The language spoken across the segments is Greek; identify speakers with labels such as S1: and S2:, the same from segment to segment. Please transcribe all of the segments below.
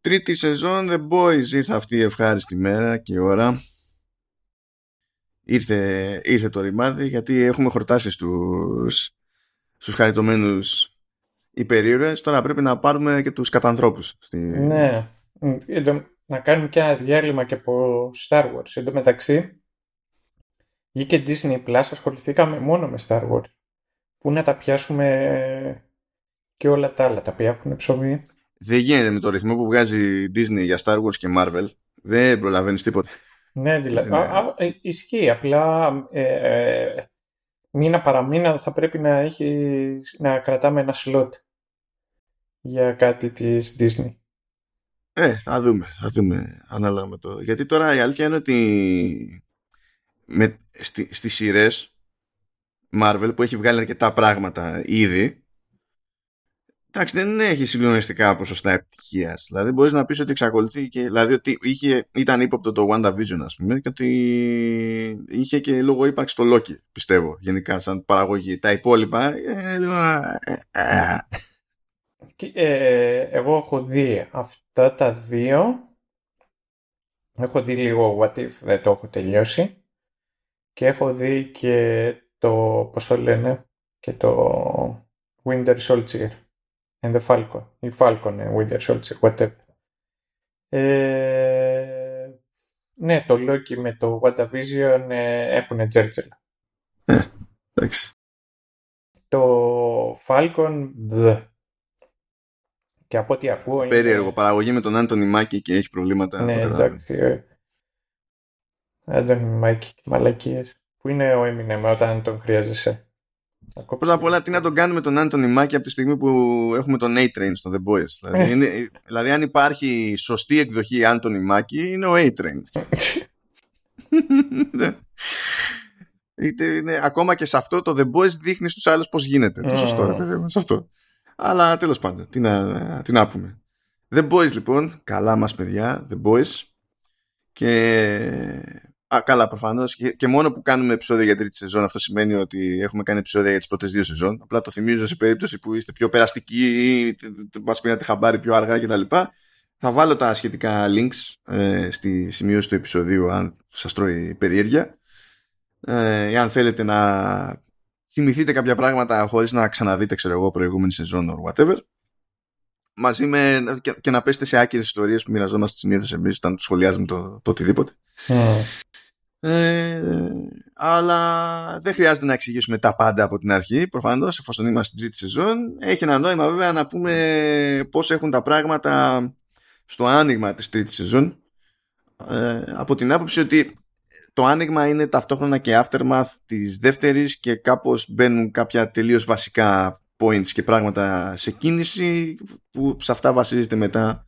S1: τρίτη σεζόν The Boys ήρθε αυτή η ευχάριστη μέρα και ώρα. Ήρθε, ήρθε το ρημάδι γιατί έχουμε χορτάσεις στους, στους χαριτωμένους υπερήρωες. Τώρα πρέπει να πάρουμε και τους κατανθρώπους. Στη...
S2: Ναι. Να κάνουμε και ένα διάλειμμα και από Star Wars. Εν τω μεταξύ, βγήκε Disney Plus, ασχοληθήκαμε μόνο με Star Wars. Πού να τα πιάσουμε και όλα τα άλλα τα οποία έχουν ψωμί.
S1: Δεν γίνεται με το ρυθμό που βγάζει Disney για Star Wars και Marvel. Δεν προλαβαίνεις τίποτα.
S2: Ναι, δηλαδή. Ε, ισχύει. Απλά ε, ε, μήνα παραμήνα θα πρέπει να, έχει, να κρατάμε ένα slot για κάτι της Disney.
S1: Ε, θα δούμε, θα δούμε ανάλογα με το. Γιατί τώρα η αλήθεια είναι ότι με, στη, στις σειρές Marvel που έχει βγάλει αρκετά πράγματα ήδη εντάξει δεν έχει συγκλονιστικά ποσοστά επιτυχίας. Δηλαδή μπορείς να πεις ότι εξακολουθεί και δηλαδή ότι είχε, ήταν ύποπτο το WandaVision ας πούμε και ότι είχε και λόγο ύπαρξης το Loki πιστεύω γενικά σαν παραγωγή. Τα υπόλοιπα ε,
S2: ε, εγώ έχω δει αυτά τα δύο έχω δει λίγο What If δεν το έχω τελειώσει και έχω δει και το, πώς το λένε, και το Winter Soldier and the Falcon, ή Falcon and Winter Soldier, whatever. Ε, ναι, το Loki με το WandaVision ε, έχουν τζέρτζελα.
S1: Ε, εντάξει.
S2: Το Falcon, δε. Και από ό,τι ακούω
S1: Περίεργο, είναι... παραγωγή με τον Άντωνι Μάκη και έχει προβλήματα.
S2: Ναι, εντάξει. Άντωνι Μάκη, μαλακίες. Πού είναι ο Eminem όταν τον χρειάζεσαι;
S1: Πρώτα απ' όλα, τι να τον κάνουμε τον Άντωνι Μάκη από τη στιγμή που έχουμε τον A-Train στο The Boys. Δηλαδή, ε. είναι, δηλαδή αν υπάρχει σωστή εκδοχή Άντωνι Μάκη, είναι ο A-Train. είναι, ακόμα και σε αυτό το The Boys δείχνει στους άλλους πώς γίνεται. Το σωστό, ρε παιδί σε αυτό. Αλλά τέλος πάντων, τι να, τι να πούμε. The Boys λοιπόν, καλά μας παιδιά, The Boys. Και Α, καλά, προφανώς. Και, μόνο που κάνουμε επεισόδια για τρίτη σεζόν, αυτό σημαίνει ότι έχουμε κάνει επεισόδια για τις πρώτες δύο σεζόν. Απλά το θυμίζω σε περίπτωση που είστε πιο περαστικοί ή μας πήρατε χαμπάρι πιο αργά κτλ. Θα βάλω τα σχετικά links ε, στη σημείωση του επεισοδίου, αν σας τρώει περιέργεια. Ε, αν θέλετε να θυμηθείτε κάποια πράγματα χωρίς να ξαναδείτε, ξέρω εγώ, προηγούμενη σεζόν or whatever. Μαζί με και, και να πέστε σε άκυρες ιστορίες που μοιραζόμαστε συνήθως εμείς όταν σχολιάζουμε το, το οτιδήποτε. Ε, αλλά δεν χρειάζεται να εξηγήσουμε τα πάντα από την αρχή προφανώς εφόσον είμαστε στην τρίτη σεζόν. Έχει ένα νόημα βέβαια να πούμε πώς έχουν τα πράγματα στο άνοιγμα της τρίτης σεζόν. Ε, από την άποψη ότι το άνοιγμα είναι ταυτόχρονα και aftermath της δεύτερης και κάπως μπαίνουν κάποια τελείως βασικά points και πράγματα σε κίνηση που σε αυτά βασίζεται μετά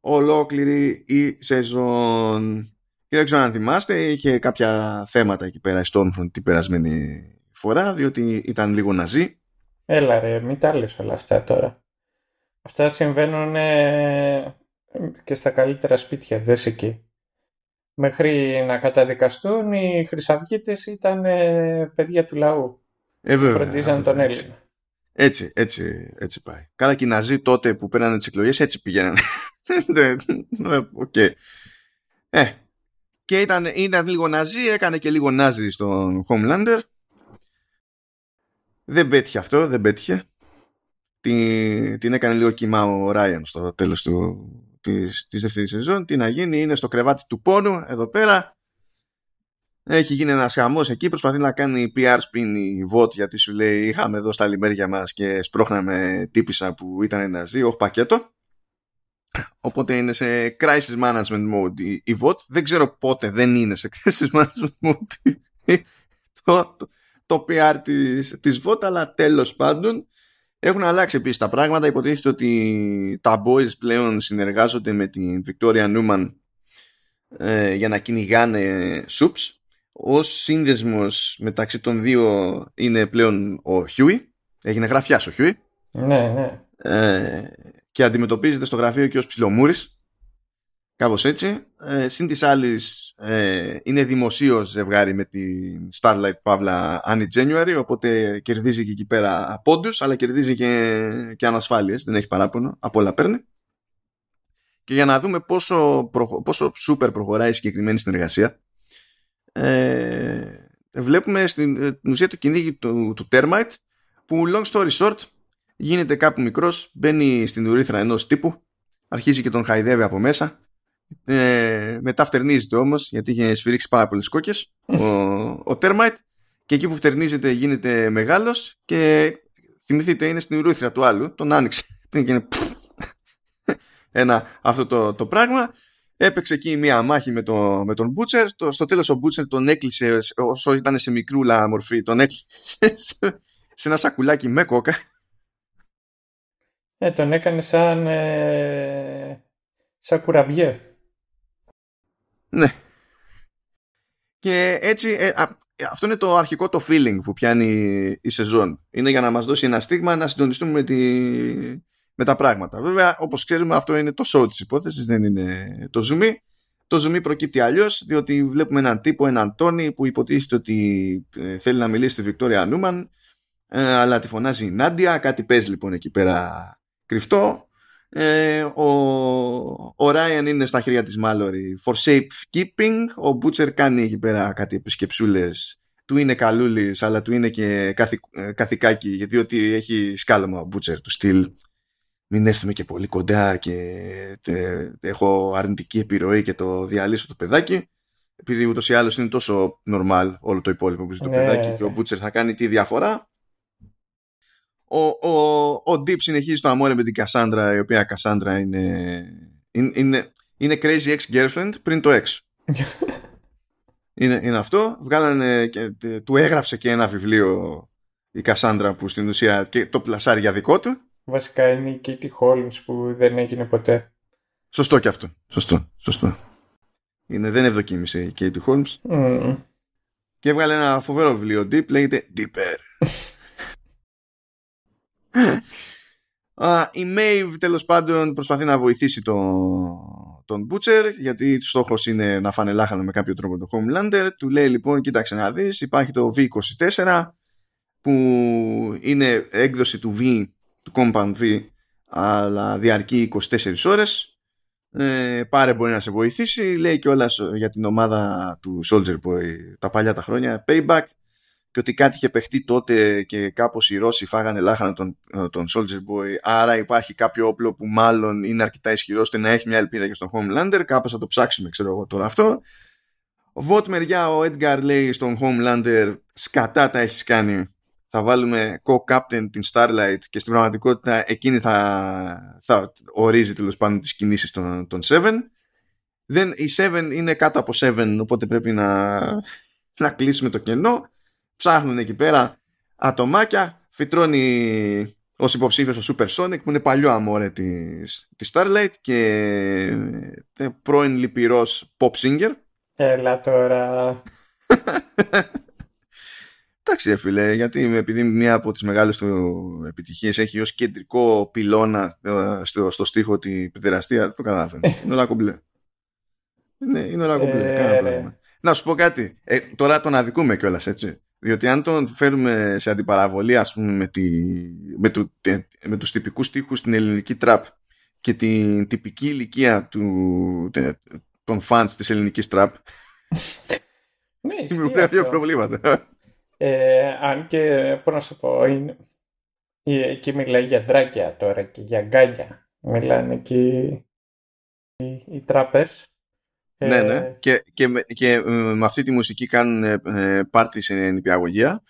S1: ολόκληρη η σεζόν και δεν ξέρω αν θυμάστε, είχε κάποια θέματα εκεί πέρα η Stormfront την περασμένη φορά, διότι ήταν λίγο ναζί.
S2: Έλα ρε, μην τα λες όλα αυτά τώρα. Αυτά συμβαίνουν ε, και στα καλύτερα σπίτια, δες εκεί. Μέχρι να καταδικαστούν οι χρυσαυγίτες ήταν ε, παιδιά του λαού.
S1: Ε, βέβαια,
S2: Φροντίζαν τον Έλληνα.
S1: Έτσι, έτσι, έτσι πάει. Καλά και οι Ναζί τότε που πήρανε τις εκλογές έτσι πηγαίνανε. Οκ. Ε, και ήταν, ήταν λίγο ναζί, έκανε και λίγο νάζι στον Homelander. Δεν πέτυχε αυτό, δεν πέτυχε. Την, την έκανε λίγο κύμα ο Ράιαν στο τέλος του, της, της δεύτερης σεζόν. Τι να γίνει, είναι στο κρεβάτι του πόνου εδώ πέρα. Έχει γίνει ένας χαμός εκεί. Προσπαθεί να κάνει PR spin η VOT γιατί σου λέει: Είχαμε εδώ στα λιμέρια μας και σπρώχναμε τύπησα που ήταν ναζί. Όχι πακέτο. Οπότε είναι σε crisis management mode η, η VOT. Δεν ξέρω πότε δεν είναι σε crisis management mode το, το, το PR της, της VOT, αλλά τέλος πάντων έχουν αλλάξει επίσης τα πράγματα. Υποτίθεται ότι τα boys πλέον συνεργάζονται με την Victoria Newman ε, για να κυνηγάνε soups. Ο σύνδεσμος μεταξύ των δύο είναι πλέον ο Huey. Έγινε γραφιάς ο Huey.
S2: Ναι, ναι.
S1: Ε, και αντιμετωπίζεται στο γραφείο και ως ψιλομούρης κάπως έτσι ε, συν της άλλης ε, είναι δημοσίως ζευγάρι με την Starlight Pavla Annie January οπότε κερδίζει και εκεί πέρα πόντους αλλά κερδίζει και, και ανασφάλειες δεν έχει παράπονο από όλα παίρνει και για να δούμε πόσο, πόσο super προχωράει η συγκεκριμένη συνεργασία ε, βλέπουμε στην, ε, στην ουσία το κυνήγι του, του Termite που long story short γίνεται κάπου μικρός μπαίνει στην ουρήθρα ενός τύπου αρχίζει και τον χαϊδεύει από μέσα. Ε, μετά φτερνίζεται όμως γιατί είχε σφυρίξει πάρα πολλές κόκκες ο, ο Termite. Και εκεί που φτερνίζεται γίνεται μεγάλος και θυμηθείτε είναι στην ουρήθρα του άλλου τον άνοιξε. Ένα αυτό το, το πράγμα έπαιξε εκεί μία μάχη με, το, με τον Μπούτσερ. Το, στο τέλος ο Μπούτσερ τον έκλεισε όσο ήταν σε μικρούλα μορφή τον έκλεισε σε ένα σακουλάκι με κόκα.
S2: Ε, τον έκανε σαν ε, σαν κουραμπιέ
S1: ναι. Και έτσι ε, αυτό είναι το αρχικό το feeling που πιάνει η σεζόν. Είναι για να μας δώσει ένα στίγμα να συντονιστούμε με τη, με τα πράγματα. Βέβαια, όπως ξέρουμε, αυτό είναι το show της υπόθεσης, δεν είναι το zoom. Το zoom προκύπτει αλλιώς, διότι βλέπουμε έναν τύπο, έναν Τόνι, που υποτίθεται ότι ε, θέλει να μιλήσει στη Βικτόρια Νούμαν, ε, αλλά τη φωνάζει η Νάντια. Κάτι παίζει λοιπόν εκεί πέρα κρυφτό. Ε, ο, ο Ράιαν είναι στα χέρια της Μάλορι for safe keeping. Ο Μπούτσερ κάνει εκεί πέρα κάτι επισκεψούλες του είναι καλούλης αλλά του είναι και καθη, καθηκάκι γιατί έχει σκάλωμα ο Μπούτσερ του στυλ μην έρθουμε και πολύ κοντά και τε, έχω αρνητική επιρροή και το διαλύσω το παιδάκι επειδή ούτως ή άλλως είναι τόσο normal όλο το υπόλοιπο που ζει το ναι, παιδάκι και ο Μπούτσερ θα κάνει τη διαφορά. Ο, ο, ο Deep συνεχίζει το αμόρε με την Κασάνδρα η οποία Κασάνδρα είναι, είναι, είναι, είναι crazy ex-girlfriend πριν το ex. Είναι, είναι αυτό. Βγάλανε και, του έγραψε και ένα βιβλίο η Κασάνδρα που στην ουσία και το πλασάρει για δικό του
S2: Βασικά είναι η Katie Holmes που δεν έγινε ποτέ.
S1: Σωστό και αυτό. Σωστό. Σωστό. Είναι, δεν ευδοκίμησε η Katie Holmes. Mm. Και έβγαλε ένα φοβερό βιβλίο Deep, λέγεται Deeper. uh, η Maeve τέλος πάντων προσπαθεί να βοηθήσει τον, τον Butcher γιατί το στόχος είναι να φάνε λάχανο με κάποιο τρόπο το Homelander του λέει λοιπόν κοίταξε να δεις υπάρχει το V24 που είναι έκδοση του V του Compound V αλλά διαρκεί 24 ώρες. Ε, πάρε μπορεί να σε βοηθήσει. Λέει και όλα για την ομάδα του Soldier Boy τα παλιά τα χρόνια Payback και ότι κάτι είχε παιχτεί τότε και κάπως οι Ρώσοι φάγανε λάχανα τον, τον Soldier Boy. Άρα υπάρχει κάποιο όπλο που μάλλον είναι αρκετά ισχυρό ώστε να έχει μια ελπίδα και στον Homelander. Κάπως θα το ψάξουμε ξέρω εγώ τώρα αυτό. Βότ μεριά ο Edgar λέει στον Homelander σκατά τα έχεις κάνει θα βάλουμε co-captain την Starlight και στην πραγματικότητα εκείνη θα, θα ορίζει τέλος πάντων τις κινήσεις των, των Seven. Δεν, η Seven είναι κάτω από Seven οπότε πρέπει να, να κλείσουμε το κενό. Ψάχνουν εκεί πέρα ατομάκια, φυτρώνει ως υποψήφιος ο Super Sonic που είναι παλιό αμόρε της, της Starlight και ε, πρώην λυπηρός pop singer.
S2: Έλα τώρα.
S1: Εντάξει, φίλε, γιατί επειδή μία από τις μεγάλες του επιτυχίες έχει ως κεντρικό πυλώνα ε, στο, στο στίχο τη παιδεραστία, το καταλαβαίνω. είναι όλα κομπλέ. Είναι, είναι όλα κομπλέ. Ε, Να σου πω κάτι. Ε, τώρα τον αδικούμε κιόλας, έτσι. Διότι αν τον φέρουμε σε αντιπαραβολή, ας πούμε, με, τη, με, του, με τους τυπικούς στίχους στην ελληνική τραπ και την τυπική ηλικία του, των φανς της ελληνικής τραπ,
S2: ναι,
S1: δημιουργούν προβλήματα.
S2: Ε, αν και, πώς να σου πω, είναι, εκεί μιλάει για ντράκια τώρα και για γκάλια. Μιλάνε εκεί οι, οι τράπερς.
S1: Ναι, ναι. Και, και, και ε, με αυτή τη μουσική κάνουν ε, πάρτι σε νηπιαγωγία.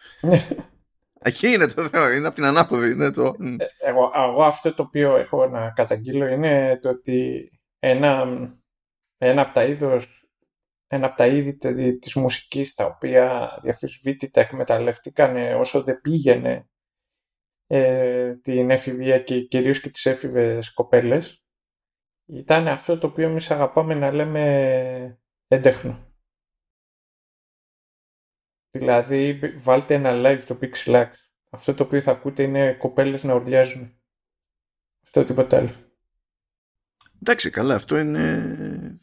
S1: Εκεί είναι το θέμα, είναι από την ανάποδη. Είναι το...
S2: Ε, εγώ, εγώ αυτό το οποίο έχω να καταγγείλω είναι το ότι ένα, ένα από τα είδος ένα από τα είδη της μουσικής τα οποία διαφυσβήτητα εκμεταλλεύτηκαν όσο δεν πήγαινε ε, την εφηβεία και κυρίως και τις έφηβες κοπέλες ήταν αυτό το οποίο εμείς αγαπάμε να λέμε έντεχνο. Δηλαδή βάλτε ένα live στο Pixelax. Αυτό το οποίο θα ακούτε είναι κοπέλες να ουρλιάζουν. Αυτό τίποτα άλλο.
S1: Εντάξει, καλά, αυτό είναι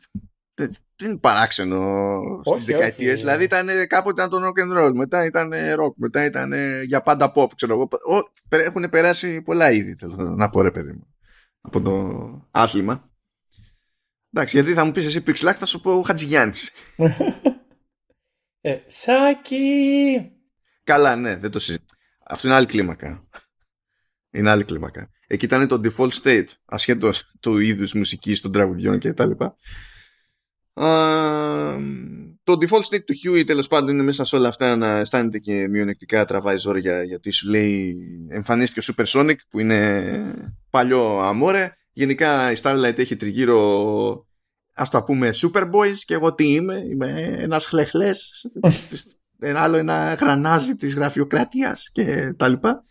S1: δεν είναι παράξενο στις δεκαετίες. Δηλαδή ήταν κάποτε ήταν το rock and roll, μετά ήταν rock, μετά ήταν για πάντα pop. Ξέρω εγώ. Έχουν περάσει πολλά είδη, θέλω να πω ρε παιδί μου, από το άθλημα. Εντάξει, γιατί θα μου πεις εσύ Pixlack, θα σου πω Χατζηγιάννης.
S2: ε, Σάκη!
S1: Καλά, ναι, δεν το συζητώ. Αυτό είναι άλλη κλίμακα. Είναι άλλη κλίμακα. Εκεί ήταν το default state, ασχέτως του είδους μουσικής των τραγουδιών και τα λοιπά. το default state του Huey τέλος πάντων είναι μέσα σε όλα αυτά να αισθάνεται και μειονεκτικά τραβάει ζόρια γιατί σου λέει εμφανίστηκε ο Super Sonic που είναι παλιό αμόρε γενικά η Starlight έχει τριγύρω ας το πούμε Superboys και εγώ τι είμαι είμαι ένας χλεχλές ένα άλλο ένα γρανάζι της γραφειοκρατίας και τα λοιπά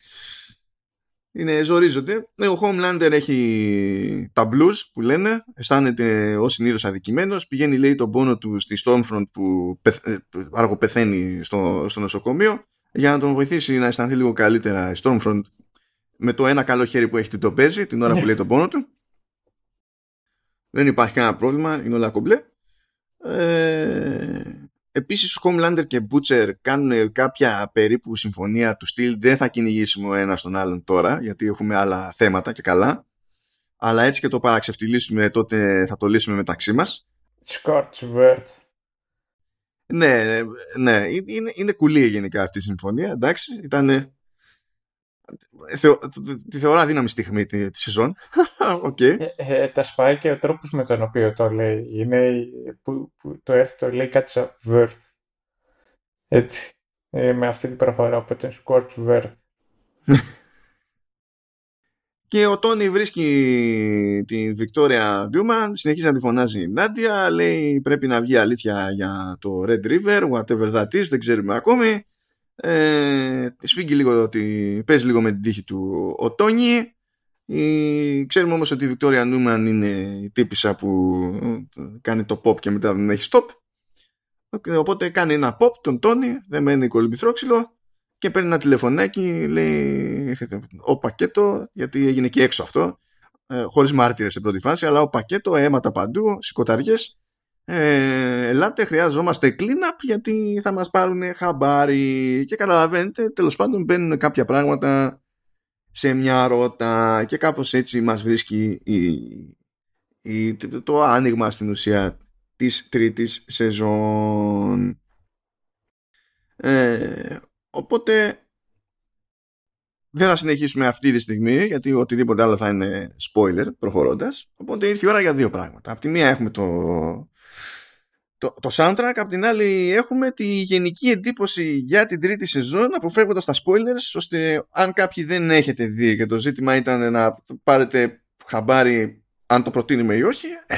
S1: είναι ζορίζονται ο Homelander έχει τα blues που λένε αισθάνεται ως συνήθως αδικημένος πηγαίνει λέει τον πόνο του στη Stormfront που ε, αργοπεθαίνει στο, στο νοσοκομείο για να τον βοηθήσει να αισθανθεί λίγο καλύτερα η Stormfront με το ένα καλό χέρι που έχει την το παίζει την ώρα που λέει τον πόνο του. Δεν υπάρχει κανένα πρόβλημα, είναι όλα κομπλέ. Ε, επίσης ο Homelander και Butcher κάνουν κάποια περίπου συμφωνία του στυλ δεν θα κυνηγήσουμε ο ένας τον άλλον τώρα γιατί έχουμε άλλα θέματα και καλά αλλά έτσι και το παραξευτιλίσουμε τότε θα το λύσουμε μεταξύ μας.
S2: Scorchworth.
S1: Ναι, ναι, είναι, είναι κουλή γενικά αυτή η συμφωνία, εντάξει, ήταν θεω, τη θεωρώ αδύναμη στιγμή τη, της σεζόν. okay.
S2: ε, ε, τα σπάει και ο τρόπος με τον οποίο το λέει. Είναι που, που το έρθει το λέει κάτι σαν Worth. Έτσι. Ε, με αυτή την προφορά, οπότε Scorch Worth.
S1: Και ο Τόνι βρίσκει τη Βικτόρια Ντιούμαν, συνεχίζει να τη φωνάζει η Νάντια, λέει πρέπει να βγει αλήθεια για το Red River, whatever that is, δεν ξέρουμε ακόμη ε, σφίγγει λίγο ότι παίζει λίγο με την τύχη του ο Τόνι. Η, ξέρουμε όμως ότι η Βικτόρια Νούμαν είναι η τύπησα που κάνει το pop και μετά δεν έχει stop. Οπότε κάνει ένα pop τον Τόνι δεν μένει κολυμπηθρόξυλο και παίρνει ένα τηλεφωνάκι λέει ο πακέτο γιατί έγινε και έξω αυτό ε, χωρίς μάρτυρες σε πρώτη φάση αλλά ο πακέτο αίματα παντού σηκωταριές ε, ελάτε χρειάζομαστε clean-up γιατί θα μας πάρουν χαμπάρι. Και καταλαβαίνετε τέλος πάντων μπαίνουν κάποια πράγματα σε μια ρότα και κάπως έτσι μας βρίσκει η, η, το άνοιγμα στην ουσία της τρίτης σεζόν. Ε, οπότε δεν θα συνεχίσουμε αυτή τη στιγμή γιατί οτιδήποτε άλλο θα είναι spoiler προχωρώντας. Οπότε ήρθε η ώρα για δύο πράγματα. Από τη μία έχουμε το το, το soundtrack, απ' την άλλη έχουμε τη γενική εντύπωση για την τρίτη σεζόν αποφεύγοντας τα spoilers ώστε αν κάποιοι δεν έχετε δει και το ζήτημα ήταν να πάρετε χαμπάρι αν το προτείνουμε ή όχι ε,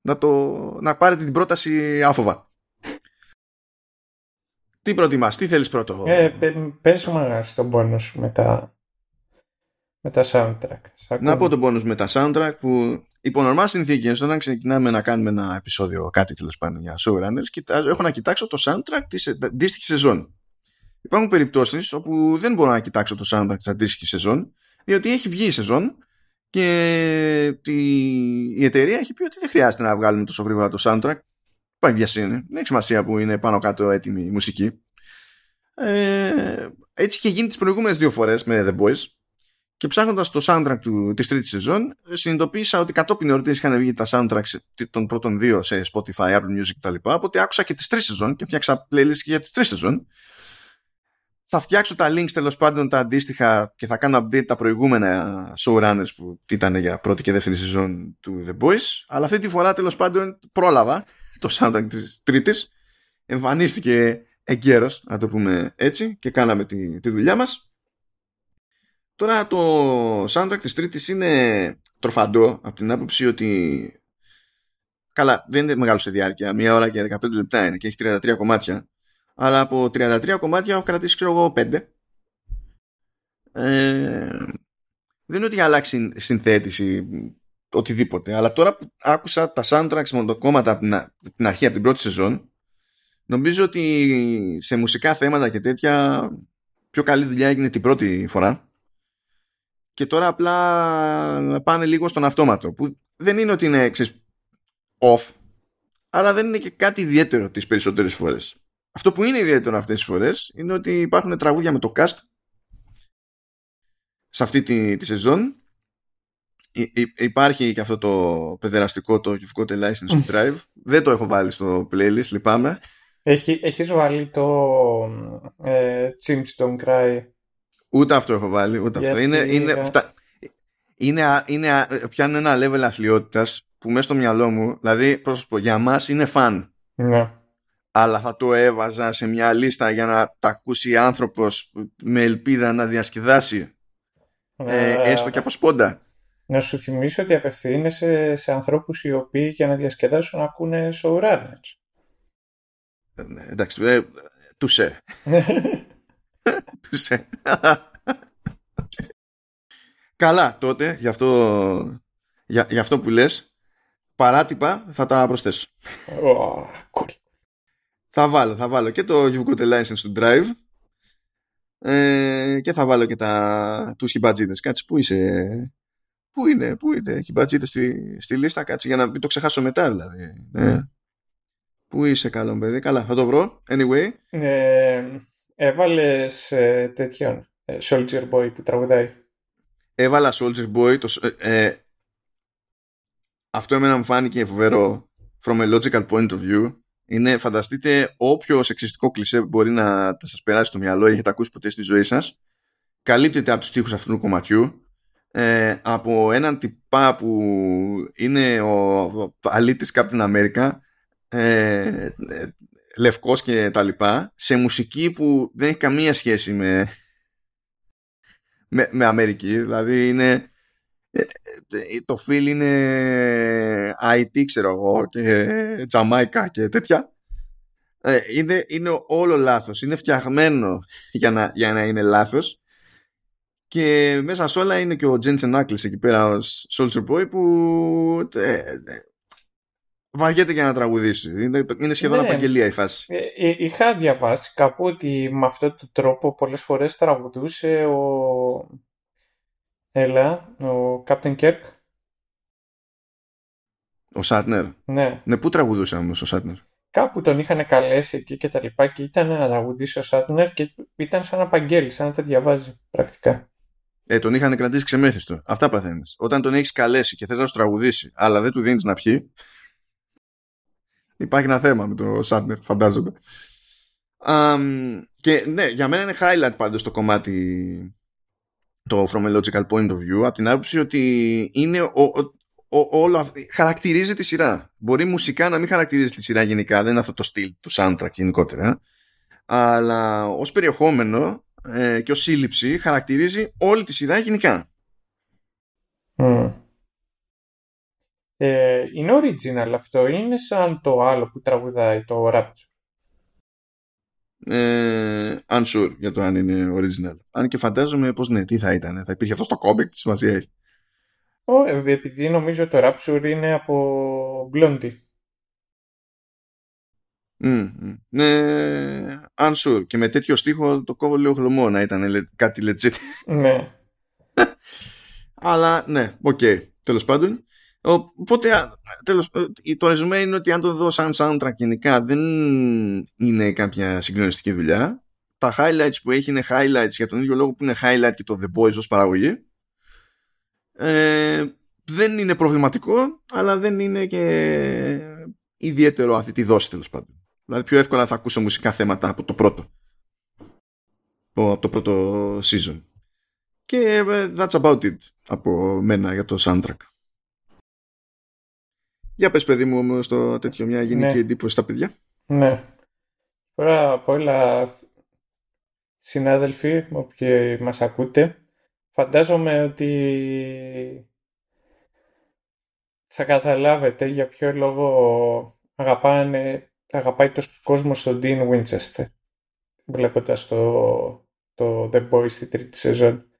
S1: να, το, να πάρετε την πρόταση άφοβα. Τι προτιμάς, τι θέλεις πρώτο;
S2: Ε, πες μου στον πόνος σου με τα, με τα soundtrack.
S1: Να πω τον πόνος με τα soundtrack που υπό νορμά συνθήκες, όταν ξεκινάμε να κάνουμε ένα επεισόδιο, κάτι τέλος πάντων για showrunners, έχω να κοιτάξω το soundtrack της αντίστοιχη σεζόν. Υπάρχουν περιπτώσεις όπου δεν μπορώ να κοιτάξω το soundtrack της αντίστοιχης σεζόν, διότι έχει βγει η σεζόν και η εταιρεία έχει πει ότι δεν χρειάζεται να βγάλουμε τόσο γρήγορα το soundtrack. Υπάρχει βιασύνη. Δεν έχει σημασία που είναι πάνω κάτω έτοιμη η μουσική. Ε, έτσι και γίνει τις προηγούμενες δύο φορές με The Boys και ψάχνοντας το soundtrack του, της τρίτης σεζόν, συνειδητοποίησα ότι κατόπιν εορτής είχαν βγει τα soundtracks των πρώτων δύο σε Spotify, Apple Music κτλ. Οπότε άκουσα και τις τρεις σεζόν και φτιάξα playlist και για τις τρεις σεζόν. Θα φτιάξω τα links τέλος πάντων τα αντίστοιχα και θα κάνω update τα προηγούμενα showrunners που ήταν για πρώτη και δεύτερη σεζόν του The Boys. Αλλά αυτή τη φορά τέλος πάντων πρόλαβα το soundtrack της τρίτης. Εμφανίστηκε εγκαίρος, να το πούμε έτσι, και κάναμε τη, τη δουλειά μας. Τώρα το soundtrack της τρίτης είναι τροφαντό από την άποψη ότι καλά δεν είναι μεγάλο σε διάρκεια μία ώρα και 15 λεπτά είναι και έχει 33 κομμάτια αλλά από 33 κομμάτια έχω κρατήσει ξέρω εγώ 5 ε, δεν είναι ότι έχει αλλάξει συνθέτηση οτιδήποτε αλλά τώρα που άκουσα τα soundtracks με το κόμματα από την, την αρχή από την πρώτη σεζόν νομίζω ότι σε μουσικά θέματα και τέτοια πιο καλή δουλειά έγινε την πρώτη φορά και τώρα απλά πάνε λίγο στον αυτόματο που δεν είναι ότι είναι ξέρεις, off αλλά δεν είναι και κάτι ιδιαίτερο τις περισσότερες φορές αυτό που είναι ιδιαίτερο αυτές τις φορές είναι ότι υπάρχουν τραγούδια με το cast σε αυτή τη, τη σεζόν υπάρχει και αυτό το παιδεραστικό το κυφικό license drive. Δεν το έχω βάλει στο playlist, λυπάμαι.
S2: Έχει, έχεις βάλει το ε, Chimps Don't Cry.
S1: Ούτε αυτό έχω βάλει, ούτε αυτό. Είναι, είναι, φτα... είναι, είναι, πιάνει ένα level αθλειότητας που μέσα στο μυαλό μου, δηλαδή πρόσωπο, για μας είναι φαν.
S2: Ναι.
S1: Αλλά θα το έβαζα σε μια λίστα για να τα ακούσει άνθρωπος με ελπίδα να διασκεδάσει. Ε, ε, έστω και από σπόντα.
S2: Να σου θυμίσω ότι απευθύνεσαι σε ανθρώπους οι οποίοι για να διασκεδάσουν ακούνε showrunners.
S1: Ε, ναι, εντάξει, ε, τουσέ. τουσέ. Καλά, τότε, για αυτό, για, για αυτό που λες, παράτυπα θα τα προσθέσω.
S2: Oh, cool.
S1: Θα βάλω, θα βάλω και το You've Got a License to Drive ε, και θα βάλω και τα, τους χιμπατζίδες. Κάτσε, πού είσαι, πού είναι, πού είναι χιμπατζίδες στη, στη λίστα, κάτσε για να μην το ξεχάσω μετά δηλαδή. Ναι. Πού είσαι καλό παιδί, καλά θα το βρω, anyway.
S2: Ε, έβαλες ε, τέτοιον, ε, Soldier Boy που τραγουδάει.
S1: Έβαλα Soldier Boy, το, ε, ε, αυτό εμένα μου φάνηκε φοβερό from a logical point of view είναι φανταστείτε όποιο σεξιστικό κλισέ μπορεί να σας περάσει στο μυαλό ή έχετε ακούσει ποτέ στη ζωή σας καλύπτεται από τους τοίχους αυτού του κομματιού ε, από έναν τυπά που είναι ο, ο αλήτης Captain America ε, ε, λευκός και τα λοιπά σε μουσική που δεν έχει καμία σχέση με με, με Αμερική. Δηλαδή είναι ε, ε, το φιλ είναι IT ξέρω εγώ και Τζαμάικα και τέτοια. Ε, είναι, είναι όλο λάθος. Είναι φτιαγμένο για να, για να είναι λάθος. Και μέσα σε όλα είναι και ο Τζένσεν Άκλης εκεί πέρα ως Soldier Boy που ε, βαριέται για να τραγουδήσει είναι, είναι σχεδόν ναι. απαγγελία η φάση
S2: είχα διαβάσει κάπου ότι με αυτόν τον τρόπο πολλές φορές τραγουδούσε ο Έλα, ο Captain Kirk.
S1: Ο Σάτνερ.
S2: Ναι.
S1: Ναι, πού τραγουδούσε όμως ο Σάτνερ;
S2: Κάπου τον είχαν καλέσει εκεί και τα λοιπά και ήταν να τραγουδήσει ο Σάτνερ και ήταν σαν να απαγγέλει, σαν να τα διαβάζει πρακτικά.
S1: Ε, τον είχαν κρατήσει ξεμέθιστο. Αυτά παθαίνεις. Όταν τον έχεις καλέσει και θες να σου τραγουδήσει, αλλά δεν του δίνεις να πιει. Υπάρχει ένα θέμα με το Σάτνερ, φαντάζομαι. Um, και ναι, για μένα είναι highlight πάντως το κομμάτι το From a Logical Point of View από την άποψη ότι είναι ο, ο, όλο χαρακτηρίζει τη σειρά. Μπορεί μουσικά να μην χαρακτηρίζει τη σειρά γενικά, δεν είναι αυτό το στυλ του soundtrack γενικότερα, αλλά ως περιεχόμενο ε, και ως σύλληψη χαρακτηρίζει όλη τη σειρά γενικά.
S2: Mm. Ε, είναι original αυτό, είναι σαν το άλλο που τραγουδάει το Rapture
S1: ε, unsure για το αν είναι original. Αν και φαντάζομαι πως ναι, τι θα ήταν. Θα υπήρχε αυτό στο comic, τι σημασία έχει.
S2: Ε, επειδή νομίζω το Rapture είναι από Blondie.
S1: Mm, mm. Ναι, unsure. Και με τέτοιο στίχο το κόβω λίγο χλωμό να ήταν κάτι legit.
S2: Ναι.
S1: Αλλά ναι, οκ. Okay. Τέλος πάντων. Οπότε τέλος, ε, το ρεζουμέ είναι ότι αν το δω σαν soundtrack γενικά δεν είναι κάποια συγκλονιστική δουλειά. Τα highlights που έχει είναι highlights για τον ίδιο λόγο που είναι highlight και το The Boys ως παραγωγή. Ε, δεν είναι προβληματικό αλλά δεν είναι και ιδιαίτερο αυτή τη δόση τέλος πάντων. Δηλαδή πιο εύκολα θα ακούσω μουσικά θέματα από το πρώτο. Από το πρώτο season. Και ε, that's about it από μένα για το soundtrack. Για πες παιδί μου όμως το τέτοιο μια γενική ναι. εντύπωση στα παιδιά.
S2: Ναι. Τώρα από όλα συνάδελφοι όποιοι μας ακούτε φαντάζομαι ότι θα καταλάβετε για ποιο λόγο αγαπάνε, αγαπάει τόσο κόσμο στον Dean Winchester βλέποντας το, το The Boys στη τρίτη σεζόν.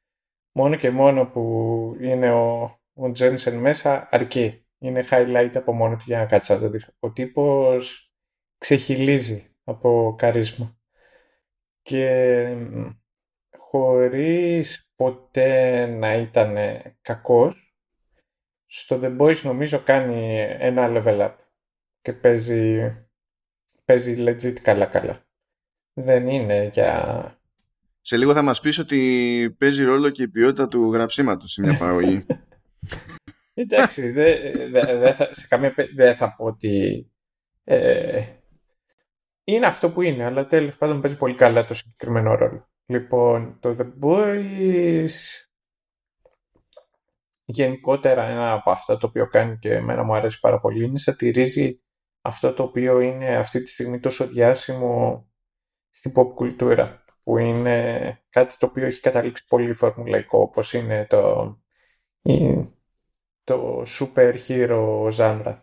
S2: Μόνο και μόνο που είναι ο, ο Jensen μέσα αρκεί είναι highlight από μόνο του για να κάτσει να το δεις. Ο τύπος ξεχυλίζει από καρίσμα. Και χωρίς ποτέ να ήταν κακός, στο The Boys νομίζω κάνει ένα level up και παίζει, παίζει legit καλά καλά. Δεν είναι για...
S1: Σε λίγο θα μας πεις ότι παίζει ρόλο και η ποιότητα του γραψίματος σε μια παραγωγή.
S2: Εντάξει, δε, δε, θα, σε καμία δεν θα πω ότι ε, είναι αυτό που είναι, αλλά τέλος πάντων παίζει πολύ καλά το συγκεκριμένο ρόλο. Λοιπόν, το The Boys γενικότερα ένα από αυτά το οποίο κάνει και εμένα μου αρέσει πάρα πολύ είναι σατυρίζει αυτό το οποίο είναι αυτή τη στιγμή τόσο διάσημο στην pop κουλτούρα που είναι κάτι το οποίο έχει καταλήξει πολύ φορμουλαϊκό όπως είναι το, το super hero genre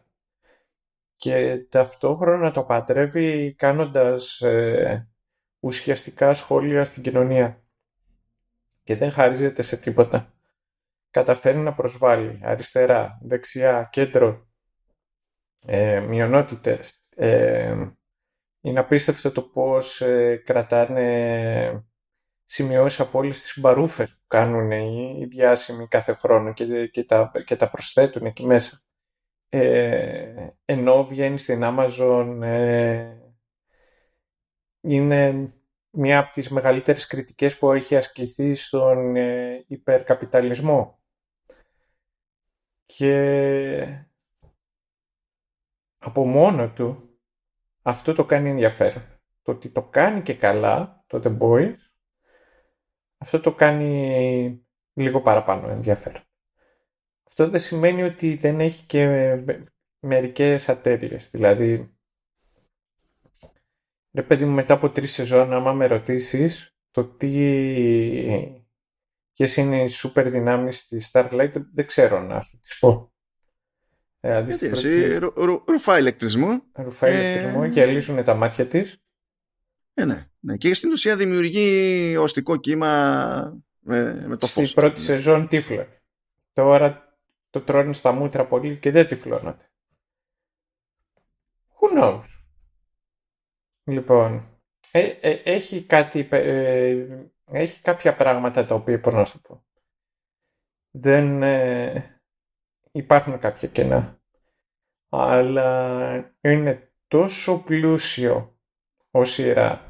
S2: και ταυτόχρονα το πατρεύει κάνοντας ε, ουσιαστικά σχόλια στην κοινωνία και δεν χαρίζεται σε τίποτα. Καταφέρει να προσβάλλει αριστερά, δεξιά, κέντρο, ε, μειονότητες. Ε, είναι απίστευτο το πώς ε, κρατάνε σημειώσεις από όλες τις μπαρούφες που κάνουν οι, διάσημοι κάθε χρόνο και, και, τα, και τα προσθέτουν εκεί μέσα. Ε, ενώ βγαίνει στην Amazon ε, είναι μία από τις μεγαλύτερες κριτικές που έχει ασκηθεί στον ε, υπερκαπιταλισμό. Και από μόνο του αυτό το κάνει ενδιαφέρον. Το ότι το κάνει και καλά, το The Boys, αυτό το κάνει λίγο παραπάνω ενδιαφέρον. Αυτό δεν σημαίνει ότι δεν έχει και μερικές ατέλειες. Δηλαδή, ρε παιδί μου, μετά από τρεις σεζόν, άμα με ρωτήσεις το τι... ποιες είναι οι σούπερ δυνάμεις της Starlight, δεν ξέρω να σου τις πω.
S1: Ε, εσύ, ρουφά ηλεκτρισμό.
S2: Ρουφά ηλεκτρισμό ε... και λύσουν τα μάτια της.
S1: Ε, ναι, ναι. Και στην ουσία δημιουργεί οστικό κύμα με, με το φως.
S2: Στην πρώτη σεζόν τύφλε. Τώρα το τρώνε στα μούτρα πολύ και δεν τυφλώνονται. Who knows; Λοιπόν, ε, ε, έχει κάτι, ε, έχει κάποια πράγματα τα οποία μπορώ να σου πω. Δεν υπάρχουν κάποια κενά. Αλλά είναι τόσο πλούσιο ο σειρά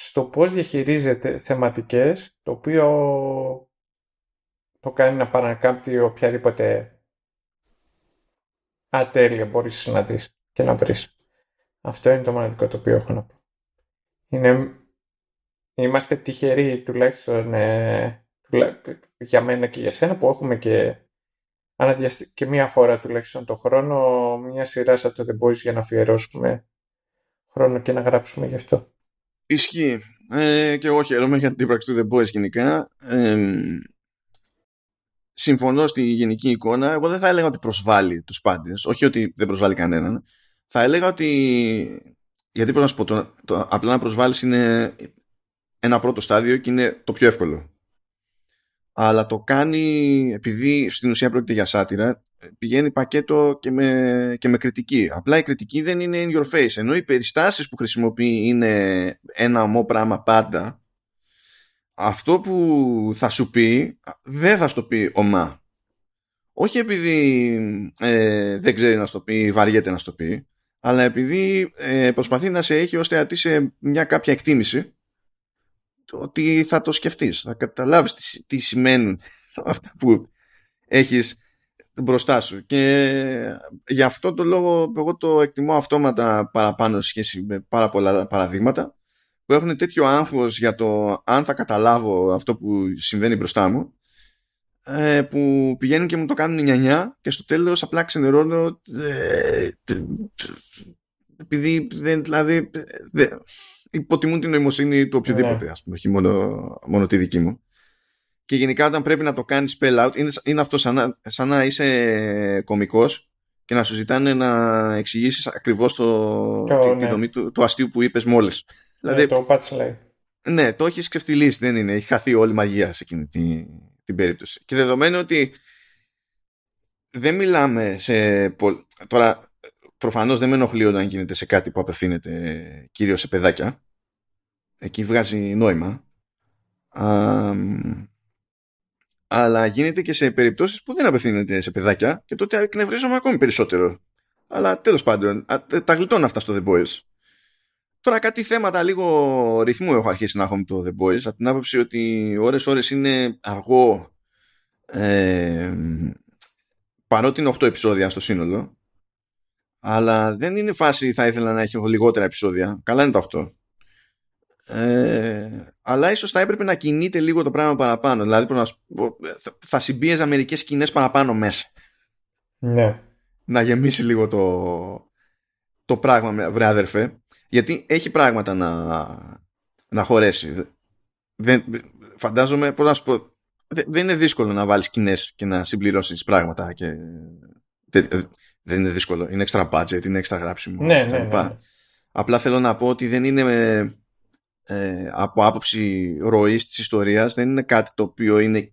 S2: στο πώς διαχειρίζεται θεματικές, το οποίο το κάνει να παρακάμπτει οποιαδήποτε ατέλεια μπορείς να δεις και να βρεις. Αυτό είναι το μοναδικό το οποίο έχω να πω. Είναι... Είμαστε τυχεροί τουλάχιστον ε, για μένα και για σένα που έχουμε και, και μία φορά τουλάχιστον το χρόνο μια σειρά σαν το The Boys για να αφιερώσουμε χρόνο και να γράψουμε γι' αυτό.
S1: Ισχύει. Ε, και εγώ χαίρομαι για την ύπαρξη του The Boys γενικά. Ε, συμφωνώ στη γενική εικόνα. Εγώ δεν θα έλεγα ότι προσβάλλει τους πάντες. Όχι ότι δεν προσβάλλει κανέναν. Θα έλεγα ότι. Γιατί πρέπει να σου πω, το, το, απλά να προσβάλλεις είναι ένα πρώτο στάδιο και είναι το πιο εύκολο. Αλλά το κάνει, επειδή στην ουσία πρόκειται για σάτυρα, πηγαίνει πακέτο και με, και με κριτική. Απλά η κριτική δεν είναι in your face. Ενώ οι περιστάσεις που χρησιμοποιεί είναι ένα ομό πράγμα πάντα, αυτό που θα σου πει δεν θα στο πει ομά. Όχι επειδή ε, δεν ξέρει να στο πει, βαριέται να στο πει, αλλά επειδή ε, προσπαθεί να σε έχει ώστε να σε μια κάποια εκτίμηση ότι θα το σκεφτείς, θα καταλάβεις τι, τι σημαίνουν αυτά που έχεις μπροστά σου και γι' αυτό το λόγο εγώ το εκτιμώ αυτόματα παραπάνω σε σχέση με πάρα πολλά παραδείγματα που έχουν τέτοιο άγχος για το αν θα καταλάβω αυτό που συμβαίνει μπροστά μου ε, που πηγαίνουν και μου το κάνουν νιανιά και στο τέλος απλά ξενερώνω ε, επειδή δεν, δηλαδή δεν, υποτιμούν την νοημοσύνη του οποιοδήποτε ναι. ας πούμε, όχι μόνο, μόνο τη δική μου και γενικά όταν πρέπει να το κάνεις spell out είναι, είναι αυτό σαν να, σαν να είσαι κομικός και να σου ζητάνε να εξηγήσεις ακριβώς το, τη, ναι. δομή του, του αστείου που είπες μόλις
S2: Δηλαδή, ναι, το λέει.
S1: Ναι, το έχεις ξεφτυλίσει, δεν είναι. Έχει χαθεί όλη η μαγεία σε εκείνη την, την περίπτωση. Και δεδομένου ότι δεν μιλάμε σε. Τώρα, προφανώς δεν με ενοχλεί όταν γίνεται σε κάτι που απευθύνεται κυρίως σε παιδάκια. Εκεί βγάζει νόημα. Α, αλλά γίνεται και σε περιπτώσεις που δεν απευθύνεται σε παιδάκια και τότε εκνευρίζομαι ακόμη περισσότερο. Αλλά τέλος πάντων, τα γλιτώνω αυτά στο The Boys. Τώρα κάτι θέματα λίγο ρυθμού έχω αρχίσει να έχω με το The Boys από την άποψη ότι ώρες ώρες είναι αργό ε, παρότι είναι 8 επεισόδια στο σύνολο αλλά δεν είναι φάση θα ήθελα να έχει λιγότερα επεισόδια καλά είναι τα 8 ε, αλλά ίσως θα έπρεπε να κινείται λίγο το πράγμα παραπάνω δηλαδή να, θα συμπίεζα μερικές σκηνές παραπάνω μέσα
S2: ναι.
S1: να γεμίσει λίγο το, το πράγμα βρε αδερφέ γιατί έχει πράγματα να, να χωρέσει δεν, φαντάζομαι πώς να σου πω δεν είναι δύσκολο να βάλεις σκηνές και να συμπληρώσεις πράγματα και δεν είναι δύσκολο. Είναι extra budget, είναι extra γράψιμο.
S2: Ναι, ναι, ναι,
S1: Απλά θέλω να πω ότι δεν είναι ε, από άποψη ροής της ιστορίας δεν είναι κάτι το οποίο είναι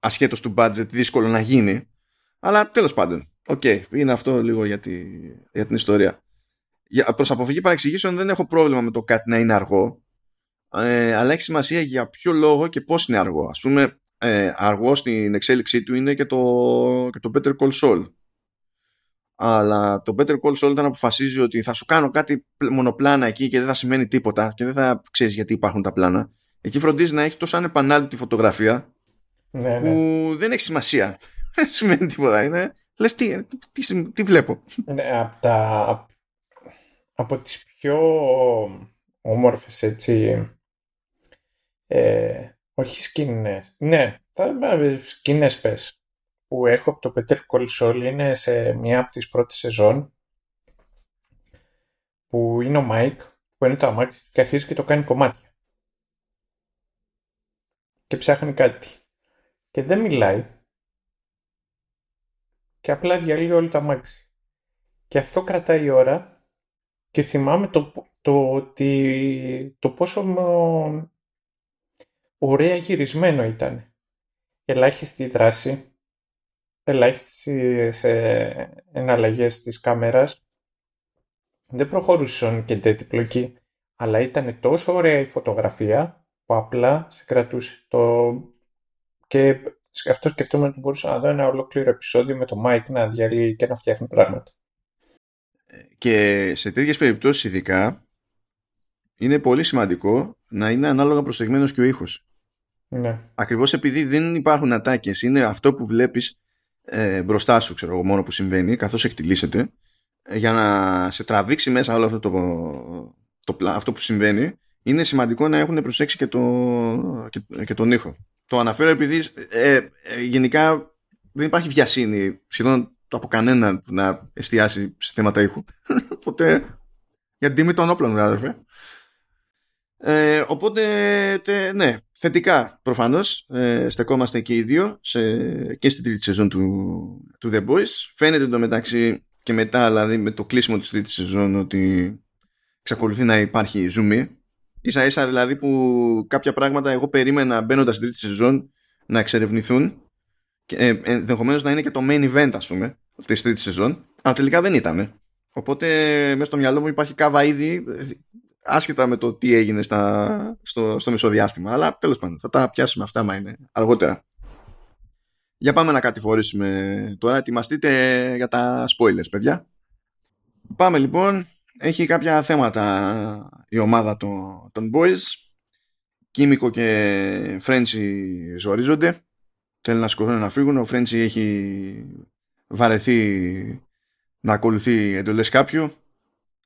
S1: ασχέτως του budget δύσκολο να γίνει. Αλλά τέλος πάντων. Οκ, okay, είναι αυτό λίγο για, τη, για την ιστορία. Για, προς αποφυγή παρεξηγήσεων δεν έχω πρόβλημα με το κάτι να είναι αργό ε, αλλά έχει σημασία για ποιο λόγο και πώς είναι αργό. Ας πούμε, ε, αργό στην εξέλιξή του είναι και το, και το Better Call Saul. Αλλά το Better Call Saul όταν αποφασίζει ότι θα σου κάνω κάτι μονοπλάνα εκεί και δεν θα σημαίνει τίποτα και δεν θα ξέρεις γιατί υπάρχουν τα πλάνα. Εκεί φροντίζει να έχει τόσο ανεπανάληπτη φωτογραφία
S2: ναι,
S1: που
S2: ναι.
S1: δεν έχει σημασία. Δεν σημαίνει τίποτα. Είναι, λες τι, τι, τι βλέπω.
S2: Ναι, από, τα, από τις πιο όμορφες έτσι ε, όχι σκηνές. Ναι, τα σκηνές πες που έχω από το Better Call Saul είναι σε μία από τις πρώτες σεζόν που είναι ο Μάικ που είναι το αμάξι και αρχίζει και το κάνει κομμάτια. Και ψάχνει κάτι. Και δεν μιλάει. Και απλά διαλύει όλο το αμάξι. Και αυτό κρατάει ώρα και θυμάμαι το, το, το, το πόσο ωραία γυρισμένο ήταν. Ελάχιστη δράση, ελάχιστες εναλλαγές της κάμερας. Δεν προχωρούσαν και τέτοια πλοκή, αλλά ήταν τόσο ωραία η φωτογραφία που απλά σε κρατούσε. Το... Και αυτό σκεφτόμουν ότι μπορούσα να δω ένα ολόκληρο επεισόδιο με το Mike να διαλύει και να φτιάχνει πράγματα.
S1: Και σε τέτοιες περιπτώσεις ειδικά είναι πολύ σημαντικό να είναι ανάλογα προσεγμένος και ο ήχος.
S2: Ναι.
S1: Ακριβώς επειδή δεν υπάρχουν ατάκες, είναι αυτό που βλέπεις ε, μπροστά σου, ξέρω εγώ, μόνο που συμβαίνει, καθώς εκτιλήσεται, ε, για να σε τραβήξει μέσα όλο αυτό το, το, αυτό που συμβαίνει, είναι σημαντικό να έχουν προσέξει και, το, και, και τον ήχο. Το αναφέρω επειδή ε, ε, γενικά δεν υπάρχει βιασύνη σχεδόν από κανένα να εστιάσει σε θέματα ήχου. Οπότε, για την τιμή των όπλων, αδερφέ. Ε, οπότε, ναι, θετικά προφανώς ε, στεκόμαστε και οι δύο σε, και στην τρίτη σεζόν του, του The Boys. Φαίνεται το μεταξύ και μετά, δηλαδή με το κλείσιμο της τρίτης σεζόν ότι εξακολουθεί να υπάρχει ζουμί. Ίσα ίσα δηλαδή που κάποια πράγματα εγώ περίμενα μπαίνοντας στην τρίτη σεζόν να εξερευνηθούν και ε, ενδεχομένως να είναι και το main event ας πούμε της τρίτης σεζόν αλλά τελικά δεν ήταν. Οπότε μέσα στο μυαλό μου υπάρχει κάβα ήδη άσχετα με το τι έγινε στα, στο, στο μεσοδιάστημα. Αλλά τέλος πάντων, θα τα πιάσουμε αυτά, μα είναι αργότερα. Για πάμε να κατηφορήσουμε τώρα. Ετοιμαστείτε για τα spoilers, παιδιά. Πάμε λοιπόν. Έχει κάποια θέματα η ομάδα των, των boys. Κίμικο και Φρέντσι ζορίζονται. Θέλουν να σκοτώνουν να φύγουν. Ο Φρέντσι έχει βαρεθεί να ακολουθεί εντολές κάποιου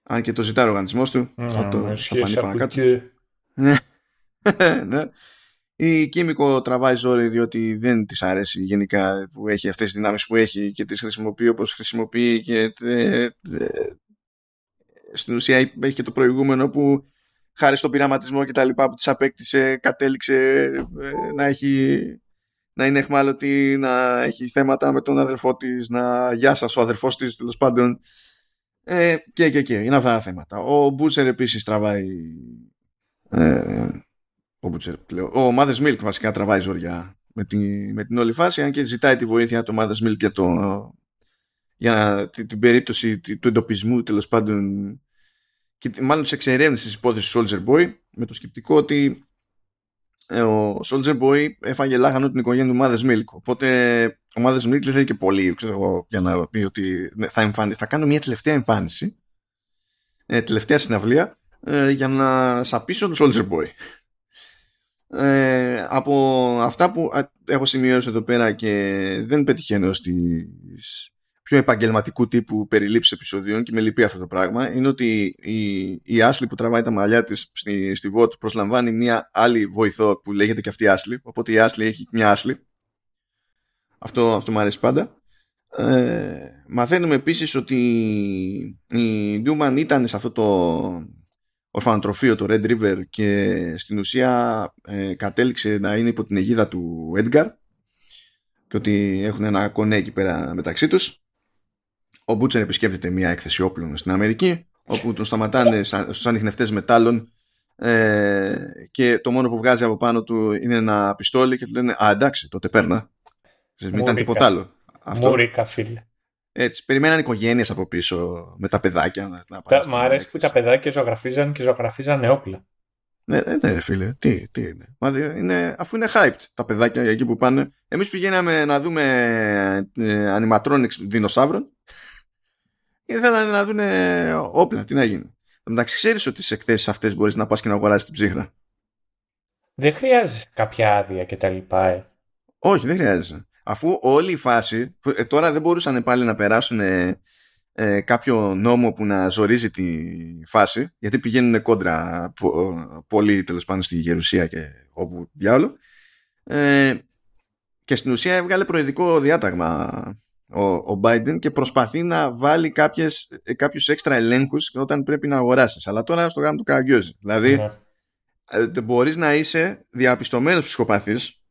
S1: αν και το ζητάει ο οργανισμός του θα το θα φανεί παρακάτω ναι. ναι. η Κίμικο τραβάει ζόρι διότι δεν της αρέσει γενικά που έχει αυτές τις δυνάμεις που έχει και τις χρησιμοποιεί όπως χρησιμοποιεί και τε, στην ουσία έχει και το προηγούμενο που χάρη στον πειραματισμό και τα λοιπά που της απέκτησε κατέληξε ε, να έχει να είναι εχμάλωτη, να έχει θέματα με τον αδερφό της, να γεια σας ο αδερφός της τέλος πάντων ε, και, και, και. Είναι αυτά τα θέματα. Ο Μπούτσερ επίσης τραβάει. Ε, ο Μπούτσερ, λέω. Ο Mother's Milk βασικά τραβάει ζωριά με, τη, με την όλη φάση, αν και ζητάει τη βοήθεια του Mother's Milk για, το, για την, την περίπτωση του εντοπισμού τέλος πάντων και μάλλον της εξερεύνησης της υπόθεσης Soldier Boy με το σκεπτικό ότι ε, ο Soldier Boy έφαγε λάχανο την οικογένεια του Mother's Milk. Οπότε ο Mother's Milk δεν θέλει και πολύ ξέρω εγώ, για να πει ότι ναι, θα, εμφανι... θα κάνω μια τελευταία εμφάνιση, ε, τελευταία συναυλία, ε, για να σαπίσω τον Soldier Boy. Ε, από αυτά που έχω σημειώσει εδώ πέρα και δεν πετυχαίνω στις πιο επαγγελματικού τύπου περιλήψεις επεισοδίων και με λυπεί αυτό το πράγμα είναι ότι η, η Άσλη που τραβάει τα μαλλιά της στη, στη VOT προσλαμβάνει μια άλλη βοηθό που λέγεται και αυτή Άσλη οπότε η Άσλη έχει μια Άσλη αυτό, αυτό μου αρέσει πάντα. Ε, μαθαίνουμε επίσης ότι η Νιούμαν ήταν σε αυτό το ορφανοτροφείο το Red River και στην ουσία ε, κατέληξε να είναι υπό την αιγίδα του Edgar και ότι έχουν ένα κονέ εκεί πέρα μεταξύ τους ο Μπούτσερ επισκέπτεται μια έκθεση όπλων στην Αμερική όπου τον σταματάνε στους ανιχνευτές μετάλλων ε, και το μόνο που βγάζει από πάνω του είναι ένα πιστόλι και του λένε «Α, εντάξει, τότε παίρνα». Μην ήταν τίποτα άλλο.
S2: Αυτό. Μουρίκα, φίλε.
S1: Έτσι, περιμέναν οικογένειες από πίσω με τα παιδάκια.
S2: Να, να Μ' αρέσει που τα παιδάκια ζωγραφίζαν και ζωγραφίζαν όπλα.
S1: Ναι, ναι, ναι, φίλε, τι, τι είναι. είναι. Αφού είναι hyped τα παιδάκια εκεί που πάνε. Εμείς πηγαίναμε να δούμε ε, animatronics δεινοσαύρων και θέλανε να δουν όπλα. Τι να γίνει. Εντάξει, ξέρεις ότι σε εκθέσεις αυτές μπορείς να πας και να αγοράσεις την ψύχρα.
S2: Δεν χρειάζεται κάποια άδεια και τα λοιπά, ε.
S1: Όχι, δεν χρειάζεται αφού όλη η φάση, ε, τώρα δεν μπορούσαν πάλι να περάσουν ε, ε, κάποιο νόμο που να ζορίζει τη φάση, γιατί πηγαίνουν κόντρα πολύ τέλος πάντων στη Γερουσία και όπου διάολο. Ε, και στην ουσία έβγαλε προεδρικό διάταγμα ο, ο Biden και προσπαθεί να βάλει κάποιες, ε, κάποιους έξτρα ελέγχους όταν πρέπει να αγοράσεις. Αλλά τώρα στο γάμο του καραγκιόζει. Δηλαδή, mm. μπορείς να είσαι διαπιστωμένος ψυχοπαθής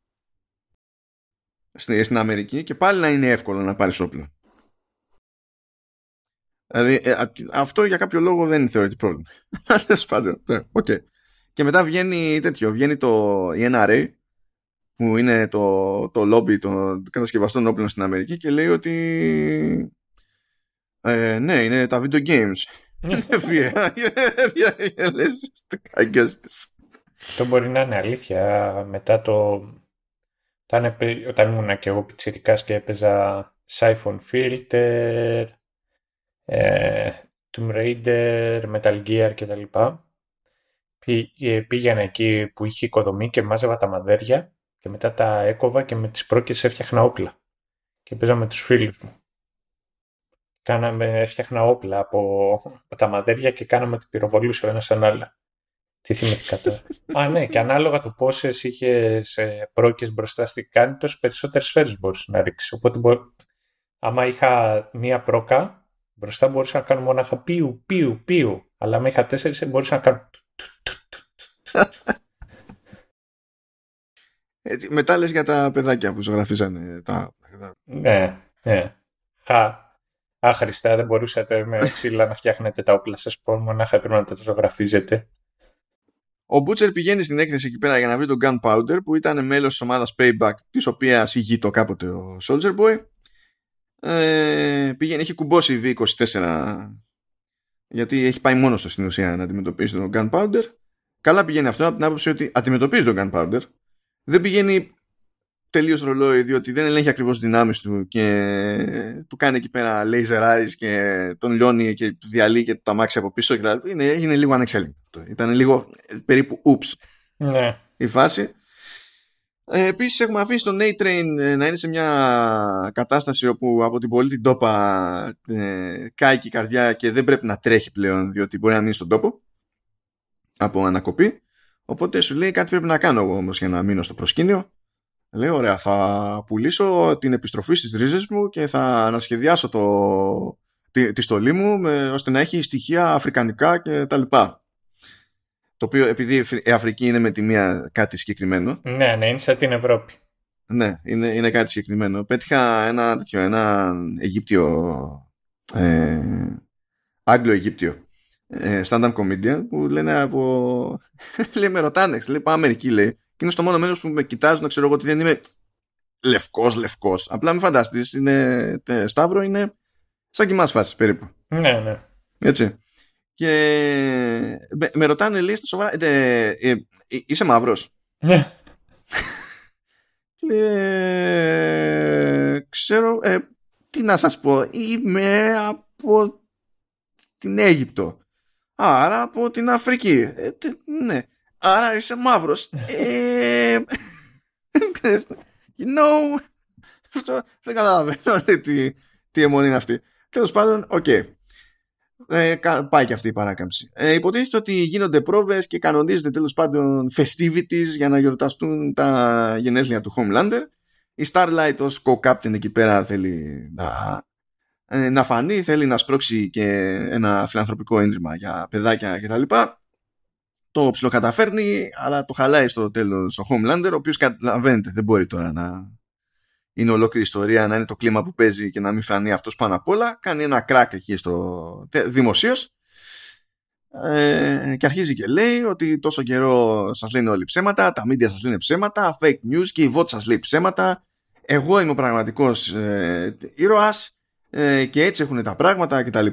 S1: στην Αμερική και πάλι να είναι εύκολο να πάρεις όπλο. Δηλαδή, ε, αυτό για κάποιο λόγο δεν θεωρείται πρόβλημα. πάντων, ναι, okay. Και μετά βγαίνει τέτοιο, βγαίνει το η NRA που είναι το, το lobby των κατασκευαστών όπλων στην Αμερική και λέει ότι ε, ναι, είναι τα video games. βία.
S2: Το μπορεί να είναι αλήθεια μετά το όταν, όταν ήμουν και εγώ πιτσιρικάς και έπαιζα Siphon Filter, ε, Tomb Raider, Metal Gear κτλ. Ε, πήγαινα εκεί που είχε οικοδομή και μάζευα τα μαδέρια και μετά τα έκοβα και με τις πρόκειες έφτιαχνα όπλα. Και παίζα με τους φίλους μου. Κάναμε, έφτιαχνα όπλα από, από τα μαδέρια και κάναμε την πυροβολούσε ο ένας σαν άλλο. Τι θυμηθήκα τώρα. Α, ναι, και ανάλογα του πόσες είχες πρόκειες μπροστά στην κάνει, τόσο περισσότερες σφαίρες μπορούσε να ρίξει. Οπότε, μπο... άμα είχα μία πρόκα, μπροστά μπορούσα να κάνω μονάχα πίου, πίου, πίου. Αλλά άμα είχα τέσσερις, μπορούσα να κάνω.
S1: Ε, μετά λες για τα παιδάκια που ζωγραφίζανε τα...
S2: Ναι, ναι. Χα. Άχρηστα, δεν μπορούσατε με ξύλα να φτιάχνετε τα όπλα σας, μονάχα έπρεπε να τα ζωγραφίζετε.
S1: Ο Μπούτσερ πηγαίνει στην έκθεση εκεί πέρα για να βρει τον Gunpowder που ήταν μέλος της ομάδας Payback, της οποίας ηγείτο κάποτε ο Soldier Boy. Ε, πηγαίνει, έχει κουμπώσει η V24 γιατί έχει πάει μόνος του στην ουσία να αντιμετωπίσει τον Gunpowder. Καλά πηγαίνει αυτό από την άποψη ότι αντιμετωπίζει τον Gunpowder. Δεν πηγαίνει τελείως ρολόι διότι δεν ελέγχει ακριβώς τις δυνάμεις του και του κάνει εκεί πέρα laser eyes και τον λιώνει και του διαλύει και τα μάξι από πίσω. Και είναι, έγινε λίγο ανεξέλεγκτο. Ήταν λίγο περίπου oops
S2: ναι.
S1: η φάση. Ε, Επίσης, έχουμε αφήσει τον A-Train ε, να είναι σε μια κατάσταση όπου από την πολύ την τόπα ε, κάει και η καρδιά και δεν πρέπει να τρέχει πλέον διότι μπορεί να μείνει στον τόπο από ανακοπή. Οπότε σου λέει κάτι πρέπει να κάνω εγώ όμως για να μείνω στο προσκήνιο Λέει, ωραία, θα πουλήσω την επιστροφή στις ρίζες μου και θα ανασχεδιάσω το, τη, τη στολή μου με, ώστε να έχει στοιχεία αφρικανικά και τα λοιπά. Το οποίο επειδή η Αφρική είναι με τη μία κάτι συγκεκριμένο.
S2: Ναι, ναι, είναι σαν την Ευρώπη.
S1: Ναι, είναι, είναι κάτι συγκεκριμένο. Πέτυχα ένα τέτοιο, ένα Αιγύπτιο, ε, Άγγλο-Αιγύπτιο ε, stand-up comedian που λένε από... λέει με ρωτάνε, λέει πάμε Αμερική λέει και είναι στο μόνο μέρος που με κοιτάζουν να ξέρω εγώ ότι δεν είμαι λευκός, λευκός. Απλά μην φανταστείς, είναι Σταύρο, είναι σαν κοιμά φάση περίπου.
S2: Ναι, ναι.
S1: Έτσι. Και με, με ρωτάνε, λέει, στα σοβαρά, ε, ε, ε, είσαι μαύρος;
S2: Ναι.
S1: ξέρω, ε, τι να σας πω, είμαι από την Αίγυπτο. Άρα από την Αφρική. Ε, ναι άρα είσαι μαύρος. ε, you know, αυτό δεν καταλαβαίνω τι, τι εμμονή είναι αυτή. Τέλος πάντων, οκ. Okay. Ε, πάει και αυτή η παράκαμψη. Ε, υποτίθεται ότι γίνονται πρόβες και κανονίζονται τέλος πάντων festivities για να γιορταστούν τα γενέθλια του Homelander. Η Starlight ως co-captain εκεί πέρα θέλει να, ε, να φανεί, θέλει να σπρώξει και ένα φιλανθρωπικό έντριμα για παιδάκια κτλ. Το ψιλοκαταφέρνει, αλλά το χαλάει στο τέλος ο Homelander, ο οποίος καταλαβαίνετε δεν μπορεί τώρα να είναι ολόκληρη ιστορία, να είναι το κλίμα που παίζει και να μην φανεί αυτός πάνω απ' όλα. Κάνει ένα κράκ εκεί στο δημοσίως ε, και αρχίζει και λέει ότι τόσο καιρό σας λένε όλοι ψέματα, τα media σας λένε ψέματα, fake news και η vote σας λέει ψέματα. Εγώ είμαι ο πραγματικός ε, ήρωας ε, και έτσι έχουν τα πράγματα κτλ.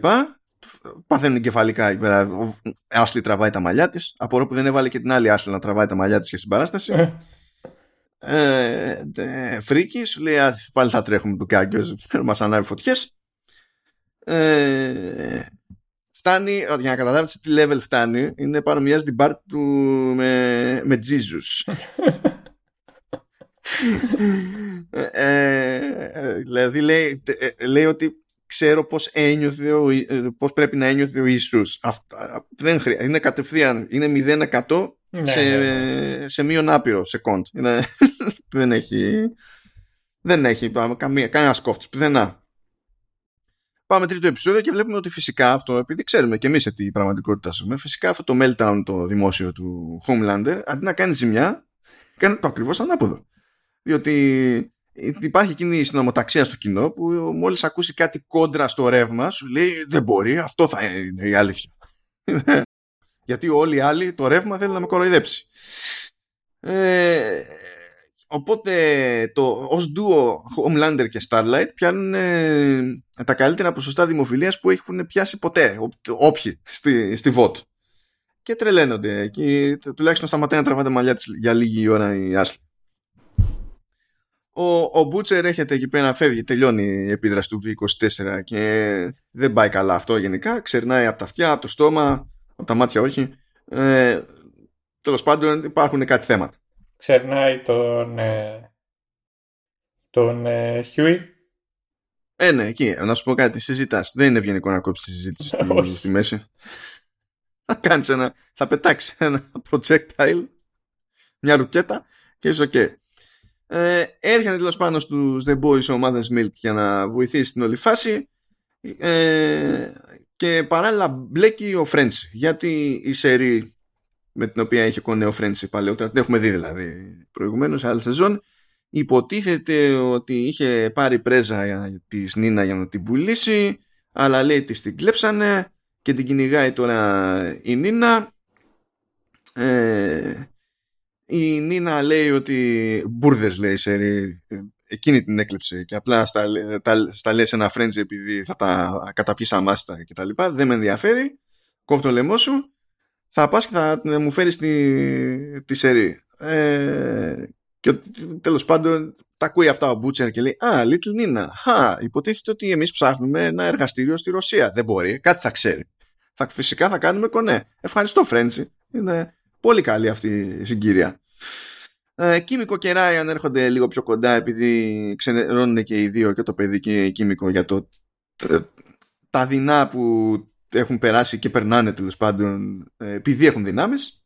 S1: Παθαίνουν κεφαλικά εκεί πέρα. Ο Άσλι τραβάει τα μαλλιά της. Απορώ που δεν έβαλε και την άλλη Άσλι να τραβάει τα μαλλιά της και στην παράσταση. Ε ε, ε, φρίκι, σου λέει πάλι θα τρέχουμε το κάγκιο, μας ανάβει φωτιές. Ε, φτάνει, για να καταλάβετε τι level φτάνει, είναι πάνω μοιάζει την part του με, με Jesus. ε, ε, δηλαδή λέει, ε, λέει ότι ξέρω πώς, ένιωθε ο, πώς πρέπει να ένιωθε ο Ιησούς. Αυτά, δεν χρειάζεται. Είναι κατευθείαν. Είναι 0% ναι, σε, ναι, ναι. σε μείον άπειρο σε κοντ. δεν έχει. Δεν έχει καμία, κανένα κόφτη πουθενά. Πάμε τρίτο επεισόδιο και βλέπουμε ότι φυσικά αυτό, επειδή ξέρουμε και εμείς σε τι πραγματικότητα ζούμε, φυσικά αυτό το meltdown το δημόσιο του Homelander, αντί να κάνει ζημιά, κάνει το ακριβώς ανάποδο. Διότι υπάρχει εκείνη η συνομοταξία στο κοινό που μόλις ακούσει κάτι κόντρα στο ρεύμα σου λέει δεν μπορεί, αυτό θα είναι η αλήθεια. Γιατί όλοι οι άλλοι το ρεύμα θέλουν να με κοροϊδέψει. Ε, οπότε το, ως duo Homelander και Starlight πιάνουν ε, τα καλύτερα ποσοστά δημοφιλίας που έχουν πιάσει ποτέ όποιοι στη, στη VOT. Και τρελαίνονται και τουλάχιστον σταματάει να τραβάει τα μαλλιά της για λίγη ώρα η Άσλεϊ. Ο, ο Μπούτσερ έρχεται εκεί πέρα, φεύγει, τελειώνει η επίδραση του V24 και δεν πάει καλά αυτό γενικά. Ξερνάει από τα αυτιά, από το στόμα, από τα μάτια όχι. Ε, Τέλος πάντων υπάρχουν κάτι θέματα.
S2: Ξερνάει τον, ε, τον ε, Χιούι.
S1: Ε, ναι, εκεί. Να σου πω κάτι. Συζητάς. Δεν είναι ευγενικό να κόψεις τη συζήτηση στη, στη μέση. Θα κάνεις ένα. Θα πετάξεις ένα projectile. Μια ρουκέτα και είσαι OK. Ε, έρχεται τέλος πάνω στους The Boys ο Mother's Milk για να βοηθήσει την όλη φάση. Ε, και παράλληλα μπλέκει ο Φρέντσι γιατί η σερή με την οποία είχε κονέ ο Φρέντσι παλαιότερα την έχουμε δει δηλαδή προηγουμένως σε άλλη σεζόν υποτίθεται ότι είχε πάρει πρέζα της Νίνα για να την πουλήσει αλλά λέει της την κλέψανε και την κυνηγάει τώρα η Νίνα. Ε, η Νίνα λέει ότι μπουρδες λέει σερή εκείνη την έκλεψε και απλά στα, τα, στα λέει σε ένα φρέντζι επειδή θα τα καταπιείς αμάστα και τα λοιπά. Δεν με ενδιαφέρει. Κόβω το λαιμό σου. Θα πας και θα μου φέρεις τη, τη σερή. Ε, και τέλος πάντων τα ακούει αυτά ο Μπούτσερ και λέει «Α, Little Nina, χα, υποτίθεται ότι εμείς ψάχνουμε ένα εργαστήριο στη Ρωσία. Δεν μπορεί, κάτι θα ξέρει. Θα, φυσικά θα κάνουμε κονέ. Ευχαριστώ Φρέντζι. Είναι πολύ καλή αυτή η συγκύρια. Ε, Κίμικο και Ράιαν έρχονται λίγο πιο κοντά επειδή ξενερώνουν και οι δύο και το παιδί και η Κίμικο για το τα δεινά που έχουν περάσει και περνάνε τέλος πάντων ε, επειδή έχουν δυνάμεις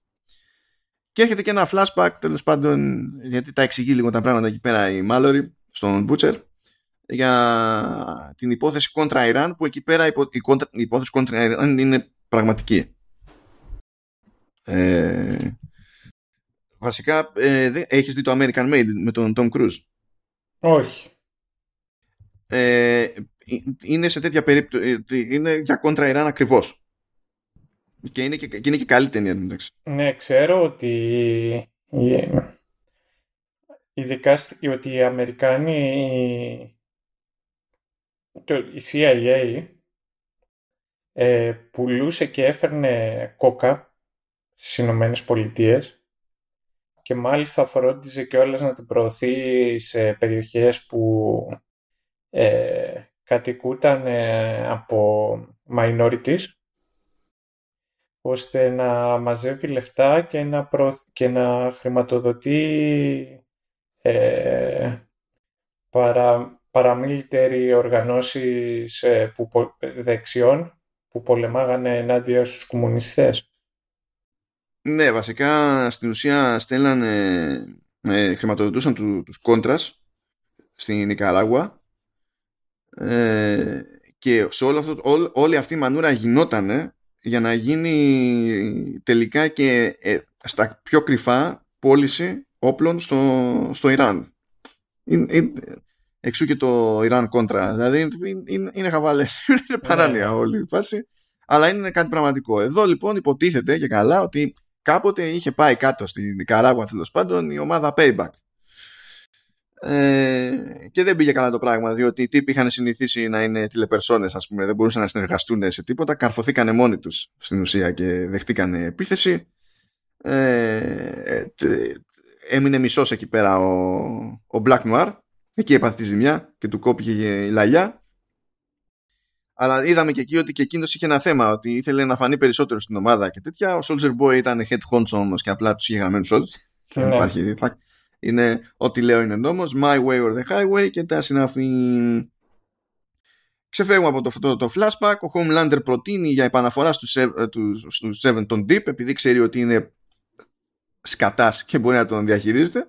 S1: και έρχεται και ένα flashback τέλος πάντων γιατί τα εξηγεί λίγο τα πράγματα εκεί πέρα η Μάλορι στον Butcher για την υπόθεση κόντρα Ιράν που εκεί πέρα η, υπόθεση κόντρα Ιράν είναι πραγματική. Ε, Βασικά, ε, έχεις δει το American Made με τον Tom Cruise;
S2: Όχι.
S1: Ε, είναι σε τέτοια περίπτωση. Ε, είναι για κόντρα Ιράν ακριβώς. Και είναι και, και, είναι και καλή ταινία, εντάξει.
S2: Ναι, ξέρω ότι. Ειδικά ότι οι Αμερικάνοι. Το, η CIA ε, πουλούσε και έφερνε κόκα στις Ηνωμένες Πολιτείες και μάλιστα φρόντιζε και όλες να την προωθεί σε περιοχές που ε, κατοικούταν ε, από minorities ώστε να μαζεύει λεφτά και να, και να χρηματοδοτεί ε, παρα... παραμιλιτέρι οργανώσεις ε, που, δεξιών που πολεμάγανε ενάντια στους κομμουνιστές.
S1: Ναι, βασικά στην ουσία στέλνανε, ε, χρηματοδοτούσαν του, τους κόντρας στην Νικαράγουα ε, και σε όλο αυτό, ό, όλη αυτή η μανούρα γινότανε για να γίνει τελικά και ε, στα πιο κρυφά πώληση όπλων στο, στο Ιράν. Είναι, εξού και το Ιράν κόντρα. Δηλαδή είναι, είναι χαβάλε. είναι παράνοια ναι. όλη η φάση. Αλλά είναι κάτι πραγματικό. Εδώ λοιπόν υποτίθεται και καλά ότι κάποτε είχε πάει κάτω στην Νικαράγουα τέλος πάντων η ομάδα Payback. Ε, και δεν πήγε καλά το πράγμα διότι οι τύποι είχαν συνηθίσει να είναι τηλεπερσόνες ας πούμε. Δεν μπορούσαν να συνεργαστούν σε τίποτα. Καρφωθήκανε μόνοι τους στην ουσία και δεχτήκανε επίθεση. Ε, ε έμεινε μισός εκεί πέρα ο, ο Black Noir. Εκεί έπαθε τη ζημιά και του κόπηκε η λαλιά αλλά είδαμε και εκεί ότι και εκείνος είχε ένα θέμα ότι ήθελε να φανεί περισσότερο στην ομάδα και τέτοια ο Soldier Boy ήταν head honcho όμως και απλά τους είχε γραμμένους όλους δεν ναι. υπάρχει είναι ό,τι λέω είναι νόμος my way or the highway και τα συναφή Ξεφεύγουμε από το, το, flashback. Ο Homelander προτείνει για επαναφορά στους, στους Seven τον Deep επειδή ξέρει ότι είναι σκατάς και μπορεί να τον διαχειρίζεται.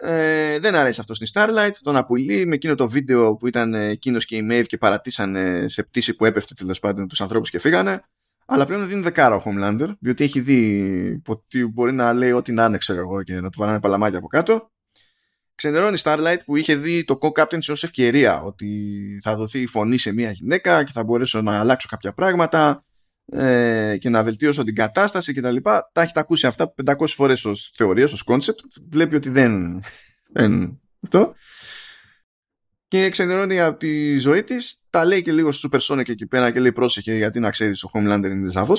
S1: Ε, δεν αρέσει αυτό στην Starlight. Τον απολύει με εκείνο το βίντεο που ήταν εκείνος και η Maeve και παρατήσανε σε πτήση που έπεφτε τέλος πάντων τους ανθρώπους και φύγανε. Αλλά πρέπει να δίνει δεκάρα ο Homelander, διότι έχει δει ότι μπορεί να λέει ό,τι να είναι, ξέρω εγώ, και να του βαράνε παλαμάκια από κάτω. Ξενερώνει η Starlight που είχε δει το co-captaincy ω ευκαιρία, ότι θα δοθεί φωνή σε μια γυναίκα και θα μπορέσω να αλλάξω κάποια πράγματα ε, και να βελτίωσω την κατάσταση κτλ. Τα, τα έχει τα ακούσει αυτά 500 φορές ως θεωρίες, ως concept. Βλέπει ότι δεν. δεν αυτό. Και ξενερώνει από τη ζωή της, τα λέει και λίγο στο Super Sonic εκεί πέρα και λέει πρόσεχε γιατί να ξέρεις ο Homelander είναι ζάβο.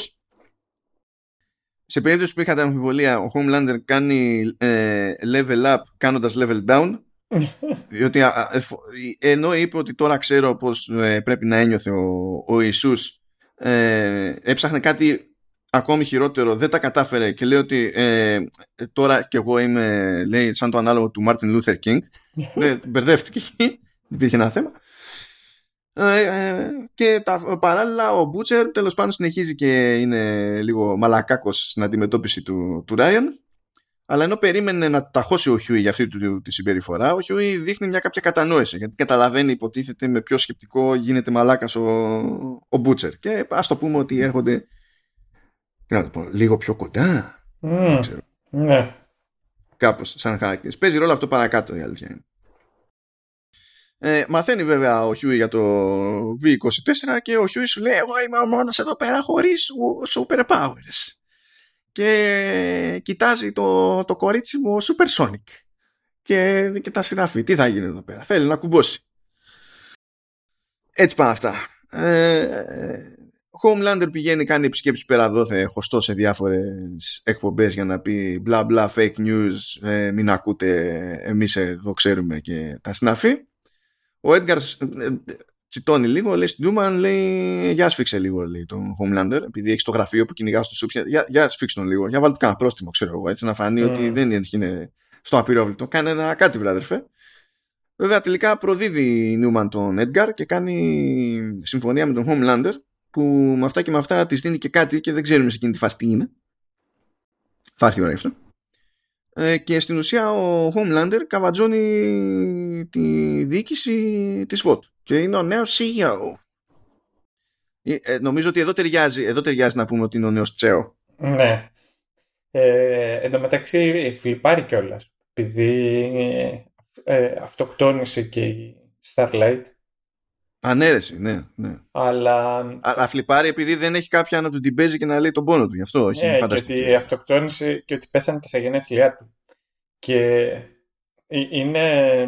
S1: Σε περίπτωση που είχατε αμφιβολία, ο Homelander κάνει ε, level up κάνοντας level down. διότι ε, ενώ είπε ότι τώρα ξέρω πως ε, πρέπει να ένιωθε ο, ο Ιησούς ε, έψαχνε κάτι ακόμη χειρότερο, δεν τα κατάφερε και λέει ότι ε, τώρα κι εγώ είμαι λέει, σαν το ανάλογο του Μάρτιν Λούθερ Κίνγκ. μπερδεύτηκε εκεί, υπήρχε ένα θέμα. Ε, ε, και τα, παράλληλα ο Μπούτσερ τέλος πάντων συνεχίζει και είναι λίγο μαλακάκος στην αντιμετώπιση του, του Ράιαν αλλά ενώ περίμενε να τα χώσει ο Χιούι για αυτή του, τη συμπεριφορά, ο Χιούι δείχνει μια κάποια κατανόηση. Γιατί καταλαβαίνει, υποτίθεται, με ποιο σκεπτικό γίνεται μαλάκας ο, ο Μπούτσερ. Και ας το πούμε ότι έρχονται. Να το πω, λίγο πιο κοντά.
S2: Mm, ξέρω. Ναι.
S1: Κάπως σαν χαρακτήρες. Παίζει ρόλο αυτό παρακάτω η αλήθεια είναι. Ε, μαθαίνει βέβαια ο Χιούι για το V24 και ο Χιούι σου λέει εγώ είμαι ο μόνος εδώ πέρα χωρίς super powers και κοιτάζει το, το κορίτσι μου ο Supersonic και, και τα συναφή. Τι θα γίνει εδώ πέρα. Θέλει να κουμπώσει. Έτσι πάνε αυτά. Ε, Homelander πηγαίνει, κάνει επισκέψεις πέρα δόθε χωστό σε διάφορες εκπομπές για να πει μπλα μπλα fake news, ε, μην ακούτε, εμείς εδώ ξέρουμε και τα συναφή. Ο Edgar τσιτώνει λίγο, λέει στην Ντούμαν, λέει για σφίξε λίγο λέει, τον Homelander, επειδή έχεις το γραφείο που κυνηγάς στο σούπια, για, για σφίξε τον λίγο, για βάλει του κανένα πρόστιμο, ξέρω εγώ, έτσι να φανεί mm. ότι δεν είναι στο απειρόβλητο. Κάνε ένα κάτι, βράδερφε. Βέβαια, τελικά προδίδει η Νιούμαν τον Edgar και κάνει συμφωνία με τον Homelander, που με αυτά και με αυτά της δίνει και κάτι και δεν ξέρουμε σε εκείνη τη φάση τι είναι. Θα έρθει η ώρα αυτό. Ε, και στην ουσία ο Homelander καβατζώνει τη διοίκηση της ΦΟΤ και είναι ο νέος CEO. Ε, ε, νομίζω ότι εδώ ταιριάζει, εδώ ταιριάζει να πούμε ότι είναι ο νέος Τσέο.
S2: Ναι. Ε, εν τω μεταξύ φλιπάρει κιόλας. Επειδή ε, αυτοκτόνησε και η Starlight.
S1: Ανέρεση, ναι, ναι.
S2: Αλλά...
S1: Αλλά φλιπάρει επειδή δεν έχει κάποια να του την παίζει και να λέει τον πόνο του. Γι' αυτό όχι
S2: ναι, και ότι αυτοκτόνησε και ότι πέθανε και στα γενέθλιά του. Και είναι,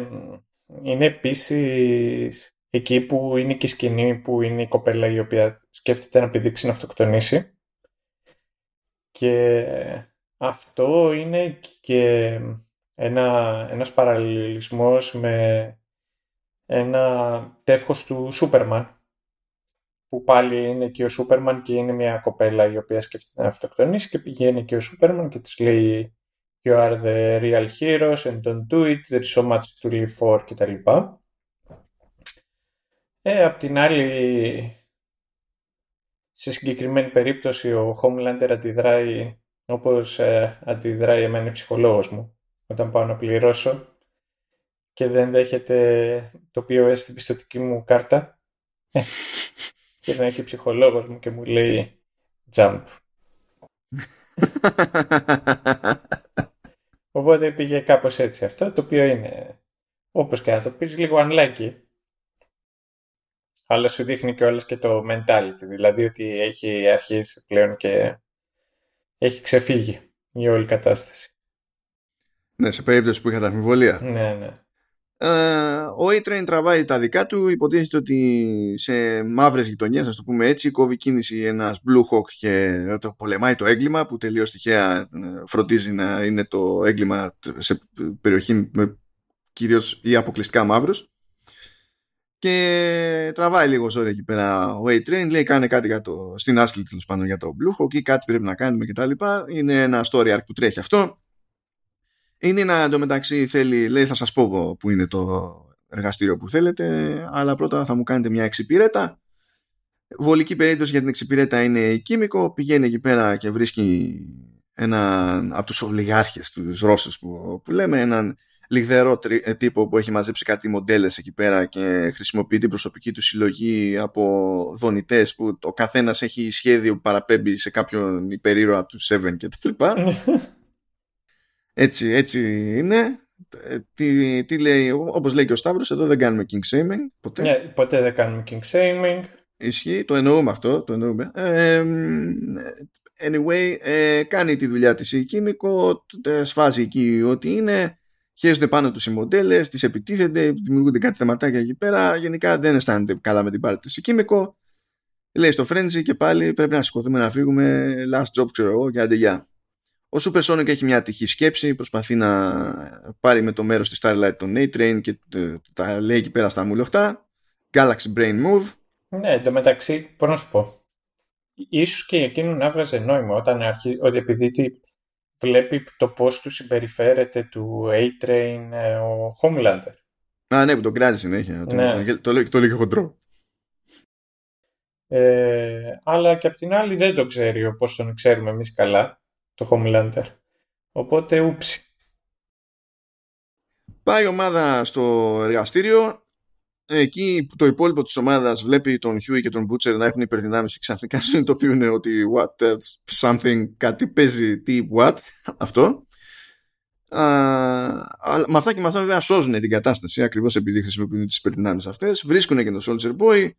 S2: είναι επίσης εκεί που είναι και η σκηνή που είναι η κοπέλα η οποία σκέφτεται να πηδήξει να αυτοκτονήσει. Και αυτό είναι και ένα, ένας παραλληλισμός με ένα τεύχος του Σούπερμαν που πάλι είναι και ο Σούπερμαν και είναι μια κοπέλα η οποία σκέφτεται να αυτοκτονήσει και πηγαίνει και ο Σούπερμαν και της λέει You are the real heroes and don't do it, there's so much to live for κτλ. Ε, απ' την άλλη, σε συγκεκριμένη περίπτωση ο Homelander αντιδράει όπως ε, αντιδράει εμένα η ψυχολόγος μου όταν πάω να πληρώσω και δεν δέχεται το POS στην πιστοτική μου κάρτα. Ε, και είναι και ψυχολόγος μου και μου λέει jump. Οπότε πήγε κάπως έτσι αυτό, το οποίο είναι, όπως και να το πεις, λίγο unlucky. Αλλά σου δείχνει και όλες και το mentality, δηλαδή ότι έχει αρχίσει πλέον και έχει ξεφύγει η όλη κατάσταση.
S1: Ναι, σε περίπτωση που είχα τα αμφιβολία.
S2: Ναι, ναι.
S1: Ε, ο A-Train τραβάει τα δικά του, υποτίθεται ότι σε μαύρες γειτονιές, να το πούμε έτσι, κόβει κίνηση ένας Blue Hawk και το πολεμάει το έγκλημα που τελείως τυχαία ε, φροντίζει να είναι το έγκλημα σε περιοχή με κυρίως ή αποκλειστικά μαύρους και τραβάει λίγο ζόρι εκεί πέρα ο A-Train, λέει κάνε κάτι για το, στην Ashley τέλος πάντων για το Blue Hawk ή κάτι πρέπει να κάνουμε κτλ. Είναι ένα story arc που τρέχει αυτό είναι ένα εντωμεταξύ θέλει, λέει θα σας πω που είναι το εργαστήριο που θέλετε, αλλά πρώτα θα μου κάνετε μια εξυπηρέτα. Βολική περίπτωση για την εξυπηρέτα είναι η Κίμικο, πηγαίνει εκεί πέρα και βρίσκει ένα από τους ολιγάρχες, τους Ρώσους που, που λέμε, έναν λιγδερό ε, τύπο που έχει μαζέψει κάτι μοντέλες εκεί πέρα και χρησιμοποιεί την προσωπική του συλλογή από δονητές που ο καθένας έχει σχέδιο που παραπέμπει σε κάποιον υπερήρωα από τους Seven και τα Έτσι, έτσι είναι. Ε, τι, τι λέει, όπως λέει και ο Σταύρος, εδώ δεν κάνουμε king shaming. Ποτέ.
S2: Ναι, ποτέ δεν κάνουμε king shaming.
S1: Ισχύει, το εννοούμε αυτό, το εννοούμε. Ε, anyway, ε, κάνει τη δουλειά της η Κίμικο, σφάζει εκεί ό,τι είναι, χέζονται πάνω τους οι μοντέλες, τις επιτίθενται, δημιουργούνται κάτι θεματάκια εκεί πέρα, γενικά δεν αισθάνεται καλά με την πάρτη της η Κίμικο. Λέει στο Frenzy και πάλι πρέπει να σηκωθούμε να φύγουμε, last job ξέρω εγώ και άντε γεια. Ο Super Sonic έχει μια τυχή σκέψη, προσπαθεί να πάρει με το μέρος της Starlight τον A-Train και τα λέει εκεί πέρα στα μουλοχτά. Galaxy Brain Move.
S2: Ναι, εντωμεταξύ, πώς να σου πω. Ίσως και εκείνο να έβγαζε νόημα όταν αρχίζει, ότι επειδή τι, βλέπει το πώς του συμπεριφέρεται του A-Train ε, ο Homelander.
S1: Α, ναι, που τον κράζει συνέχεια. Ναι. Το, το, το, λέει και χοντρό.
S2: Ε, αλλά και απ' την άλλη δεν το ξέρει όπως τον ξέρουμε εμείς καλά το Homelander. Οπότε ούψη.
S1: Πάει η ομάδα στο εργαστήριο. Εκεί το υπόλοιπο της ομάδας βλέπει τον Huey και τον Butcher να έχουν υπερδυνάμεις και ξαφνικά συνειδητοποιούν ότι what, uh, something, κάτι παίζει, τι, what, αυτό. Uh, με αυτά και με αυτά βέβαια σώζουν την κατάσταση ακριβώς επειδή χρησιμοποιούν τις υπερδυνάμεις αυτές. Βρίσκουν και τον Soldier Boy.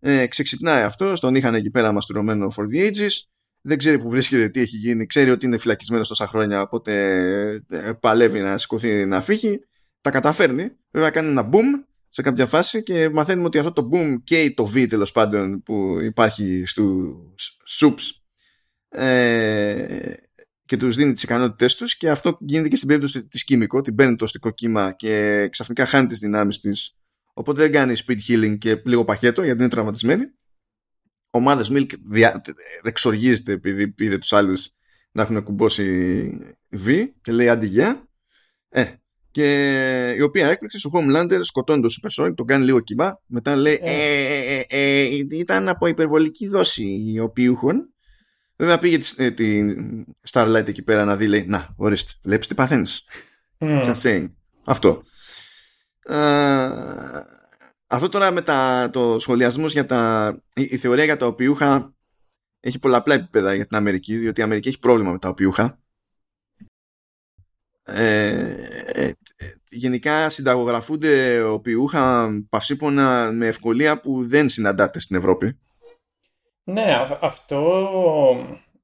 S1: Ε, ξεξυπνάει αυτό, τον είχαν εκεί πέρα μαστουρωμένο for the ages δεν ξέρει που βρίσκεται, τι έχει γίνει, ξέρει ότι είναι φυλακισμένος τόσα χρόνια, οπότε ε, παλεύει να σηκωθεί να φύγει. Τα καταφέρνει. Βέβαια κάνει ένα boom σε κάποια φάση και μαθαίνουμε ότι αυτό το boom και το V τέλος πάντων που υπάρχει στου soups ε, και τους δίνει τις ικανότητές τους και αυτό γίνεται και στην περίπτωση της Κίμικο, την παίρνει το αστικό κύμα και ξαφνικά χάνει τις δυνάμεις της οπότε δεν κάνει speed healing και λίγο πακέτο γιατί είναι τραυματισμένη ομάδες Milk εξοργίζεται επειδή είδε τους άλλους να έχουν κουμπώσει V και λέει αντιγεια. Ε, και η οποία έκπληξη ο Homelander σκοτώνει τον Super Sonic, τον κάνει λίγο κοιμά. Μετά λέει ε. Ε, ε, ε, ήταν από υπερβολική δόση η οπιούχων. Βέβαια πήγε της, τη Starlight εκεί πέρα να δει, λέει, να, ορίστε, βλέπεις τι παθαίνεις. Mm. Just saying. Αυτό. Αυτό τώρα με τα, το σχολιασμός για τα. Η, θεωρία για τα οπιούχα έχει πολλαπλά επίπεδα για την Αμερική, διότι η Αμερική έχει πρόβλημα με τα οπιούχα. Ε, ε, γενικά συνταγογραφούνται οπιούχα παυσίπονα με ευκολία που δεν συναντάται στην Ευρώπη.
S2: Ναι, αυτό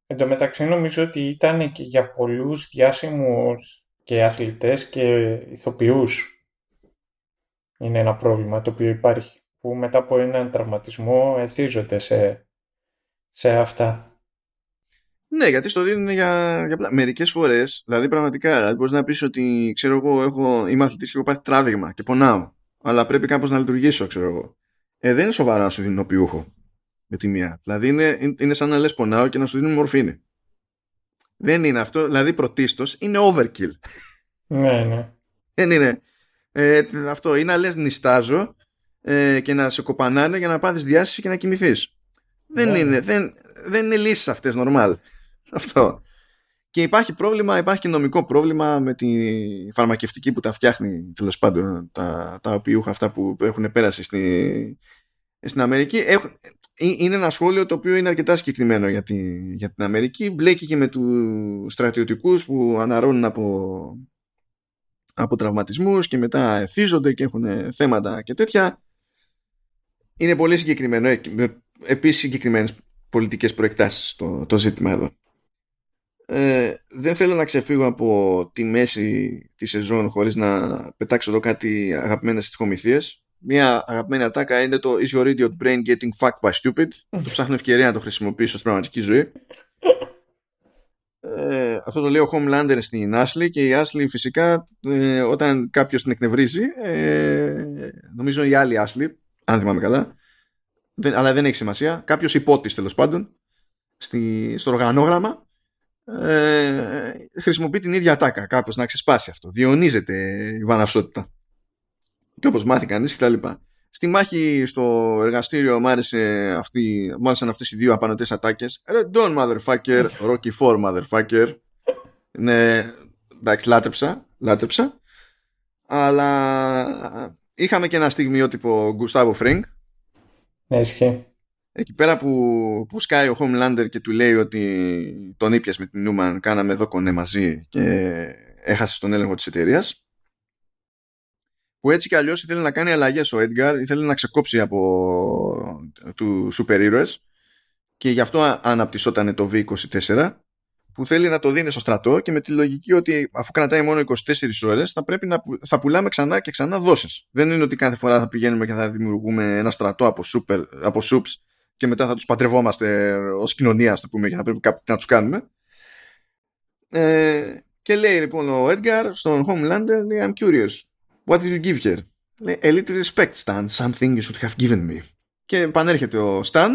S2: εντωμεταξύ νομίζω ότι ήταν και για πολλούς διάσημους και αθλητές και ηθοποιούς είναι ένα πρόβλημα το οποίο υπάρχει, που μετά από έναν τραυματισμό εθίζονται σε, σε αυτά.
S1: Ναι, γιατί στο δίνουν για, για μερικές φορές, δηλαδή πραγματικά, δηλαδή μπορείς να πεις ότι ξέρω εγώ έχω, είμαι αθλητής και έχω πάθει τράβηγμα και πονάω, αλλά πρέπει κάπως να λειτουργήσω, ξέρω εγώ. Ε, δεν είναι σοβαρά να σου δίνουν οπιούχο. με τη μία. Δηλαδή είναι, είναι σαν να λες πονάω και να σου δίνουν μορφήνη. Δεν είναι αυτό. Δηλαδή πρωτίστως είναι overkill.
S2: Ναι, ναι.
S1: Δεν είναι. Ε, αυτό είναι να λες νιστάζω ε, και να σε κοπανάνε για να πάθεις διάστηση και να κοιμηθείς. Δεν
S2: Ναι.
S1: είναι. Δεν, δεν είναι λύσεις αυτές normal. Αυτό. Και υπάρχει πρόβλημα, υπάρχει και νομικό πρόβλημα με τη φαρμακευτική που τα φτιάχνει τέλος πάντων τα, τα οπιούχα αυτά που έχουν πέρασει στη, στην Αμερική. Έχουν, ε, είναι ένα σχόλιο το οποίο είναι αρκετά συγκεκριμένο για, τη, για την Αμερική. Μπλέκει και με τους στρατιωτικούς που αναρώνουν από, από τραυματισμούς και μετά εθίζονται και έχουν θέματα και τέτοια. Είναι πολύ συγκεκριμένο. ε, με Επίσης συγκεκριμένες πολιτικές προεκτάσεις το, το ζήτημα εδώ. Ε, δεν θέλω να ξεφύγω από τη μέση της σεζόν χωρίς να πετάξω εδώ κάτι αγαπημένες στοιχομηθείες. Μία αγαπημένη ατάκα είναι το Is your idiot brain getting fucked by stupid? Αυτό ψάχνω ευκαιρία να το χρησιμοποιήσω στην πραγματική ζωή. Ε, αυτό το λέει ο Homelander στην Ashley και η Ashley φυσικά ε, όταν κάποιος την εκνευρίζει ε, νομίζω η άλλη Ashley αν θυμάμαι καλά δεν, αλλά δεν έχει σημασία κάποιος υπότης τέλος πάντων στη, στο οργανόγραμμα ε, χρησιμοποιεί την ίδια ατάκα κάπως να ξεσπάσει αυτό διονύζεται η βαναυσότητα. Και όπως μάθει κανείς και τα λοιπά στη μάχη στο εργαστήριο μ' άρεσε αυτή, μ' άρεσαν αυτές οι δύο απανωτές ατάκες Red Dawn motherfucker Rocky 4 motherfucker ναι, εντάξει λάτρεψα λάτρεψα αλλά είχαμε και ένα στιγμιότυπο Γκουστάβο Φρίνγκ
S2: Ναι, ισχύει.
S1: Εκεί πέρα που, που σκάει ο Homelander και του λέει ότι τον ήπιας με την Νούμαν, κάναμε εδώ κονέ μαζί και έχασες τον έλεγχο της εταιρείας. Που έτσι κι αλλιώς ήθελε να κάνει αλλαγές ο Edgar, ήθελε να ξεκόψει από του σούπερ ήρωες και γι' αυτό αναπτυσσόταν το V24 που θέλει να το δίνει στο στρατό και με τη λογική ότι αφού κρατάει μόνο 24 ώρες θα πρέπει να που- θα πουλάμε ξανά και ξανά δόσεις. Δεν είναι ότι κάθε φορά θα πηγαίνουμε και θα δημιουργούμε ένα στρατό από, super, από soups και μετά θα τους παντρευόμαστε ως κοινωνία, ας το πούμε, και θα πρέπει κάπου να τους κάνουμε. Ε, και λέει λοιπόν ο Edgar στον Homelander, λέει, I'm curious. What did you give her? Λέει, a little respect, Stan. Something you should have given me. Και επανέρχεται ο Stan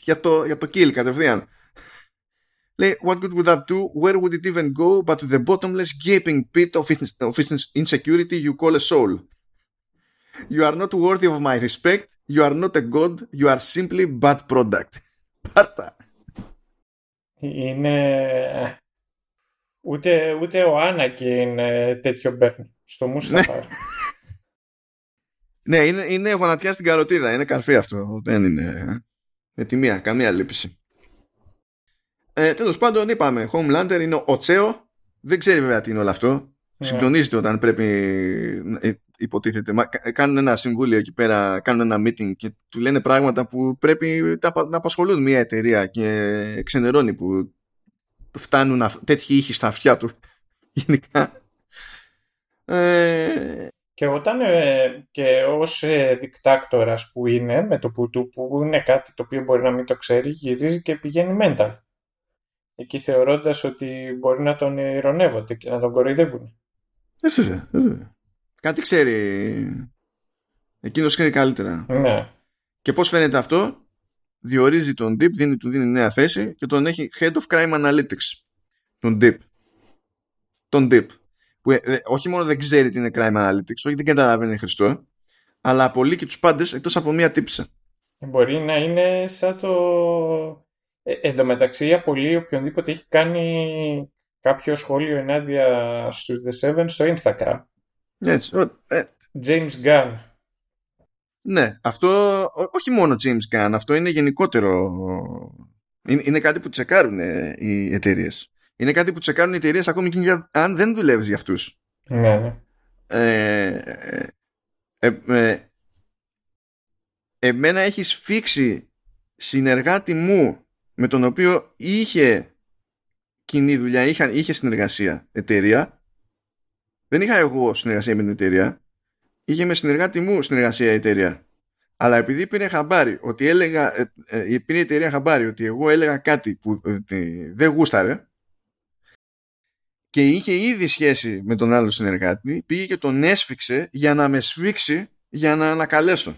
S1: για το, για το kill κατευθείαν. Λέει, what good would that do? Where would it even go but to the bottomless gaping pit of, ins- of ins- insecurity you call a soul? You are not worthy of my respect. You are not a god. You are simply bad product. Πάρτα.
S2: Είναι... Ούτε, ούτε ο Άνακιν ε, τέτοιο παίρνει. Στο Μούσταφα.
S1: Ναι, είναι, είναι γονατιά στην καροτίδα. Είναι καρφί αυτό. Δεν είναι με τη μία. Καμία λύπηση. Ε, Τέλος πάντων, είπαμε. Homelander είναι ο Τσέο. Δεν ξέρει βέβαια τι είναι όλο αυτό.
S2: Ναι.
S1: Συντονίζεται όταν πρέπει. ε, Υποτίθεται. Μα, κα- κάνουν ένα συμβούλιο εκεί πέρα, κάνουν ένα meeting και του λένε πράγματα που πρέπει τα απα- να απασχολούν μια εταιρεία και ξενερώνει που φτάνουν αυ- τέτοιοι ήχοι στα αυτιά του. Γενικά. Ε,
S2: Και όταν ε, και ως ε, δικτάκτορας που είναι με το πουτού που είναι κάτι το οποίο μπορεί να μην το ξέρει γυρίζει και πηγαίνει mental. Εκεί θεωρώντας ότι μπορεί να τον ηρωνεύονται και να τον κοροϊδεύουν.
S1: Ε, βέβαια, ε, βέβαια. Κάτι ξέρει. Εκείνος ξέρει καλύτερα.
S2: Ναι.
S1: Και πώς φαίνεται αυτό, διορίζει τον Deep, δίνει, του δίνει νέα θέση και τον έχει Head of Crime Analytics. Τον Deep. Τον Deep. Που ε, ε, όχι μόνο δεν ξέρει τι είναι Crime Analytics, όχι δεν καταλαβαίνει Χριστό, αλλά απολύει και τους πάντες εκτός από μία τύψα.
S2: Μπορεί να είναι σαν το... Ε, εν τω μεταξύ απολύει οποιονδήποτε έχει κάνει κάποιο σχόλιο ενάντια στους The Seven στο Instagram.
S1: Έτσι. Ο- ε,
S2: James Gunn.
S1: ναι, αυτό ό- όχι μόνο James Gunn, αυτό είναι γενικότερο. Είναι, είναι κάτι που τσεκάρουν ε, οι εταιρείες. Είναι κάτι που τσεκάρουν οι εταιρείες ακόμη και για- αν δεν δουλεύεις για αυτούς.
S2: Ναι, ναι.
S1: ε, ε, ε, εμένα έχει σφίξει συνεργάτη μου με τον οποίο είχε κοινή δουλειά, είχα, είχε συνεργασία εταιρεία. Δεν είχα εγώ συνεργασία με την εταιρεία. Είχε με συνεργάτη μου συνεργασία η εταιρεία. Αλλά επειδή πήρε χαμπάρι ότι έλεγα, ε, ε, πήρε η εταιρεία χαμπάρι ότι εγώ έλεγα κάτι που ε, δεν γούσταρε, και είχε ήδη σχέση με τον άλλο συνεργάτη, πήγε και τον έσφιξε για να με σφίξει για να ανακαλέσω.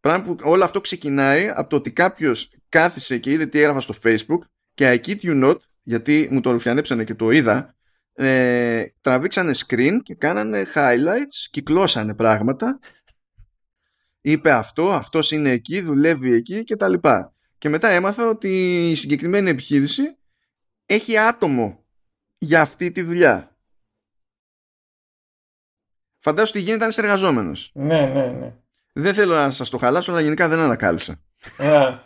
S1: Πράγμα που όλο αυτό ξεκινάει από το ότι κάποιος κάθισε και είδε τι έγραφα στο Facebook και I kid you not, γιατί μου το ρουφιανέψανε και το είδα, ε, τραβήξανε screen και κάνανε highlights, κυκλώσανε πράγματα. Είπε αυτό, αυτός είναι εκεί, δουλεύει εκεί και τα λοιπά. Και μετά έμαθα ότι η συγκεκριμένη επιχείρηση έχει άτομο για αυτή τη δουλειά. Φαντάζομαι ότι γίνεται αν είσαι εργαζόμενος.
S2: Ναι, ναι, ναι.
S1: Δεν θέλω να σας το χαλάσω, αλλά γενικά δεν ανακάλυψα.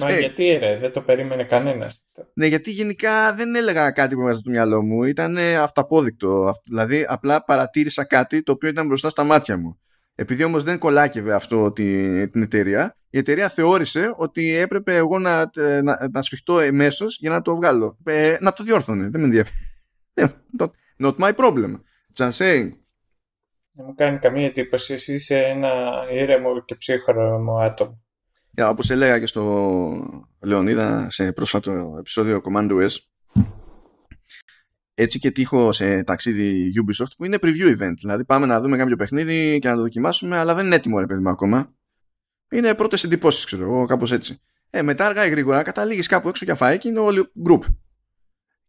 S2: Μα γιατί ρε, δεν το περίμενε κανένας.
S1: Ναι, γιατί γενικά δεν έλεγα κάτι που έβαζε το μυαλό μου. Ήταν αυταπόδεικτο. Δηλαδή, απλά παρατήρησα κάτι το οποίο ήταν μπροστά στα μάτια μου. Επειδή όμως δεν κολάκευε αυτό την εταιρεία, η εταιρεία θεώρησε ότι έπρεπε εγώ να, να, να σφιχτώ εμέσως για να το βγάλω. Ε, να το διόρθωνε. Δεν με ενδιαφέρει. Ε, not my problem. Just saying.
S2: Δεν μου κάνει καμία εντύπωση. Εσύ είσαι ένα ήρεμο και ψύχρεμο άτομο.
S1: Yeah, όπως έλεγα και στο Λεωνίδα σε πρόσφατο επεισόδιο Command OS έτσι και τύχω σε ταξίδι Ubisoft που είναι preview event. Δηλαδή πάμε να δούμε κάποιο παιχνίδι και να το δοκιμάσουμε, αλλά δεν είναι έτοιμο ρε παιδί μου ακόμα. Είναι πρώτες εντυπώσεις, ξέρω εγώ, κάπως έτσι. Ε, μετά αργά ή γρήγορα καταλήγεις κάπου έξω για φάει και είναι όλοι group.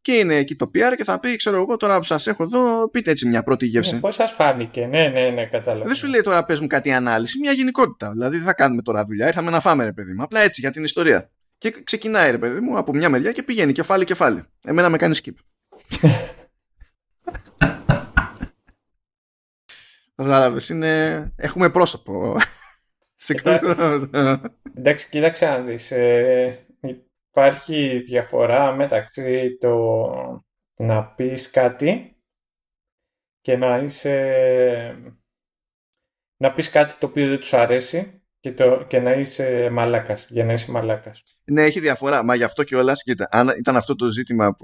S1: Και είναι εκεί το PR και θα πει, ξέρω εγώ, τώρα που σας έχω εδώ, πείτε έτσι μια πρώτη γεύση.
S2: Ε, Πώς σας φάνηκε, ναι, ναι, ναι, κατάλαβα.
S1: Δεν σου λέει τώρα πες μου κάτι ανάλυση, μια γενικότητα. Δηλαδή δεν θα κάνουμε τώρα δουλειά, ήρθαμε να φάμε, ρε παιδί μου. Απλά έτσι για την ιστορία. Και ξεκινάει, ρε παιδί μου, από μια μεριά και πηγαίνει κεφάλι-κεφάλι. Εμένα με κάνει skip. Κατάλαβε, είναι. Έχουμε πρόσωπο.
S2: Εντάξει, κοίταξε να δεις. Ε, υπάρχει διαφορά μεταξύ το να πεις κάτι και να είσαι... να πεις κάτι το οποίο δεν τους αρέσει και, το, και να είσαι μαλάκας, για να είσαι μαλάκας.
S1: Ναι, έχει διαφορά. Μα γι' αυτό και όλα, κοίτα, αν ήταν αυτό το ζήτημα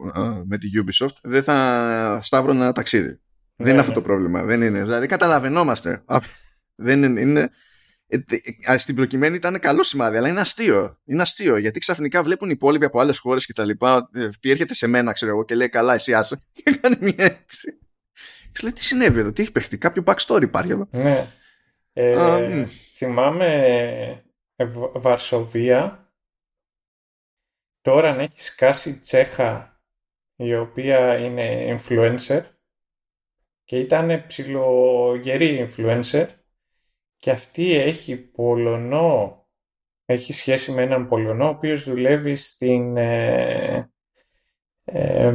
S1: με τη Ubisoft, δεν θα σταύρωνα ταξίδι. δεν είναι ναι, αυτό ναι. το πρόβλημα. Δεν είναι. Δηλαδή, καταλαβαίνόμαστε. δεν είναι, είναι ε, ε, στην προκειμένη ήταν καλό σημάδι, αλλά είναι αστείο. Είναι αστείο γιατί ξαφνικά βλέπουν οι υπόλοιποι από άλλες χώρες και τα λοιπά. Ε, τι έρχεται σε μένα, ξέρω εγώ, και λέει Καλά, εσύ άσε. Και κάνει μια έτσι. Και λέει Τι συνέβη εδώ, τι έχει παιχτεί, κάποιο backstory υπάρχει εδώ.
S2: Ναι. Ε, θυμάμαι Βαρσοβία. Τώρα αν έχεις σκάσει Τσέχα η οποία είναι influencer και ήταν ψιλογερή influencer και αυτή έχει Πολωνό, έχει σχέση με έναν Πολωνό ο οποίος δουλεύει στην ε, ε,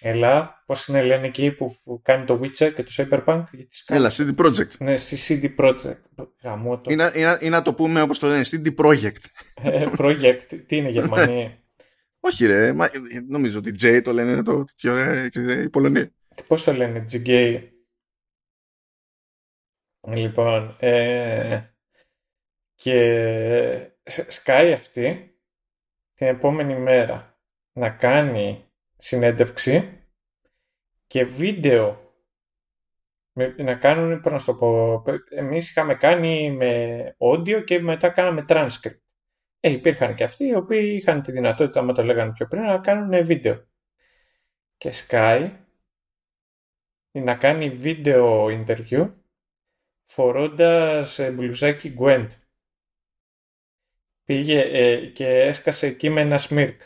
S2: Ελά, πώς είναι λένε εκεί που κάνει το Witcher και το Cyberpunk.
S1: Έλα, CD Projekt.
S2: Ναι, στη CD Projekt. Γαμώτο.
S1: Ή, να, ή, να το πούμε όπως το λένε, CD Projekt.
S2: Ε, project, τι είναι Γερμανία;
S1: Όχι ρε, μα, νομίζω ότι J το λένε το τέτοιο, ε, η Πολωνία.
S2: Πώς το λένε, G-Gay. Λοιπόν, ε, και σκάει αυτή την επόμενη μέρα να κάνει συνέντευξη και βίντεο να κάνουν, πώς να το πω, εμείς είχαμε κάνει με audio και μετά κάναμε transcript. Ε, υπήρχαν και αυτοί οι οποίοι είχαν τη δυνατότητα, άμα το λέγανε πιο πριν, να κάνουν βίντεο. Και Sky να κάνει βίντεο interview φορώντας ε, μπλουζάκι Gwent. Πήγε ε, και έσκασε εκεί με ένα σμίρκ.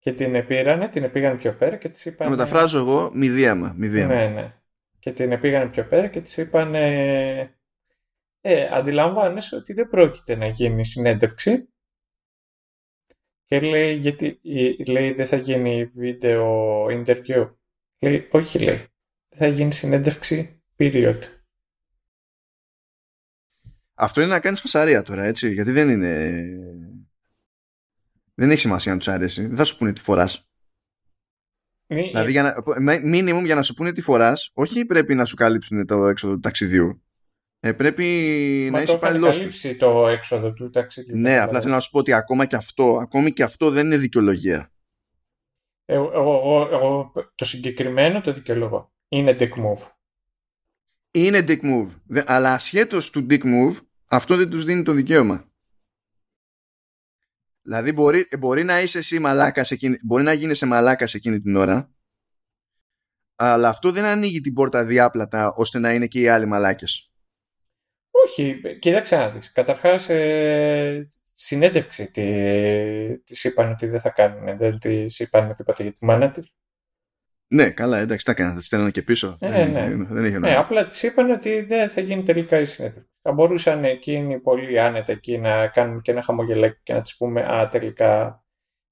S2: Και την επήρανε, την επήγανε πιο πέρα και της είπαν...
S1: Να μεταφράζω εγώ μηδίαμα, μηδίαμα.
S2: Ναι, ναι. Και την επήγανε πιο πέρα και της είπαν... Ε, ε, αντιλαμβάνεσαι ότι δεν πρόκειται να γίνει συνέντευξη. Και λέει, γιατί, λέει, δεν θα γίνει βίντεο interview. Λέει, όχι λέει, θα γίνει συνέντευξη, period.
S1: Αυτό είναι να κάνεις φασαρία τώρα, έτσι. Γιατί δεν είναι. Δεν έχει σημασία αν τους αρέσει. Δεν θα σου πούνε τι φοράς. Δηλαδή, για να, μίνιμουμ για να σου πούνε τι φοράς, όχι πρέπει να σου καλύψουν το έξοδο του ταξιδιού. Ε, πρέπει
S2: Μα
S1: να είσαι υπαλληλό.
S2: Μα καλύψει το έξοδο του ταξιδιού.
S1: Ναι, απλά θέλω να σου πω ότι ακόμα και αυτό, ακόμη και αυτό δεν είναι δικαιολογία.
S2: Εγώ, εγώ, εγώ το συγκεκριμένο το δικαιολογώ. Είναι dick move.
S1: Είναι dick move. Αλλά ασχέτως του dick move, αυτό δεν τους δίνει το δικαίωμα. Δηλαδή μπορεί, μπορεί να είσαι εσύ μαλάκας εκείνη, μπορεί να γίνεσαι μαλάκας εκείνη την ώρα αλλά αυτό δεν ανοίγει την πόρτα διάπλατα ώστε να είναι και οι άλλοι μαλάκες.
S2: Όχι, κοίταξε να δεις. Καταρχάς, ε, συνέντευξη τη, της είπαν ότι δεν θα κάνουν, δεν της είπαν τίποτα για τη μάνα της.
S1: Ναι, καλά, εντάξει, τα έκανα, θα τη και πίσω.
S2: Ε,
S1: δεν,
S2: ναι.
S1: Είχε, δεν είχε
S2: ναι, απλά της είπαν ότι δεν θα γίνει τελικά η συνέντευξη. Θα μπορούσαν εκείνοι πολύ άνετα εκεί να κάνουν και ένα χαμογελάκι και να της πούμε Α, τελικά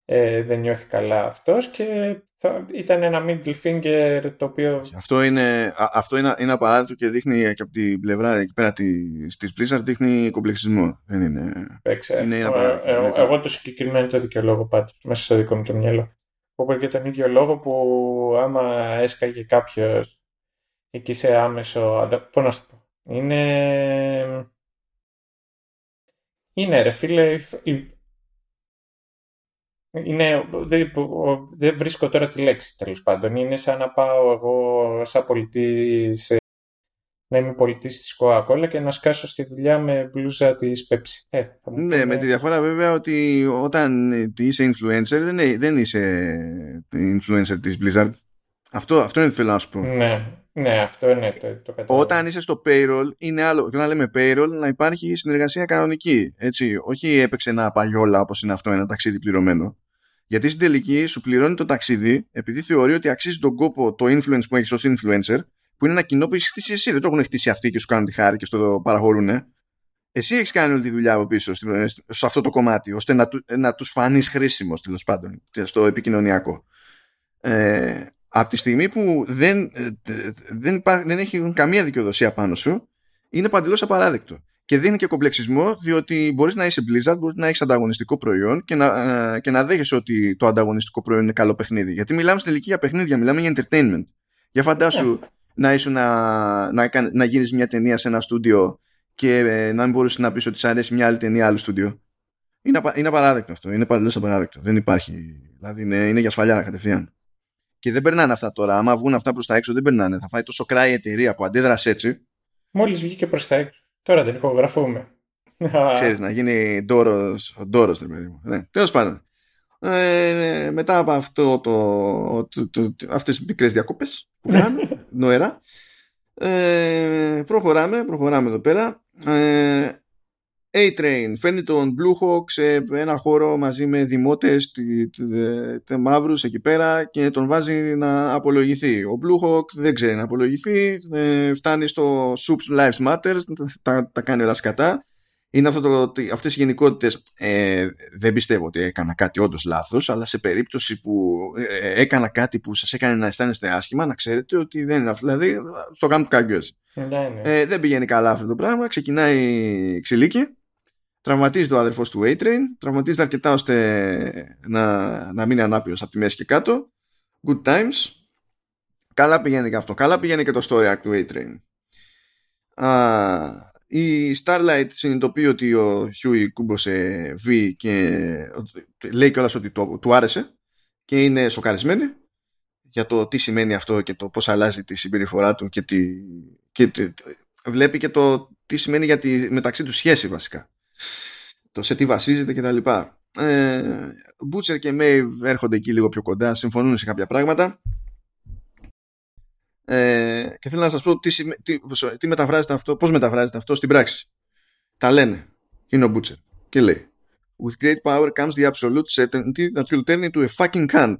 S2: ε, δεν νιώθει καλά αυτός και θα ήταν ένα middle finger το οποίο...
S1: Αυτό είναι, αυτό είναι, είναι απαράδεκτο και δείχνει και από την πλευρά εκεί πέρα της, της Blizzard δείχνει κομπλεξισμό. Δεν είναι...
S2: είναι ε, ε, εγώ, εγώ το συγκεκριμένο το δικαιολόγο πάντως μέσα στο δικό μου το μυαλό. Όπως και τον ίδιο λόγο που άμα έσκαγε κάποιος εκεί σε άμεσο... Πώς να σου πω. Είναι... Είναι ρε φίλε, είναι, δεν, δεν βρίσκω τώρα τη λέξη τέλος πάντων. Είναι σαν να πάω εγώ σαν πολιτή να είμαι πολιτής της Coca-Cola και να σκάσω στη δουλειά με μπλούζα της Pepsi. Ε,
S1: ναι, με τη διαφορά βέβαια ότι όταν είσαι influencer δεν, δεν είσαι influencer της Blizzard. Αυτό, αυτό είναι το θέλω να σου πω.
S2: Ναι, ναι αυτό είναι το, το
S1: καταλαβαίνω. Όταν είσαι στο payroll είναι άλλο. Και να λέμε payroll να υπάρχει συνεργασία κανονική. Έτσι, όχι έπαιξε ένα παλιόλα όπω είναι αυτό, ένα ταξίδι πληρωμένο. Γιατί στην τελική σου πληρώνει το ταξίδι επειδή θεωρεί ότι αξίζει τον κόπο το influence που έχεις ως influencer, που είναι ένα κοινό που έχεις χτίσει εσύ. Δεν το έχουν χτίσει αυτοί και σου κάνουν τη χάρη και στο παραχωρούν. Εσύ έχεις κάνει όλη τη δουλειά από πίσω σε αυτό το κομμάτι, ώστε να, να τους φανείς χρήσιμος τέλος πάντων στο επικοινωνιακό. Ε, από τη στιγμή που δεν, ε, δεν, υπά, δεν έχει καμία δικαιοδοσία πάνω σου, είναι παντελώς απαράδεκτο. Και δίνει και κομπλεξισμό, διότι μπορείς να είσαι Blizzard, μπορείς να έχεις ανταγωνιστικό προϊόν και να, ε, και να δέχεσαι ότι το ανταγωνιστικό προϊόν είναι καλό παιχνίδι. Γιατί μιλάμε στην τελική για παιχνίδια, μιλάμε για entertainment. Για φαντάσου yeah. να, ήσουν να, να, να γίνει μια ταινία σε ένα στούντιο και ε, να μην μπορούσες να πεις ότι σου αρέσει μια άλλη ταινία άλλο στούντιο. Είναι, είναι απαράδεκτο αυτό. Είναι παντελώς απαράδεκτο. Δεν υπάρχει. Δηλαδή είναι, είναι για σφαλιά κατευθείαν. Και δεν περνάνε αυτά τώρα. Άμα βγουν αυτά προς τα έξω, δεν περνάνε. Θα φάει τόσο κράει η εταιρεία που αντέδρασε έτσι.
S2: Μόλις βγήκε προς τα έξω. Τώρα δεν ηχογραφούμε.
S1: Ξέρεις, να γίνει ντόρος, ντόρος, παιδί μου. Ναι. Τέλος πάντων. Ε, μετά από αυτό το, το, το, αυτές τις μικρές διακόπες που κάναμε νοερά ε, προχωράμε προχωράμε εδώ πέρα ε, A-Train φέρνει τον Blue Hawk σε ένα χώρο μαζί με δημότες τε, μαύρους εκεί πέρα και τον βάζει να απολογηθεί. Ο Blue Hawk δεν ξέρει να απολογηθεί, ε, φτάνει στο Soups Lives Matters, τα, τα κάνει όλα σκατά. Είναι αυτό το, αυτές οι γενικότητες ε, δεν πιστεύω ότι έκανα κάτι όντως λάθος αλλά σε περίπτωση που ε, έκανα κάτι που σας έκανε να αισθάνεστε άσχημα να ξέρετε ότι δεν είναι αυτό δηλαδή στο κάνω του
S2: ναι, ναι.
S1: ε, δεν πηγαίνει καλά αυτό το πράγμα ξεκινάει ξυλίκι Τραυματίζει το αδερφός του A-Train, τραυματίζεται αρκετά ώστε να, να μείνει ανάπηρος από τη μέση και κάτω. Good times. Καλά πηγαίνει και αυτό. Καλά πηγαίνει και το story arc του A-Train. η Starlight συνειδητοποιεί ότι ο Huey κούμποσε V και λέει κιόλας ότι το, του άρεσε και είναι σοκαρισμένη για το τι σημαίνει αυτό και το πώς αλλάζει τη συμπεριφορά του και, τη, και βλέπει και το τι σημαίνει για τη μεταξύ τους σχέση βασικά το σε τι βασίζεται κτλ. Ε, Butcher και Maeve έρχονται εκεί λίγο πιο κοντά, συμφωνούν σε κάποια πράγματα. Ε, και θέλω να σας πω τι, τι, τι μεταφράζεται αυτό, πώς μεταφράζεται αυτό στην πράξη. Τα λένε. Είναι ο Butcher. Και λέει With great power comes the absolute certainty that will turn into a fucking cunt.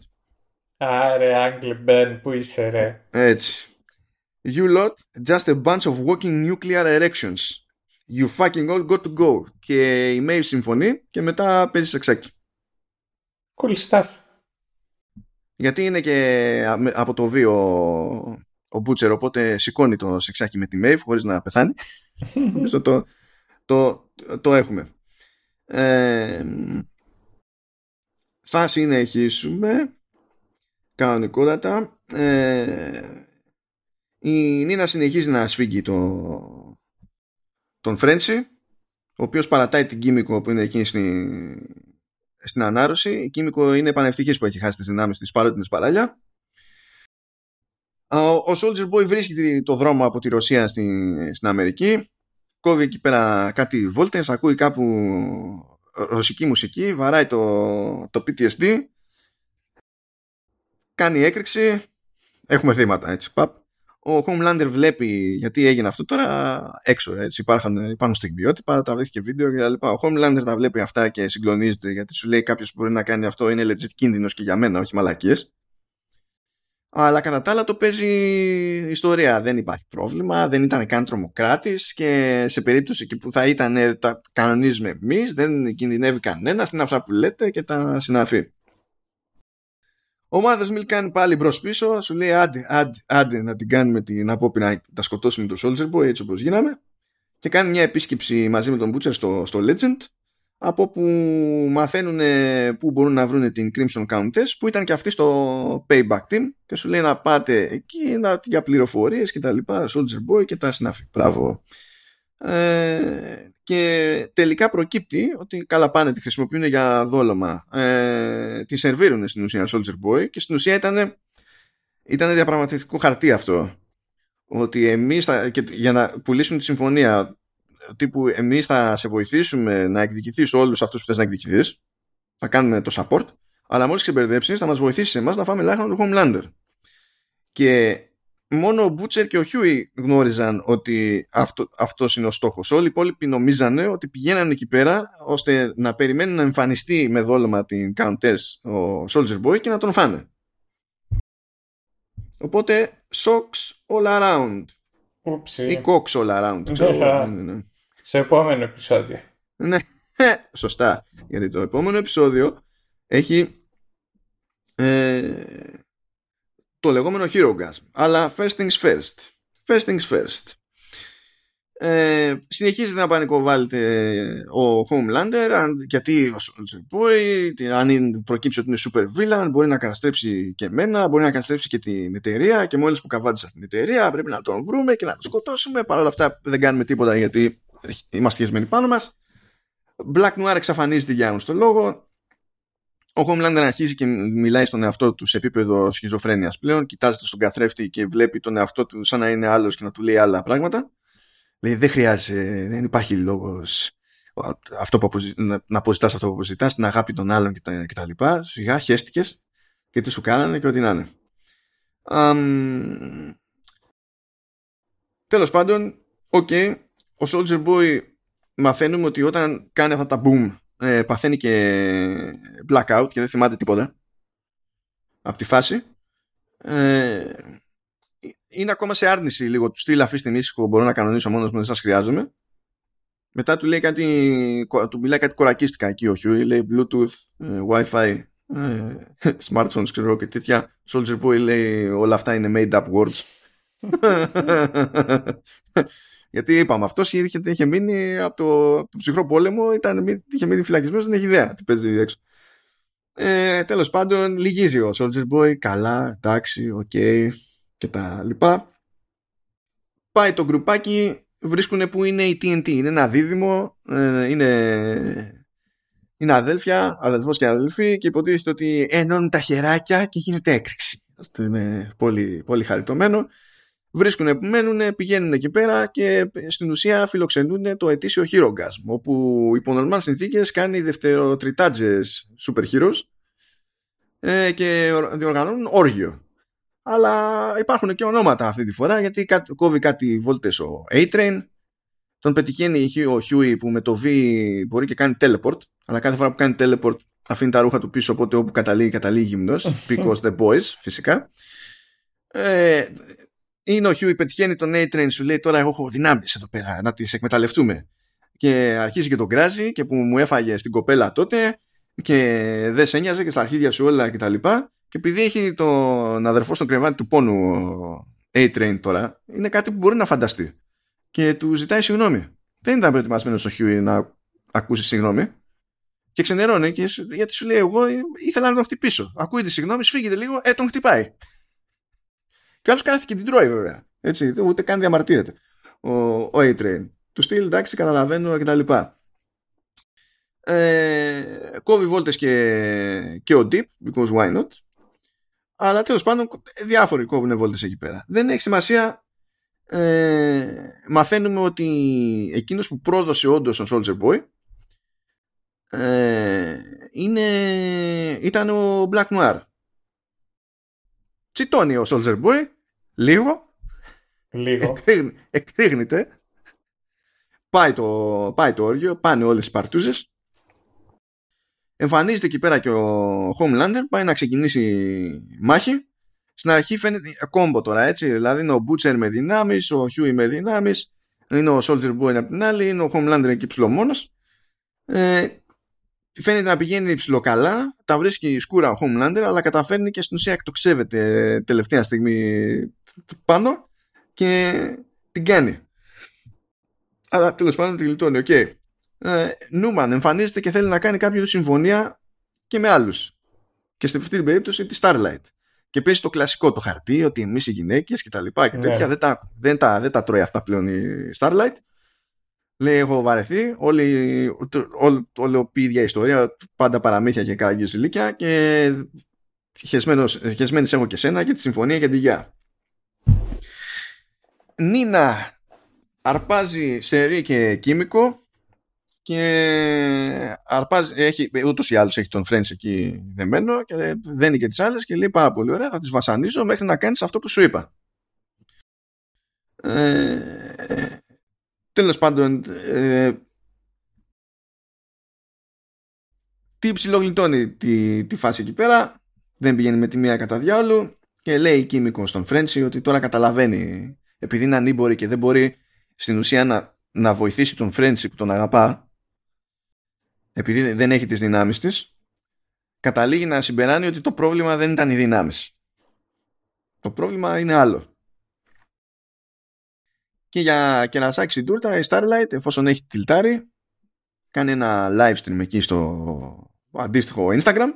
S2: Άρε, Άγγλε Ben, πού είσαι ρε.
S1: Έτσι. You lot, just a bunch of walking nuclear erections. You fucking all got to go. Και η mail συμφωνεί και μετά παίζεις σεξάκι.
S2: Cool stuff.
S1: Γιατί είναι και από το βίο ο Μπούτσερ, οπότε σηκώνει το σεξάκι με τη Maeve χωρίς να πεθάνει. το, το, το, το έχουμε. Ε, θα συνεχίσουμε κανονικότατα. Ε, η Νίνα συνεχίζει να σφίγγει το, τον Φρέντσι, ο οποίος παρατάει την Κίμικο που είναι εκείνη στην, στην ανάρρωση. Η Κίμικο είναι πανευτυχής που έχει χάσει τις δυνάμεις της παρότι είναι σπαράλια. Ο Soldier Boy βρίσκει το δρόμο από τη Ρωσία στην, στην Αμερική. Κόβει εκεί πέρα κάτι βόλτες, ακούει κάπου ρωσική μουσική, βαράει το, το PTSD, κάνει έκρηξη, έχουμε θύματα έτσι, παπ. Ο Homelander βλέπει γιατί έγινε αυτό τώρα έξω. Έτσι, υπάρχουν, υπάρχουν στιγμιότυπα, τραβήθηκε βίντεο κτλ. Ο Homelander τα βλέπει αυτά και συγκλονίζεται γιατί σου λέει κάποιος που μπορεί να κάνει αυτό είναι legit κίνδυνος και για μένα, όχι μαλακίες. Αλλά κατά τα άλλα το παίζει ιστορία. Δεν υπάρχει πρόβλημα, δεν ήταν καν τρομοκράτης και σε περίπτωση εκεί που θα ήταν τα κανονίζουμε εμείς, δεν κινδυνεύει κανένας, είναι αυτά που λέτε και τα συναφή. Ο Μάδε Μιλ κάνει πάλι μπρος πίσω, σου λέει άντε, άντε, άντε να την κάνουμε την απόπειρα να τα σκοτώσουμε το Soldier Boy έτσι όπως γίναμε. Και κάνει μια επίσκεψη μαζί με τον Butcher στο, στο Legend, από που μαθαίνουν που μπορούν να βρουν την Crimson Countess, που ήταν και αυτή στο Payback Team, και σου λέει να πάτε εκεί να, για πληροφορίες και τα λοιπά, Soldier Boy και τα συνάφη. Μπράβο. Ε, και τελικά προκύπτει ότι καλά πάνε τη χρησιμοποιούν για δόλωμα. Ε, τη σερβίρουν στην ουσία Soldier Boy και στην ουσία ήταν, ήταν διαπραγματευτικό χαρτί αυτό. Ότι εμείς θα, και για να πουλήσουν τη συμφωνία τύπου εμείς θα σε βοηθήσουμε να εκδικηθείς όλους αυτούς που θες να εκδικηθείς. Θα κάνουμε το support. Αλλά μόλις ξεμπερδέψεις θα μας βοηθήσεις εμάς να φάμε λάχανο του Homelander. Και μόνο ο Μπούτσερ και ο Χιούι γνώριζαν ότι αυτό, αυτός είναι ο στόχος. Όλοι οι υπόλοιποι νομίζανε ότι πηγαίναν εκεί πέρα ώστε να περιμένουν να εμφανιστεί με δόλωμα την Countess ο Soldier Boy και να τον φάνε. Οπότε socks all around.
S2: Ούψη.
S1: Ή cocks all around. Ξέρω, ναι, ναι, ναι.
S2: Σε επόμενο επεισόδιο.
S1: Ναι, σωστά. Γιατί το επόμενο επεισόδιο έχει ε, το λεγόμενο hero gasm. Αλλά first things first. First things first. Ε, συνεχίζεται να πανικοβάλλεται ο Homelander γιατί ο Soldier Boy αν προκύψει ότι είναι super villain μπορεί να καταστρέψει και εμένα μπορεί να καταστρέψει και την εταιρεία και μόλις που καβάτισα την εταιρεία πρέπει να τον βρούμε και να τον σκοτώσουμε παρ' όλα αυτά δεν κάνουμε τίποτα γιατί είμαστε χεσμένοι πάνω μας Black Noir εξαφανίζεται για άγνωστο λόγο ο Homelander αρχίζει και μιλάει στον εαυτό του σε επίπεδο σχιζοφρένειας πλέον, κοιτάζεται στον καθρέφτη και βλέπει τον εαυτό του σαν να είναι άλλος και να του λέει άλλα πράγματα. Λέει δεν χρειάζεται, δεν υπάρχει λόγος αυτό που αποζη... να αποζητάς αυτό που αποζητάς, την αγάπη των άλλων και τα, και τα λοιπά. Σιγά χέστηκες και τι σου κάνανε και ό,τι να είναι. Um... Τέλος πάντων, οκ, okay, ο Soldier Boy μαθαίνουμε ότι όταν κάνει αυτά τα boom ε, παθαίνει και blackout και δεν θυμάται τίποτα. Από τη φάση. Ε, είναι ακόμα σε άρνηση λίγο. Του στυλ αφήστε με ήσυχο μπορώ να κανονίσω μόνος μου δεν σας χρειάζομαι. Μετά του λέει κάτι του μιλάει κάτι κορακίστικα εκεί ο Χιούι λέει bluetooth, ε, wifi ε, smartphones ξέρω και τέτοια. Soldier Boy λέει όλα αυτά είναι made up words γιατί είπαμε, αυτός είχε, είχε μείνει από το, από το ψυχρό πόλεμο, ήταν, είχε μείνει φυλακισμένος, δεν έχει ιδέα τι παίζει έξω. Ε, Τέλος πάντων, λυγίζει ο Soldier Boy, καλά, εντάξει, οκ, okay, και τα λοιπά. Πάει το γκρουπάκι, βρίσκουν που είναι η TNT. Είναι ένα δίδυμο, ε, είναι, είναι αδέλφια, αδελφός και αδελφή και υποτίθεται ότι ενώνουν τα χεράκια και γίνεται έκρηξη. Αυτό είναι πολύ, πολύ χαριτωμένο βρίσκουν που μένουν, πηγαίνουν εκεί πέρα και στην ουσία φιλοξενούν το ετήσιο Hero Gasm, όπου υπό νορμάλ συνθήκες κάνει δευτεροτριτάτζες super heroes ε, και διοργανώνουν όργιο. Αλλά υπάρχουν και ονόματα αυτή τη φορά γιατί κόβει κάτι βόλτες ο A-Train. Τον πετυχαίνει ο Huey που με το V μπορεί και κάνει teleport αλλά κάθε φορά που κάνει teleport αφήνει τα ρούχα του πίσω οπότε όπου καταλήγει καταλήγει γυμνός. Because the boys φυσικά. Ε, είναι ο Χιούι, πετυχαίνει τον A-Train, σου λέει τώρα εγώ έχω δυνάμεις εδώ πέρα να τις εκμεταλλευτούμε. Και αρχίζει και τον κράζει και που μου έφαγες την κοπέλα τότε και δεν σε νοιάζει και στα αρχίδια σου όλα κτλ. Και, και επειδή έχει τον αδερφό στο κρεβάτι του πόνου A-Train τώρα, είναι κάτι που μπορεί να φανταστεί. Και του ζητάει συγγνώμη. Δεν ήταν προετοιμασμένος ο Χιούι να ακούσει συγγνώμη. Και ξενερώνει και γιατί σου λέει εγώ ήθελα να τον χτυπήσω. Ακούει τη συγγνώμη, σφίγγεται λίγο, ε, τον χτυπάει. Και άλλος κάθεται και την τρώει βέβαια. Έτσι, ούτε καν διαμαρτύρεται. Ο, ο A-Train. Του στυλ, εντάξει, καταλαβαίνω κτλ. Ε, κόβει βόλτες και, και ο Deep, because why not. Αλλά τέλος πάντων διάφοροι κόβουν βόλτες εκεί πέρα. Δεν έχει σημασία. Ε, μαθαίνουμε ότι εκείνος που πρόδωσε όντως ο Soldier Boy ε, είναι, ήταν ο Black Noir. Τσιτώνει ο Soldier Boy λίγο
S2: Λίγο.
S1: εκρήγνεται. Πάει το, πάει το όργιο, πάνε όλες οι παρτούζες. Εμφανίζεται εκεί πέρα και ο Homelander, πάει να ξεκινήσει μάχη. Στην αρχή φαίνεται κόμπο τώρα, έτσι. Δηλαδή είναι ο Butcher με δυνάμεις, ο Huey με δυνάμεις, είναι ο Soldier Boy από την άλλη, είναι ο Homelander εκεί ψιλομόνος. Ε, φαίνεται να πηγαίνει ψιλοκαλά, τα βρίσκει σκούρα ο Homelander, αλλά καταφέρνει και στην ουσία εκτοξεύεται τελευταία στιγμή πάνω και την κάνει. Αλλά τέλος πάντων τη γλιτώνει, οκ. Okay. Ε, Νούμαν εμφανίζεται και θέλει να κάνει κάποια συμφωνία και με άλλους. Και στην αυτή την περίπτωση τη Starlight. Και παίζει το κλασικό το χαρτί ότι εμείς οι γυναίκες και τα λοιπά και ναι. τέτοια δεν, τα, δεν, τα, δεν τα τρώει αυτά πλέον η Starlight. Λέει έχω βαρεθεί, όλη, όλη, όλη η ίδια ιστορία, πάντα παραμύθια και καραγκιουζιλίκια και χεσμένες έχω και σένα και τη συμφωνία και τη γεια. Νίνα αρπάζει σερί και κίμικο και αρπάζει, έχει, ούτως ή άλλως έχει τον Φρέντς εκεί δεμένο και δένει και τις άλλες και λέει πάρα πολύ ωραία θα τις βασανίζω μέχρι να κάνεις αυτό που σου είπα. Ε, τέλος πάντων ε, τι ψιλογλιτώνει τη, τη φάση εκεί πέρα δεν πηγαίνει με τη μία κατά διάολου και λέει η Κίμικο στον Φρέντσι ότι τώρα καταλαβαίνει επειδή είναι ανήμπορη και δεν μπορεί στην ουσία να, να βοηθήσει τον Φρέντσι που τον αγαπά επειδή δεν έχει τις δυνάμεις της καταλήγει να συμπεράνει ότι το πρόβλημα δεν ήταν οι δυνάμεις. Το πρόβλημα είναι άλλο και για κερασάκι τούρτα η Starlight εφόσον έχει τιλτάρει κάνει ένα live stream εκεί στο αντίστοιχο Instagram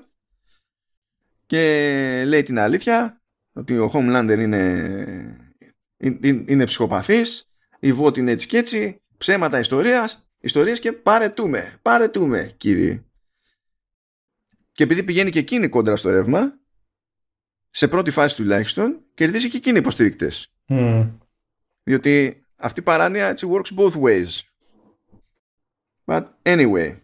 S1: και λέει την αλήθεια ότι ο Homelander είναι, είναι, είναι ψυχοπαθής η Βότ είναι έτσι και έτσι ψέματα ιστορίας, ιστορίες και παρετούμε παρετούμε κύριε και επειδή πηγαίνει και εκείνη κόντρα στο ρεύμα σε πρώτη φάση τουλάχιστον κερδίζει και εκείνη υποστηρικτές mm. διότι αυτή η παράνοια έτσι works both ways. But anyway.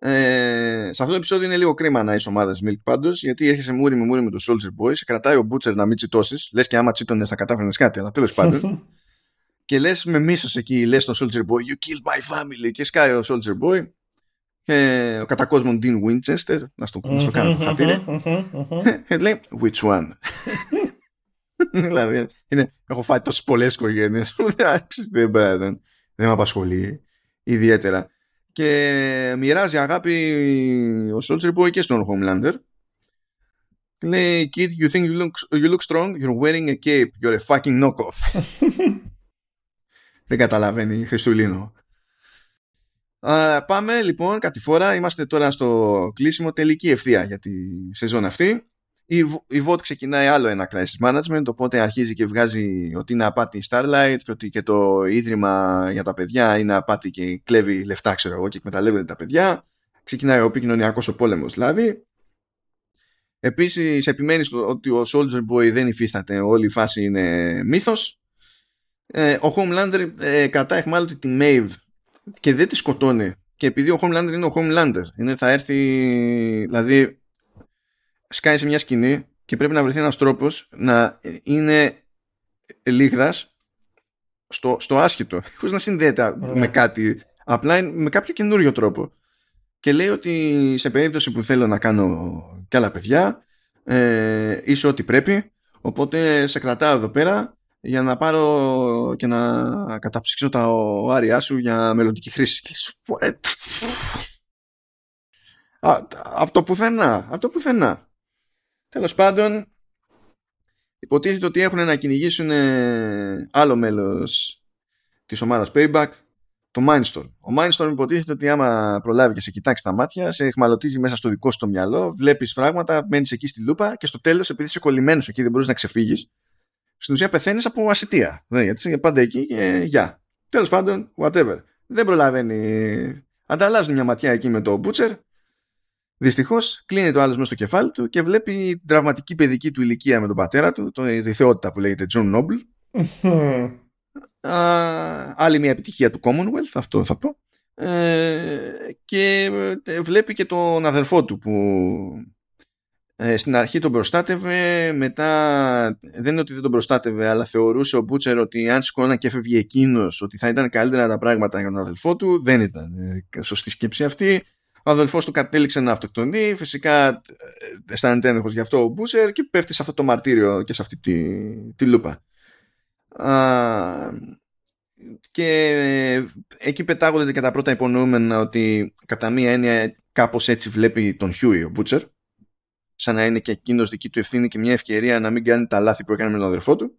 S1: Ε, σε αυτό το επεισόδιο είναι λίγο κρίμα να είσαι ομάδας Milk πάντω, γιατί έρχεσαι μούρι με μούρι με το Soldier Boy, σε κρατάει ο Butcher να μην τσιτώσεις, λες και άμα τσίτωνες θα κατάφερνες κάτι, αλλά τέλος πάντων. και λες με μίσος εκεί, λες τον Soldier Boy, You killed my family, και σκάει ο Soldier Boy. Και ο κατακόσμον Dean Winchester, να στο, στο κάνω το χατήρι. λέει, Which one? δηλαδή, είναι, έχω φάει τόσες πολλές οικογένειες δεν, δεν, δεν με απασχολεί ιδιαίτερα. Και μοιράζει αγάπη ο Soldier Boy και στον Homelander. Λέει, Kid, you think you look, you look strong? You're wearing a cape. You're a fucking knockoff. δεν καταλαβαίνει Χριστουλίνο. Uh, πάμε λοιπόν φορά Είμαστε τώρα στο κλείσιμο τελική ευθεία για τη σεζόν αυτή η, η VOT ξεκινάει άλλο ένα crisis management οπότε αρχίζει και βγάζει ότι είναι απάτη η Starlight και ότι και το ίδρυμα για τα παιδιά είναι απάτη και κλέβει λεφτά ξέρω εγώ και εκμεταλλεύεται τα παιδιά. Ξεκινάει ο επικοινωνιακός ο πόλεμος δηλαδή. Επίσης επιμένει στο ότι ο Soldier Boy δεν υφίσταται. Όλη η φάση είναι μύθος. Ε, ο Homelander ε, κρατάει εχμάλωτη τη Maeve και δεν τη σκοτώνει. Και επειδή ο Homelander είναι ο Homelander είναι, θα έρθει δηλαδή σκάει σε μια σκηνή και πρέπει να βρεθεί ένας τρόπος να είναι λίγδας στο, στο άσχετο χωρίς να συνδέεται με κάτι απλά με κάποιο καινούριο τρόπο και λέει ότι σε περίπτωση που θέλω να κάνω κι άλλα παιδιά ε, είσαι ό,τι πρέπει οπότε σε κρατάω εδώ πέρα για να πάρω και να καταψύξω τα όρια σου για μελλοντική χρήση. Ε, από το πουθενά, από το πουθενά. Τέλος πάντων, υποτίθεται ότι έχουν να κυνηγήσουν ε, άλλο μέλος της ομάδας Payback, το Mindstorm. Ο Mindstorm υποτίθεται ότι άμα προλάβει και σε κοιτάξει τα μάτια, σε εχμαλωτίζει μέσα στο δικό σου το μυαλό, βλέπεις πράγματα, μένεις εκεί στη λούπα και στο τέλος, επειδή είσαι κολλημένος εκεί, δεν μπορείς να ξεφύγεις, στην ουσία πεθαίνεις από ασυτεία. Δεν, γιατί είσαι πάντα εκεί και γεια. Τέλος πάντων, whatever. Δεν προλαβαίνει. Ανταλλάζουν μια ματιά εκεί με το Butcher Δυστυχώς κλείνει το άλλο μέσα στο κεφάλι του και βλέπει την τραυματική παιδική του ηλικία με τον πατέρα του, το, τη θεότητα που λέγεται John Noble. άλλη μια επιτυχία του Commonwealth, αυτό θα πω. Ε, και ε, βλέπει και τον αδερφό του που ε, στην αρχή τον προστάτευε, μετά δεν είναι ότι δεν τον προστάτευε, αλλά θεωρούσε ο Μπούτσερ ότι αν σηκώναν και έφευγε εκείνος, ότι θα ήταν καλύτερα τα πράγματα για τον αδελφό του. Δεν ήταν ε, σωστή σκέψη αυτή. Ο αδελφός του κατέληξε να αυτοκτονεί. Φυσικά ε, αισθάνεται ένοχος γι' αυτό ο Μπούτσερ και πέφτει σε αυτό το μαρτύριο και σε αυτή τη, τη λούπα. Α, και εκεί πετάγονται και τα πρώτα υπονοούμενα ότι κατά μία έννοια κάπως έτσι βλέπει τον Χιούι ο Μπούτσερ σαν να είναι και εκείνος δική του ευθύνη και μια ευκαιρία να μην κάνει τα λάθη που έκανε με τον αδερφό του.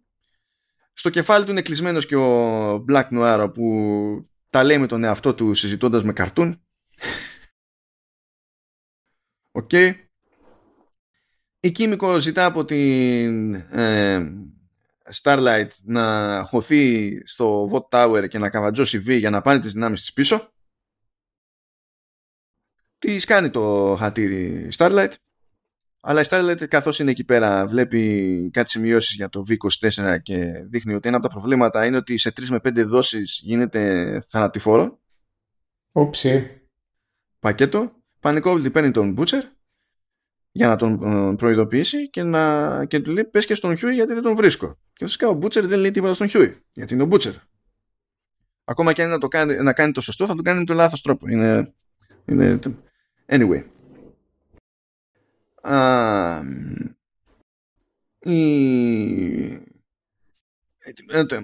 S1: Στο κεφάλι του είναι κλεισμένος και ο Black Noir που τα λέει με τον εαυτό του συζητώντας με καρτούν. OK. Okay. Η Κίμικο ζητά από την ε, Starlight να χωθεί στο Vought Tower και να καβατζώσει V για να πάρει τις δυνάμεις της πίσω. Της κάνει το χατήρι Starlight αλλά η Starlight καθώς είναι εκεί πέρα βλέπει κάτι σημειώσεις για το V24 και δείχνει ότι ένα από τα προβλήματα είναι ότι σε 3 με 5 δόσεις γίνεται θανατηφόρο.
S2: Oopsie.
S1: Πακέτο. Πανικόβλητη παίρνει τον Butcher για να τον ε, προειδοποιήσει και, να, και του λέει πες και στον Χιούι γιατί δεν τον βρίσκω. Και φυσικά ο Butcher δεν λέει τίποτα στον Χιούι γιατί είναι ο Butcher. Ακόμα και αν να, το κάνει, να κάνει το σωστό θα το κάνει με το λάθος τρόπο. Είναι, είναι... Anyway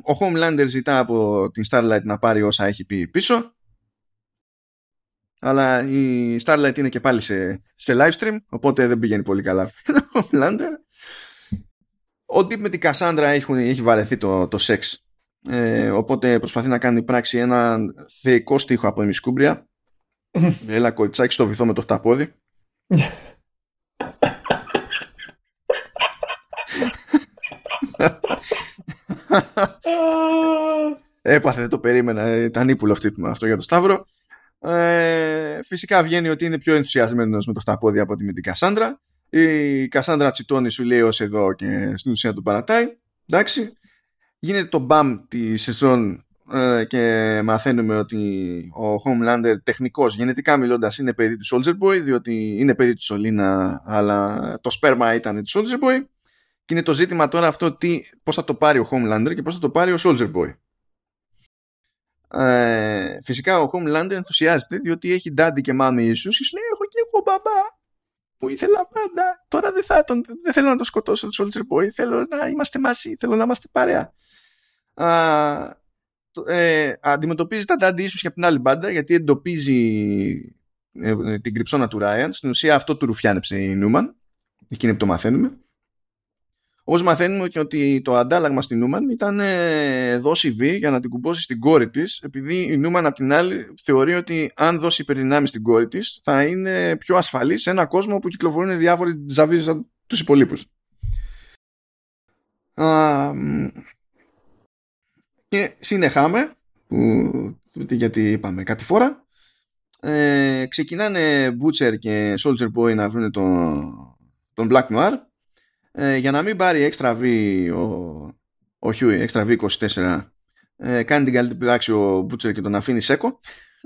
S1: ο Homelander ζητά από την Starlight να πάρει όσα έχει πει πίσω αλλά η Starlight είναι και πάλι σε, σε live stream οπότε δεν πηγαίνει πολύ καλά. Ο Homelander ο Deep με την Cassandra έχει, έχει βαρεθεί το, το σεξ ε, οπότε προσπαθεί να κάνει πράξη ένα θεϊκό στίχο από ημισκούμπρια Έλα κοριτσάκι στο βυθό με το χταπόδι. Έπαθε, δεν το περίμενα. Ήταν ύπουλο αυτό για το Σταύρο. Ε, φυσικά βγαίνει ότι είναι πιο ενθουσιασμένος με το χταπόδι από ότι με την Κασάνδρα. Η Κασάνδρα τσιτώνει, σου λέει ως εδώ και στην ουσία του παρατάει. Εντάξει. Γίνεται το μπαμ τη σεζόν ε, και μαθαίνουμε ότι ο Homelander τεχνικός γενετικά μιλώντας είναι παιδί του Soldier Boy διότι είναι παιδί του Σολίνα αλλά το σπέρμα ήταν του Soldier Boy και είναι το ζήτημα τώρα αυτό τι, πώς θα το πάρει ο Homelander και πώς θα το πάρει ο Soldier Boy. Ε, φυσικά ο Homelander ενθουσιάζεται διότι έχει daddy και mommy issues και λέει έχω και εγώ μπαμπά που ήθελα πάντα. Τώρα δεν, θα τον, δεν θέλω να το σκοτώσω το Soldier Boy. Θέλω να είμαστε μαζί. Θέλω να είμαστε παρέα. Α, ε, αντιμετωπίζει τα daddy issues και από την άλλη μπάντα γιατί εντοπίζει ε, την κρυψώνα του Ryan. Στην ουσία αυτό του ρουφιάνεψε η Νούμαν. Εκείνη που το μαθαίνουμε. Όπως μαθαίνουμε και ότι το αντάλλαγμα στην Νούμαν ήταν ε, δώσει β για να την κουμπώσει στην κόρη της, επειδή η Νούμαν απ' την άλλη θεωρεί ότι αν δώσει υπερδυνάμεις στην κόρη της, θα είναι πιο ασφαλής σε ένα κόσμο που κυκλοφορούν διάφοροι τζαβίζε σαν τους υπολείπους. Και συνεχάμε, που, γιατί είπαμε κάτι φορά. Ε, ξεκινάνε Butcher και Soldier Boy να βρουν τον, τον Black Noir ε, για να μην πάρει έξτρα V ο, ο Huey, έξτρα V24 ε, κάνει την καλύτερη πράξη ο Butcher και τον αφήνει σέκο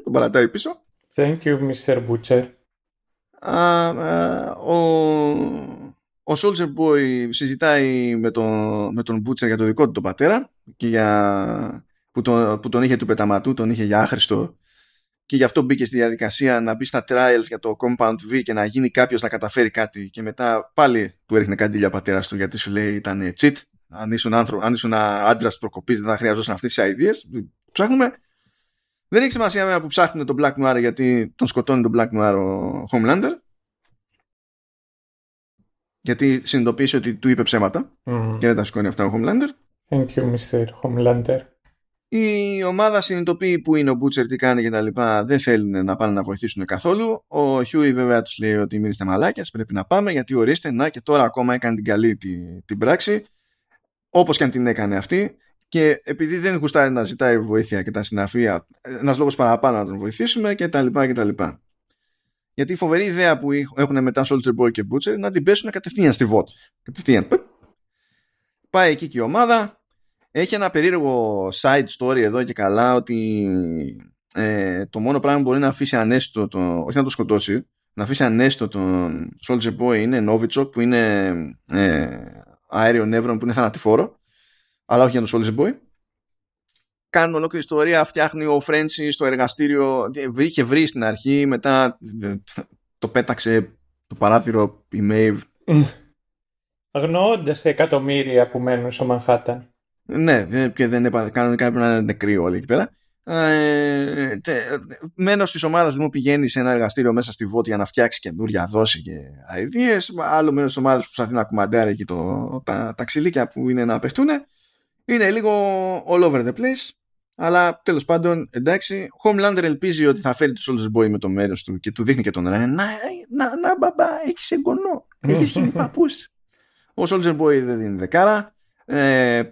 S1: τον παρατάει πίσω
S2: Thank you Mr. Butcher
S1: α, ο, ο Soldier Boy συζητάει με τον, με τον Butcher για το δικό του τον πατέρα και για, που, τον, που τον είχε του πεταματού, τον είχε για άχρηστο και γι' αυτό μπήκε στη διαδικασία να μπει στα trials για το Compound V και να γίνει κάποιος να καταφέρει κάτι και μετά πάλι του έριχνε κάτι για πατέρας του γιατί σου λέει ήταν cheat. Αν ήσουν, άνθρω... αν ήσουν άντρας προκοπής, δεν θα χρειαζόταν αυτές τις ideas. Ψάχνουμε. Δεν έχει σημασία βέβαια που ψάχνουμε τον Black Noir γιατί τον σκοτώνει τον Black Noir ο Homelander. Γιατί συνειδητοποίησε ότι του είπε ψέματα mm. και δεν τα σηκώνει αυτά ο Homelander.
S2: Thank you, Mr. Homelander.
S1: Η ομάδα συνειδητοποιεί που είναι ο Μπούτσερ, τι κάνει και τα λοιπά. Δεν θέλουν να πάνε να βοηθήσουν καθόλου. Ο Χιούι βέβαια τους λέει ότι μην είστε μαλάκια, πρέπει να πάμε γιατί ορίστε να και τώρα ακόμα έκανε την καλή την, την πράξη. Όπως και αν την έκανε αυτή. Και επειδή δεν γουστάρει να ζητάει βοήθεια και τα συναφεία, ένας λόγος παραπάνω να τον βοηθήσουμε και τα λοιπά και τα λοιπά. Γιατί η φοβερή ιδέα που έχουν μετά Soldier Boy και Butcher να την πέσουν κατευθείαν στη VOT. Κατευθείαν. Πάει εκεί και η ομάδα, έχει ένα περίεργο side story εδώ και καλά ότι ε, το μόνο πράγμα που μπορεί να αφήσει ανέστητο, το, όχι να το σκοτώσει, να αφήσει ανέστο τον Soldier Boy είναι Novichok που είναι ε, αέριο νεύρο που είναι θανατηφόρο αλλά όχι για τον Soldier Boy κάνουν ολόκληρη ιστορία φτιάχνει ο Φρέντσι στο εργαστήριο είχε βρει στην αρχή μετά το πέταξε το παράθυρο η Maeve
S2: Αγνοώντας τα εκατομμύρια που μένουν στο Μανχάταν.
S1: Ναι, και δεν έπαθε. Κανονικά έπρεπε να είναι νεκροί όλοι εκεί πέρα. Ε, Μένο τη ομάδα μου πηγαίνει σε ένα εργαστήριο μέσα στη Βότια να φτιάξει καινούρια δόση και αειδίε. Άλλο μέρο τη ομάδα που προσπαθεί να κουμαντάρει εκεί το, τα, τα ξυλίκια που είναι να παιχτούν. Είναι λίγο all over the place. Αλλά τέλος πάντων, εντάξει, Homelander ελπίζει ότι θα φέρει τους Soldier Boy με το μέρος του και του δείχνει και τον Ryan. Να, να, να, μπαμπά, έχεις εγγονό. Έχεις γίνει παππούς. Ο Soldier Boy δεν δίνει δεκάρα. Ε,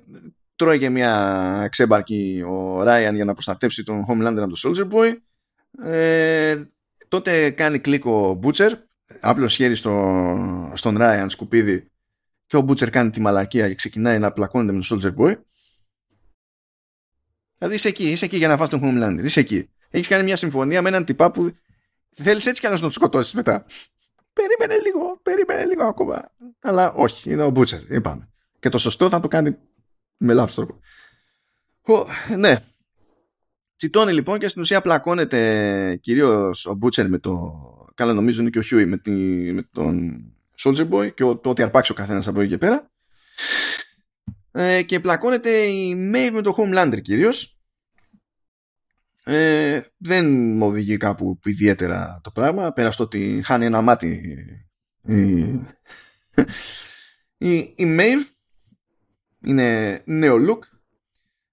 S1: τρώει και μια ξέμπαρκη ο Ryan για να προστατέψει τον Homelander από τον Soldier Boy. Ε, τότε κάνει κλικ ο Butcher, άπλος χέρι στο, στον Ryan σκουπίδι και ο Butcher κάνει τη μαλακία και ξεκινάει να πλακώνεται με τον Soldier Boy. Δηλαδή είσαι εκεί, είσαι εκεί για να φας τον Homelander, είσαι εκεί. Έχεις κάνει μια συμφωνία με έναν τυπά που θέλεις έτσι κι να τον σκοτώσεις μετά. Περίμενε λίγο, περίμενε λίγο ακόμα. Αλλά όχι, είναι ο Butcher, είπαμε. Και το σωστό θα το κάνει με λάθος τρόπο. ναι. Τσιτώνει λοιπόν και στην ουσία πλακώνεται κυρίως ο Μπούτσερ με το... Καλά νομίζω είναι και ο Χιούι με, τη... με τον Soldier Boy και το ότι αρπάξει ο καθένας από εκεί και πέρα. Ε, και πλακώνεται η Maeve με το Homelander κυρίως. Ε, δεν μου οδηγεί κάπου ιδιαίτερα το πράγμα πέρας στο ότι χάνει ένα μάτι η, η, η Maeve είναι νέο look.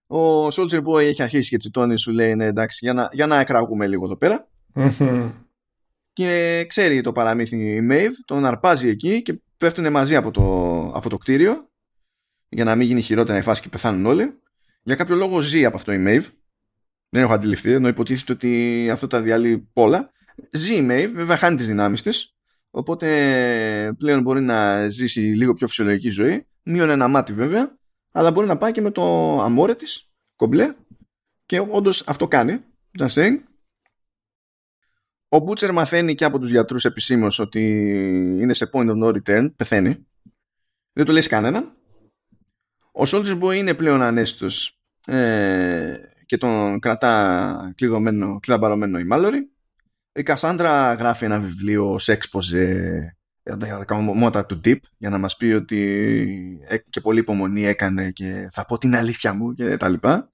S1: Ο Soldier Boy έχει αρχίσει και τσιτώνει, σου λέει ναι, εντάξει, για να, για να εκραγούμε λίγο εδώ πέρα. και ξέρει το παραμύθι η Maeve, τον αρπάζει εκεί και πέφτουν μαζί από το, από το κτίριο για να μην γίνει χειρότερα η φάση και πεθάνουν όλοι. Για κάποιο λόγο ζει από αυτό η Maeve. Δεν έχω αντιληφθεί, ενώ υποτίθεται ότι αυτό τα διαλύει πολλά. Ζει η Maeve, βέβαια χάνει τις δυνάμεις της, οπότε πλέον μπορεί να ζήσει λίγο πιο φυσιολογική ζωή μείον ένα μάτι βέβαια, αλλά μπορεί να πάει και με το αμόρε της, κομπλέ, και όντως αυτό κάνει. Just saying. Ο Μπούτσερ μαθαίνει και από τους γιατρούς επισήμως ότι είναι σε point of no return, πεθαίνει. Δεν το λέει κανέναν. Ο Soldier Boy είναι πλέον ανέστητος ε, και τον κρατά κλειδωμένο, κλειδαμπαρωμένο η Μάλωρη. Η Κασάντρα γράφει ένα βιβλίο σε έξποζε για τα μότα του Deep για να μας πει ότι ε, και πολύ υπομονή έκανε και θα πω την αλήθεια μου και τα λοιπά.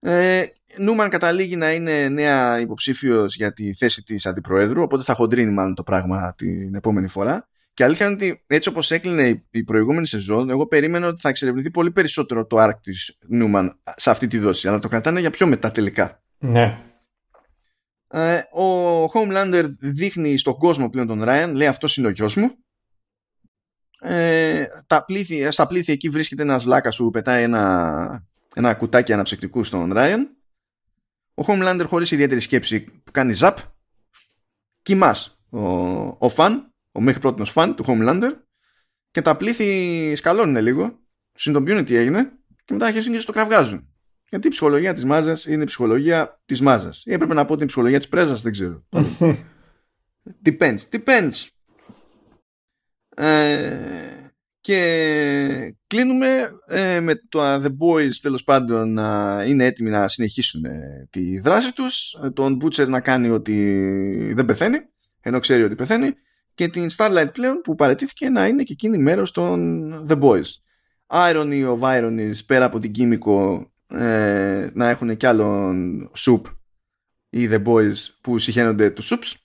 S1: Ε, Νούμαν καταλήγει να είναι νέα υποψήφιος για τη θέση της αντιπροέδρου οπότε θα χοντρίνει μάλλον το πράγμα την επόμενη φορά και αλήθεια είναι ότι έτσι όπως έκλεινε η προηγούμενη σεζόν εγώ περίμενα ότι θα εξερευνηθεί πολύ περισσότερο το arc της Νούμαν σε αυτή τη δόση αλλά το κρατάνε για πιο μετά τελικά.
S2: Ναι.
S1: Ε, ο Homelander δείχνει στον κόσμο πλέον τον Ryan, λέει αυτός είναι ο γιος μου. Ε, τα πλήθη, στα πλήθη εκεί βρίσκεται ένας βλάκας που πετάει ένα, ένα κουτάκι αναψυκτικού στον Ryan. Ο Homelander χωρίς ιδιαίτερη σκέψη κάνει ζαπ. Κοιμάς ο, ο φαν, ο μέχρι πρώτος φαν του Homelander και τα πλήθη σκαλώνουν λίγο, συνειδητοποιούν τι έγινε και μετά αρχίζουν και στο κραυγάζουν. Γιατί η ψυχολογία της μάζας είναι η ψυχολογία της μάζας. Ή έπρεπε να πω την ψυχολογία της πρέζας, δεν ξέρω. depends. Depends. Ε, και κλείνουμε ε, με το The Boys τέλος πάντων να είναι έτοιμοι να συνεχίσουν ε, τη δράση τους τον Butcher να κάνει ότι δεν πεθαίνει ενώ ξέρει ότι πεθαίνει και την Starlight πλέον που παρετήθηκε να είναι και εκείνη μέρος των The Boys Irony of Ironies πέρα από την Κίμικο ε, να έχουν κι άλλον σουπ ή The Boys που συχαίνονται τους σουπς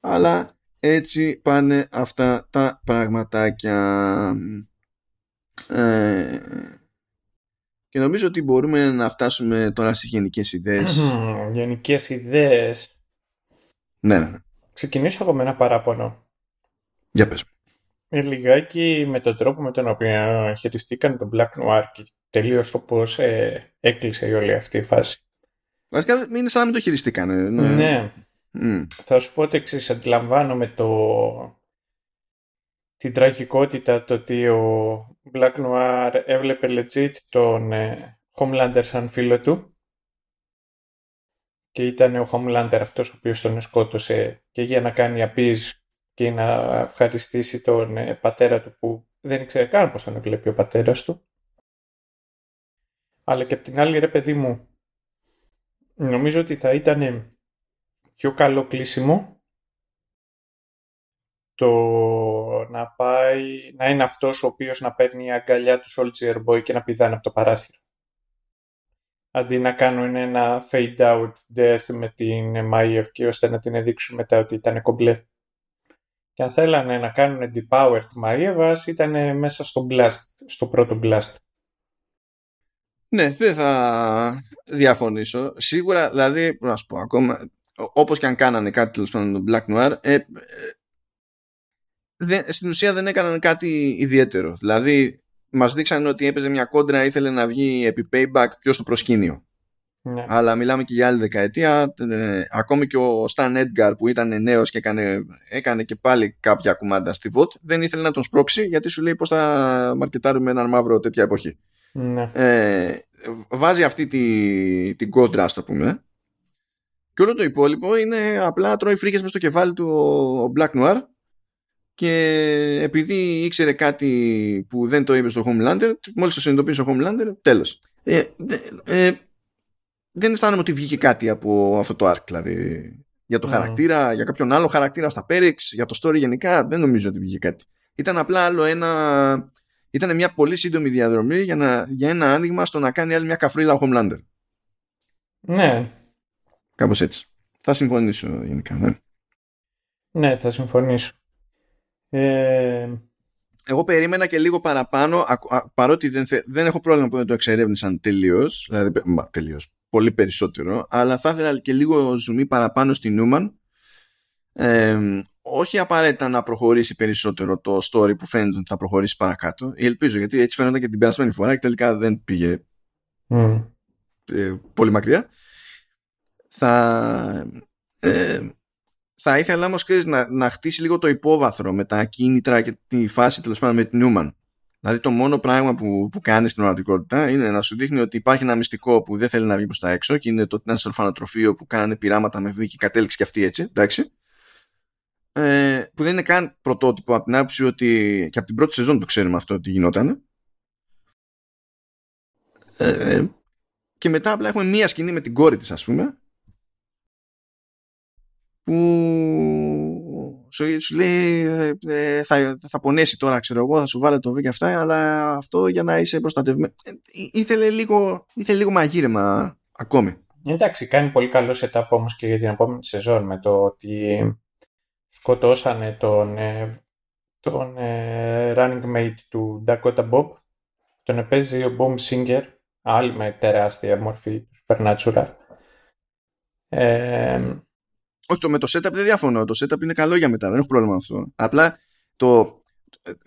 S1: αλλά έτσι πάνε αυτά τα πραγματάκια. Ε, και νομίζω ότι μπορούμε να φτάσουμε τώρα στις γενικές ιδέες.
S2: Γενικές ιδέες.
S1: Ναι, ναι, ναι.
S2: ξεκινήσω εγώ με ένα παράπονο.
S1: Για πες.
S2: ε, λιγάκι με τον τρόπο με τον οποίο χειριστήκαν τον Black Noir και τελείως το πώς ε, έκλεισε η όλη αυτή η φάση.
S1: Βασικά είναι σαν να μην το χειριστήκαν.
S2: Ναι. ναι. Mm. Θα σου πω ότι εξής, αντιλαμβάνομαι το... την τραγικότητα το ότι ο Black Noir έβλεπε legit τον ε, Homelander σαν φίλο του και ήταν ο Homelander αυτός ο οποίος τον σκότωσε και για να κάνει απειλή και να ευχαριστήσει τον ε, πατέρα του που δεν ήξερε καν πώς τον βλέπει ο πατέρας του. Αλλά και από την άλλη ρε παιδί μου, νομίζω ότι θα ήταν πιο καλό κλείσιμο το να πάει, να είναι αυτός ο οποίος να παίρνει η αγκαλιά του Soldier Boy και να πηδάνε από το παράθυρο. Αντί να κάνουν ένα fade out death με την Μάιευ και ώστε να την δείξουν μετά ότι ήταν κομπλέ. Και αν θέλανε να κάνουν depower τη Μαΐεβας ήταν μέσα στο blast, στο πρώτο blast.
S1: Ναι, δεν θα διαφωνήσω. Σίγουρα, δηλαδή, να σου πω ακόμα, όπως και αν κάνανε κάτι τέλος πάντων Black Noir, ε, ε, δεν, στην ουσία δεν έκαναν κάτι ιδιαίτερο. Δηλαδή, μας δείξαν ότι έπαιζε μια κόντρα, ήθελε να βγει επί payback πιο στο προσκήνιο. Ναι. Αλλά μιλάμε και για άλλη δεκαετία. Ε, ακόμη και ο Stan Edgar που ήταν νέος και έκανε, έκανε και πάλι κάποια κουμάντα στη VOT, δεν ήθελε να τον σπρώξει γιατί σου λέει πώς θα μαρκετάρουμε έναν μαύρο τέτοια εποχή. Ναι. Ε, βάζει αυτή τη, την κόντρα, ας το πούμε. Και όλο το υπόλοιπο είναι απλά τρώει φρίκες μες στο κεφάλι του ο Black Noir και επειδή ήξερε κάτι που δεν το είπε στο Homelander, μόλις το συνειδητοποίησε ο Homelander, τέλος. Ε, ε, δεν αισθάνομαι ότι βγήκε κάτι από αυτό το arc, δηλαδή για το χαρακτήρα, για κάποιον άλλο χαρακτήρα στα Πέριξ, για το story γενικά, δεν νομίζω ότι βγήκε κάτι. Ήταν απλά άλλο ένα. Ήταν μια πολύ σύντομη διαδρομή για, να, για ένα άνοιγμα στο να κάνει άλλη μια καφρίλα ο Homelander.
S2: Ναι.
S1: Κάπως έτσι. Θα συμφωνήσω γενικά, ναι.
S2: Ναι, θα συμφωνήσω. Ε...
S1: Εγώ περίμενα και λίγο παραπάνω, παρότι δεν, δεν έχω πρόβλημα που δεν το εξερεύνησαν τελείως, δηλαδή τελείως, πολύ περισσότερο, αλλά θα ήθελα και λίγο ζουμί παραπάνω στην Νούμαν. Ε, όχι απαραίτητα να προχωρήσει περισσότερο το story που φαίνεται ότι θα προχωρήσει παρακάτω. Ελπίζω, γιατί έτσι φαίνονταν και την περασμένη φορά και τελικά δεν πήγε ε, πολύ μακριά. Θα, ε, θα ήθελα όμως να, να χτίσει λίγο το υπόβαθρο με τα κίνητρα και τη φάση τέλος πάντων με την Νούμαν. Δηλαδή το μόνο πράγμα που, που κάνει στην πραγματικότητα είναι να σου δείχνει ότι υπάρχει ένα μυστικό που δεν θέλει να βγει προς τα έξω και είναι το ένα ορφανοτροφείο που κάνανε πειράματα με βή και κατέληξε και αυτή έτσι, εντάξει. Ε, που δεν είναι καν πρωτότυπο από την άποψη ότι και από την πρώτη σεζόν το ξέρουμε αυτό ότι γινόταν. Ε, και μετά απλά έχουμε μία σκηνή με την κόρη της ας πούμε που σου, λέει ε, ε, θα, θα πονέσει τώρα ξέρω εγώ θα σου βάλω το β' και αυτά αλλά αυτό για να είσαι προστατευμένος. Ε, ήθελε λίγο, ήθελε λίγο μαγείρεμα ακόμη.
S2: Εντάξει κάνει πολύ καλό setup όμως και για την επόμενη σεζόν με το ότι σκοτώσανε τον, τον running mate του Dakota Bob. Τον επέζει ο Boom Singer άλλη με τεράστια μορφή του Supernatural. Ε,
S1: όχι, το, με το setup δεν διαφωνώ. Το setup είναι καλό για μετά. Δεν έχω πρόβλημα με αυτό. Απλά το,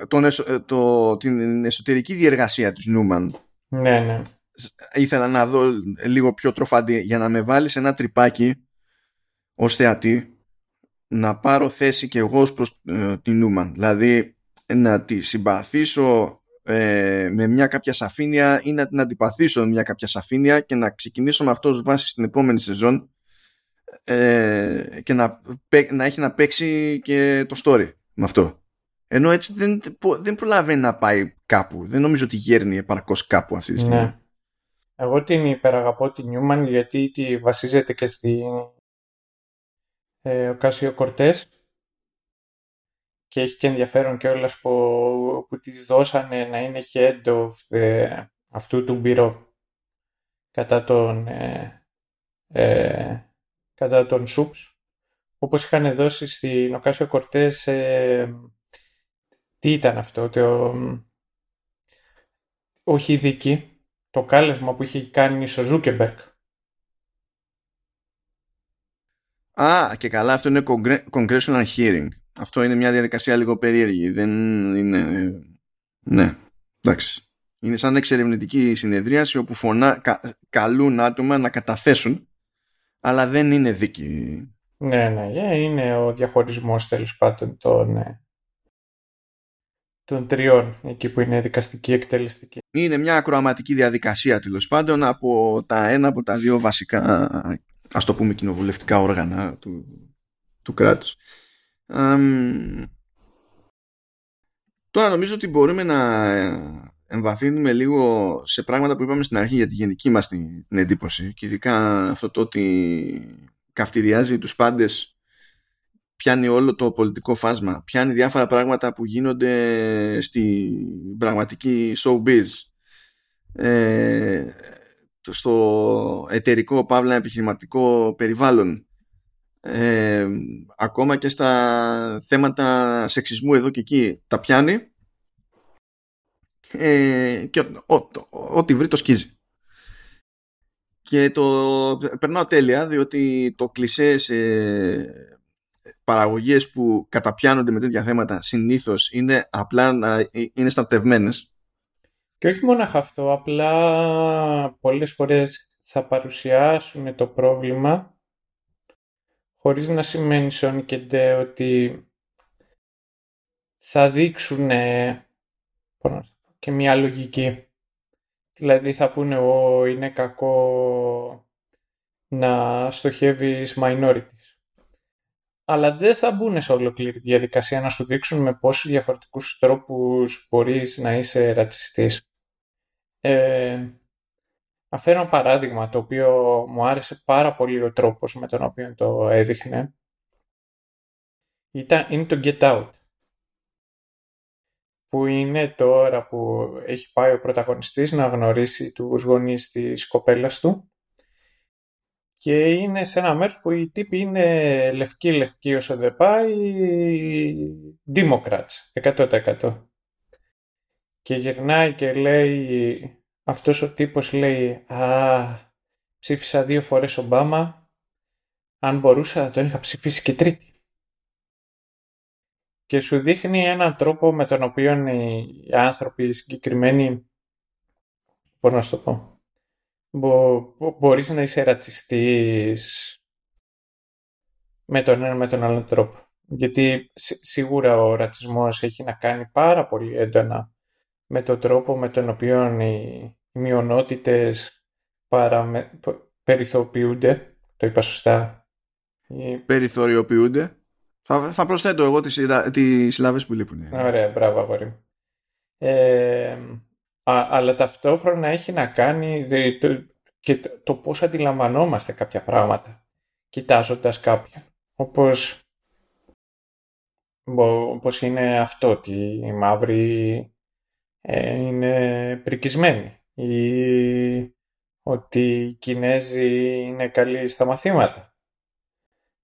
S1: τον το, την εσωτερική διεργασία της Νούμαν
S2: ναι, ναι.
S1: ήθελα να δω λίγο πιο τροφαντή για να με βάλεις ένα τρυπάκι ως θεατή να πάρω θέση και εγώ προς ε, την Νούμαν. Δηλαδή να τη συμπαθήσω ε, με μια κάποια σαφήνεια ή να την αντιπαθήσω με μια κάποια σαφήνεια και να ξεκινήσω με αυτό ως βάση στην επόμενη σεζόν ε, και να, να έχει να παίξει και το story με αυτό. Ενώ έτσι δεν, δεν προλαβαίνει να πάει κάπου. Δεν νομίζω ότι γέρνει επαρκώς κάπου αυτή τη στιγμή. Ναι.
S2: Εγώ την υπεραγαπώ την Νιούμαν γιατί τη βασίζεται και στη ε, ο Κάσιο Κορτές και έχει και ενδιαφέρον και όλα που, που της δώσανε να είναι head of the, αυτού του μπύρο κατά τον ε, ε, κατά τον Σούπς, όπως είχαν δώσει στην Οκάσιο Κορτές, ε, τι ήταν αυτό, το, όχι δίκη, το κάλεσμα που είχε κάνει στο Ζούκεμπερκ.
S1: Α, και καλά, αυτό είναι congressional hearing. Αυτό είναι μια διαδικασία λίγο περίεργη. Δεν είναι... Ναι, εντάξει. Είναι σαν εξερευνητική συνεδρίαση όπου φωνά, καλούν άτομα να καταθέσουν αλλά δεν είναι δίκη.
S2: Ναι, ναι, ε, είναι ο διαχωρισμός τέλος πάντων των, ε, των τριών, εκεί που είναι δικαστική εκτελεστική.
S1: Είναι μια ακροαματική διαδικασία τέλος πάντων από τα ένα από τα δύο βασικά ας το πούμε κοινοβουλευτικά όργανα του, του κράτους. τώρα νομίζω ότι μπορούμε να εμβαθύνουμε λίγο σε πράγματα που είπαμε στην αρχή για τη γενική μας την, την εντύπωση και ειδικά αυτό το ότι καυτηριάζει τους πάντες πιάνει όλο το πολιτικό φάσμα πιάνει διάφορα πράγματα που γίνονται στη πραγματική showbiz. Ε, στο εταιρικό παύλα επιχειρηματικό περιβάλλον. Ε, ακόμα και στα θέματα σεξισμού εδώ και εκεί τα πιάνει ε, και ό,τι βρει το σκίζει. Και το περνάω τέλεια διότι το κλισέ σε παραγωγές που καταπιάνονται με τέτοια θέματα συνήθως είναι απλά να είναι στρατευμένες.
S2: Και όχι μόνο αυτό, απλά πολλές φορές θα παρουσιάσουν το πρόβλημα χωρίς να σημαίνει σόνι και ότι θα δείξουν και μια λογική. Δηλαδή θα πούνε ο είναι κακό να στοχεύεις minorities. Αλλά δεν θα μπουν σε ολοκλήρη διαδικασία να σου δείξουν με πόσους διαφορετικούς τρόπους μπορείς να είσαι ρατσιστής. Ε, αφαίρω ένα παράδειγμα το οποίο μου άρεσε πάρα πολύ ο τρόπος με τον οποίο το έδειχνε. Ήταν, είναι το Get Out που είναι τώρα που έχει πάει ο πρωταγωνιστής να γνωρίσει τους γονείς της κοπέλας του. Και είναι σε ένα μέρος που οι τύποι είναι λευκοί-λευκοί όσο δεν πάει, Democrats, 100%. Και γυρνάει και λέει, αυτός ο τύπος λέει, α, ψήφισα δύο φορές Ομπάμα, αν μπορούσα τον είχα ψηφίσει και τρίτη και σου δείχνει έναν τρόπο με τον οποίο οι άνθρωποι συγκεκριμένοι, πώς να σου το πω, μπο, μπορείς να είσαι ρατσιστής με τον ένα με τον άλλο τρόπο. Γιατί σίγουρα ο ρατσισμός έχει να κάνει πάρα πολύ έντονα με τον τρόπο με τον οποίο οι, μειονότητες παραμε, περιθωριοποιούνται, το είπα σωστά.
S1: Περιθωριοποιούνται. Θα, θα προσθέτω εγώ τις, τις συλλάβες που λείπουν.
S2: Ωραία, μπράβο αγόρι. Ε, αλλά ταυτόχρονα έχει να κάνει το, και το, το πώς αντιλαμβανόμαστε κάποια πράγματα κοιτάζοντας κάποια. Όπως, όπως είναι αυτό ότι οι μαύροι ε, είναι πρικισμένοι ή ότι οι Κινέζοι είναι καλοί στα μαθήματα.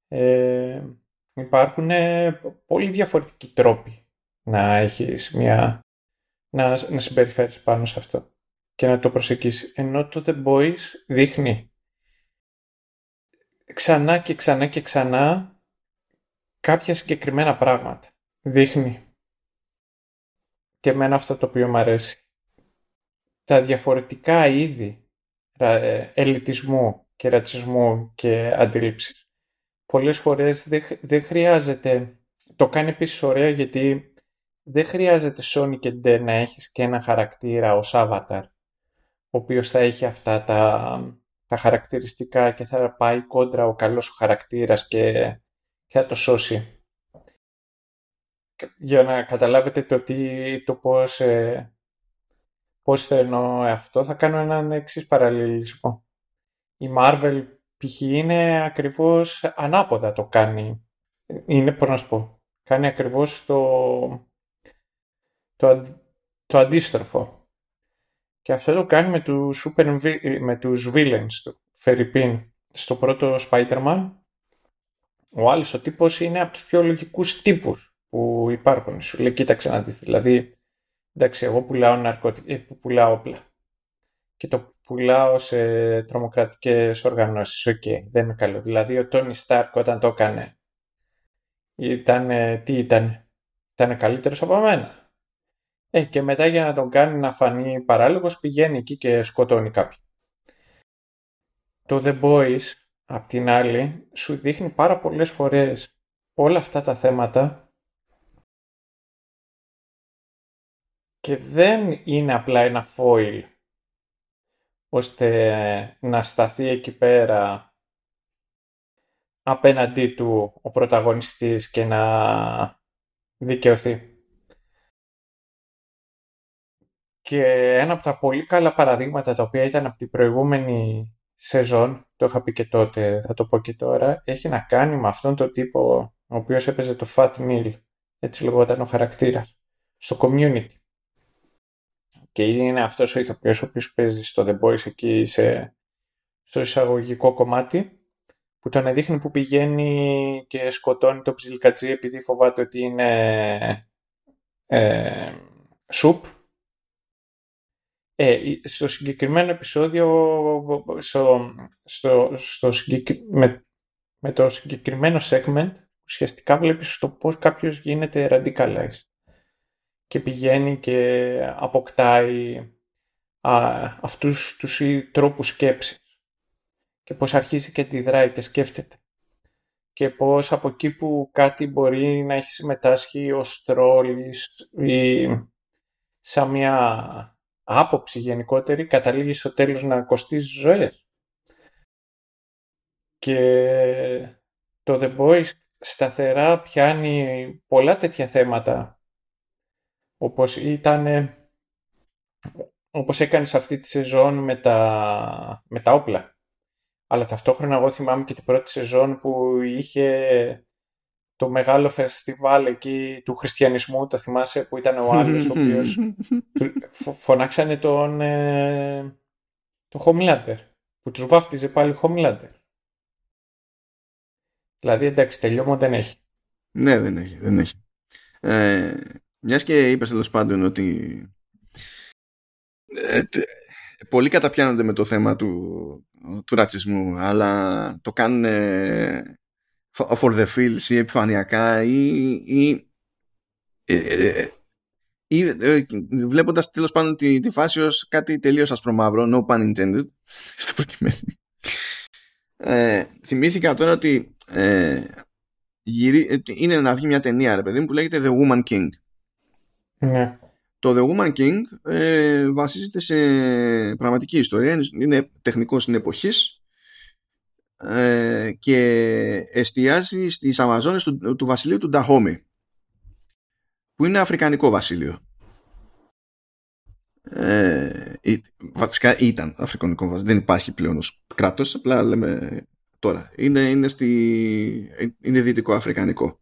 S2: Ε, υπάρχουν πολύ διαφορετικοί τρόποι να έχεις μια... να, να συμπεριφέρεις πάνω σε αυτό και να το προσεγγίσεις. Ενώ το The Boys δείχνει ξανά και ξανά και ξανά κάποια συγκεκριμένα πράγματα. Δείχνει. Και εμένα αυτό το οποίο μου αρέσει. Τα διαφορετικά είδη ε, ελιτισμού και ρατσισμού και αντίληψης πολλές φορές δεν, δεν χρειάζεται, το κάνει επίσης ωραία γιατί δεν χρειάζεται Sony και Ντε να έχεις και ένα χαρακτήρα ως avatar, ο οποίος θα έχει αυτά τα, τα χαρακτηριστικά και θα πάει κόντρα ο καλός χαρακτήρας και, και θα το σώσει. Για να καταλάβετε το, τι, το πώς, ε, πώς εννοώ αυτό, θα κάνω έναν εξής παραλληλισμό. Η Marvel π.χ. είναι ακριβώς ανάποδα το κάνει. Είναι, πώς να σου πω, κάνει ακριβώς το, το, το αντίστροφο. Και αυτό το κάνει με τους, super, με τους villains του, Φερρυπίν. Στο πρώτο Spider-Man, ο άλλος ο τύπος είναι από τους πιο λογικούς τύπους που υπάρχουν. Σου λέει, κοίταξε να δεις, δηλαδή, εντάξει, εγώ πουλάω ναρκωτικά, ε, πουλάω όπλα. Και το πουλάω σε τρομοκρατικές οργανώσεις. OK, okay, δεν είναι καλό. Δηλαδή ο Τόνι Στάρκ όταν το έκανε, ήταν, τι ήταν, ήταν καλύτερος από μένα. Ε, και μετά για να τον κάνει να φανεί παράλογος πηγαίνει εκεί και σκοτώνει κάποιον. Το The Boys, απ' την άλλη, σου δείχνει πάρα πολλές φορές όλα αυτά τα θέματα και δεν είναι απλά ένα foil ώστε να σταθεί εκεί πέρα απέναντί του ο πρωταγωνιστής και να δικαιωθεί. Και ένα από τα πολύ καλά παραδείγματα τα οποία ήταν από την προηγούμενη σεζόν, το είχα πει και τότε, θα το πω και τώρα, έχει να κάνει με αυτόν τον τύπο ο οποίος έπαιζε το Fat Meal, έτσι λεγόταν ο χαρακτήρας, στο community. Και είναι αυτός ο ηθοποιός ο οποίος παίζει στο The Boys εκεί σε, στο εισαγωγικό κομμάτι, που τον δείχνει που πηγαίνει και σκοτώνει το ψιλικατζί επειδή φοβάται ότι είναι ε, σουπ. Ε, στο συγκεκριμένο επεισόδιο, στο, στο, στο με, με το συγκεκριμένο segment, ουσιαστικά βλέπεις το πώς κάποιος γίνεται radicalized και πηγαίνει και αποκτάει α, αυτούς τους τρόπους σκέψης και πώς αρχίζει και αντιδράει και σκέφτεται και πώς από εκεί που κάτι μπορεί να έχει συμμετάσχει ως τρόλης ή σαν μια άποψη γενικότερη καταλήγει στο τέλος να κοστίζει ζωές. Και το The Boys σταθερά πιάνει πολλά τέτοια θέματα όπως ήταν όπως έκανες σε αυτή τη σεζόν με τα, με τα όπλα. Αλλά ταυτόχρονα εγώ θυμάμαι και την πρώτη σεζόν που είχε το μεγάλο φεστιβάλ εκεί του χριστιανισμού, το θυμάσαι που ήταν ο άλλος ο οποίος φωνάξανε τον, ε, τον Homelander, που τους βάφτιζε πάλι Homelander. Δηλαδή εντάξει, τελειώμα δεν έχει.
S1: Ναι, δεν έχει, δεν έχει. Ε, μιας και είπες τέλος πάντων ότι ε, πολλοί καταπιάνονται με το θέμα του, του ρατσισμού, αλλά το κάνουν for the feels ή επιφανειακά ή, ή, ε, ε, ε, ή βλέποντας τέλος πάντων τη, τη φάση ως κάτι τελείως ασπρομαύρο no pun intended στο προκειμένο ε, θυμήθηκα τώρα ότι ε, γυρί, είναι να βγει μια ταινία ρε παιδί μου που λέγεται The Woman King
S2: ναι.
S1: Το The Woman King ε, βασίζεται σε πραγματική ιστορία, είναι τεχνικός στην εποχής ε, και εστιάζει στις Αμαζόνες του, του βασιλείου του Νταχόμι που είναι αφρικανικό βασίλειο. Ε, βασικά ήταν αφρικανικό βασίλειο δεν υπάρχει πλέον ως κράτος απλά λέμε τώρα. Είναι, είναι, στη, είναι δυτικό αφρικανικό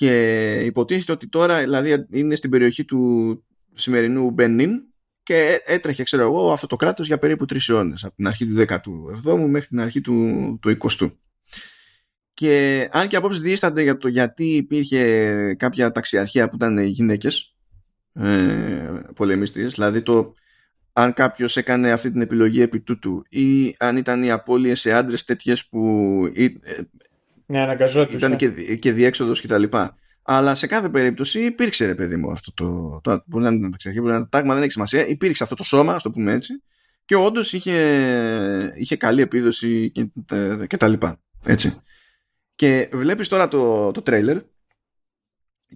S1: και υποτίθεται ότι τώρα δηλαδή είναι στην περιοχή του σημερινού Μπενίν και έτρεχε, ξέρω εγώ, αυτό το κράτος για περίπου τρεις αιώνες, από την αρχή του 17ου μέχρι την αρχή του, του 20ου. Και αν και απόψε διήστανται για το γιατί υπήρχε κάποια ταξιαρχία που ήταν γυναίκες ε, πολεμίστριες, δηλαδή το αν κάποιος έκανε αυτή την επιλογή επί τούτου ή αν ήταν οι απώλειες σε άντρες τέτοιες που ε,
S2: ναι,
S1: ήταν και, και διέξοδος κτλ. Αλλά σε κάθε περίπτωση υπήρξε ρε παιδί μου αυτό το. το μπορεί να είναι μπορεί να είναι τάγμα, δεν έχει σημασία. Υπήρξε αυτό το σώμα, ας το πούμε έτσι. Και όντως είχε, είχε καλή επίδοση και, και τα λοιπά. Έτσι. Και βλέπεις τώρα το, το τρέιλερ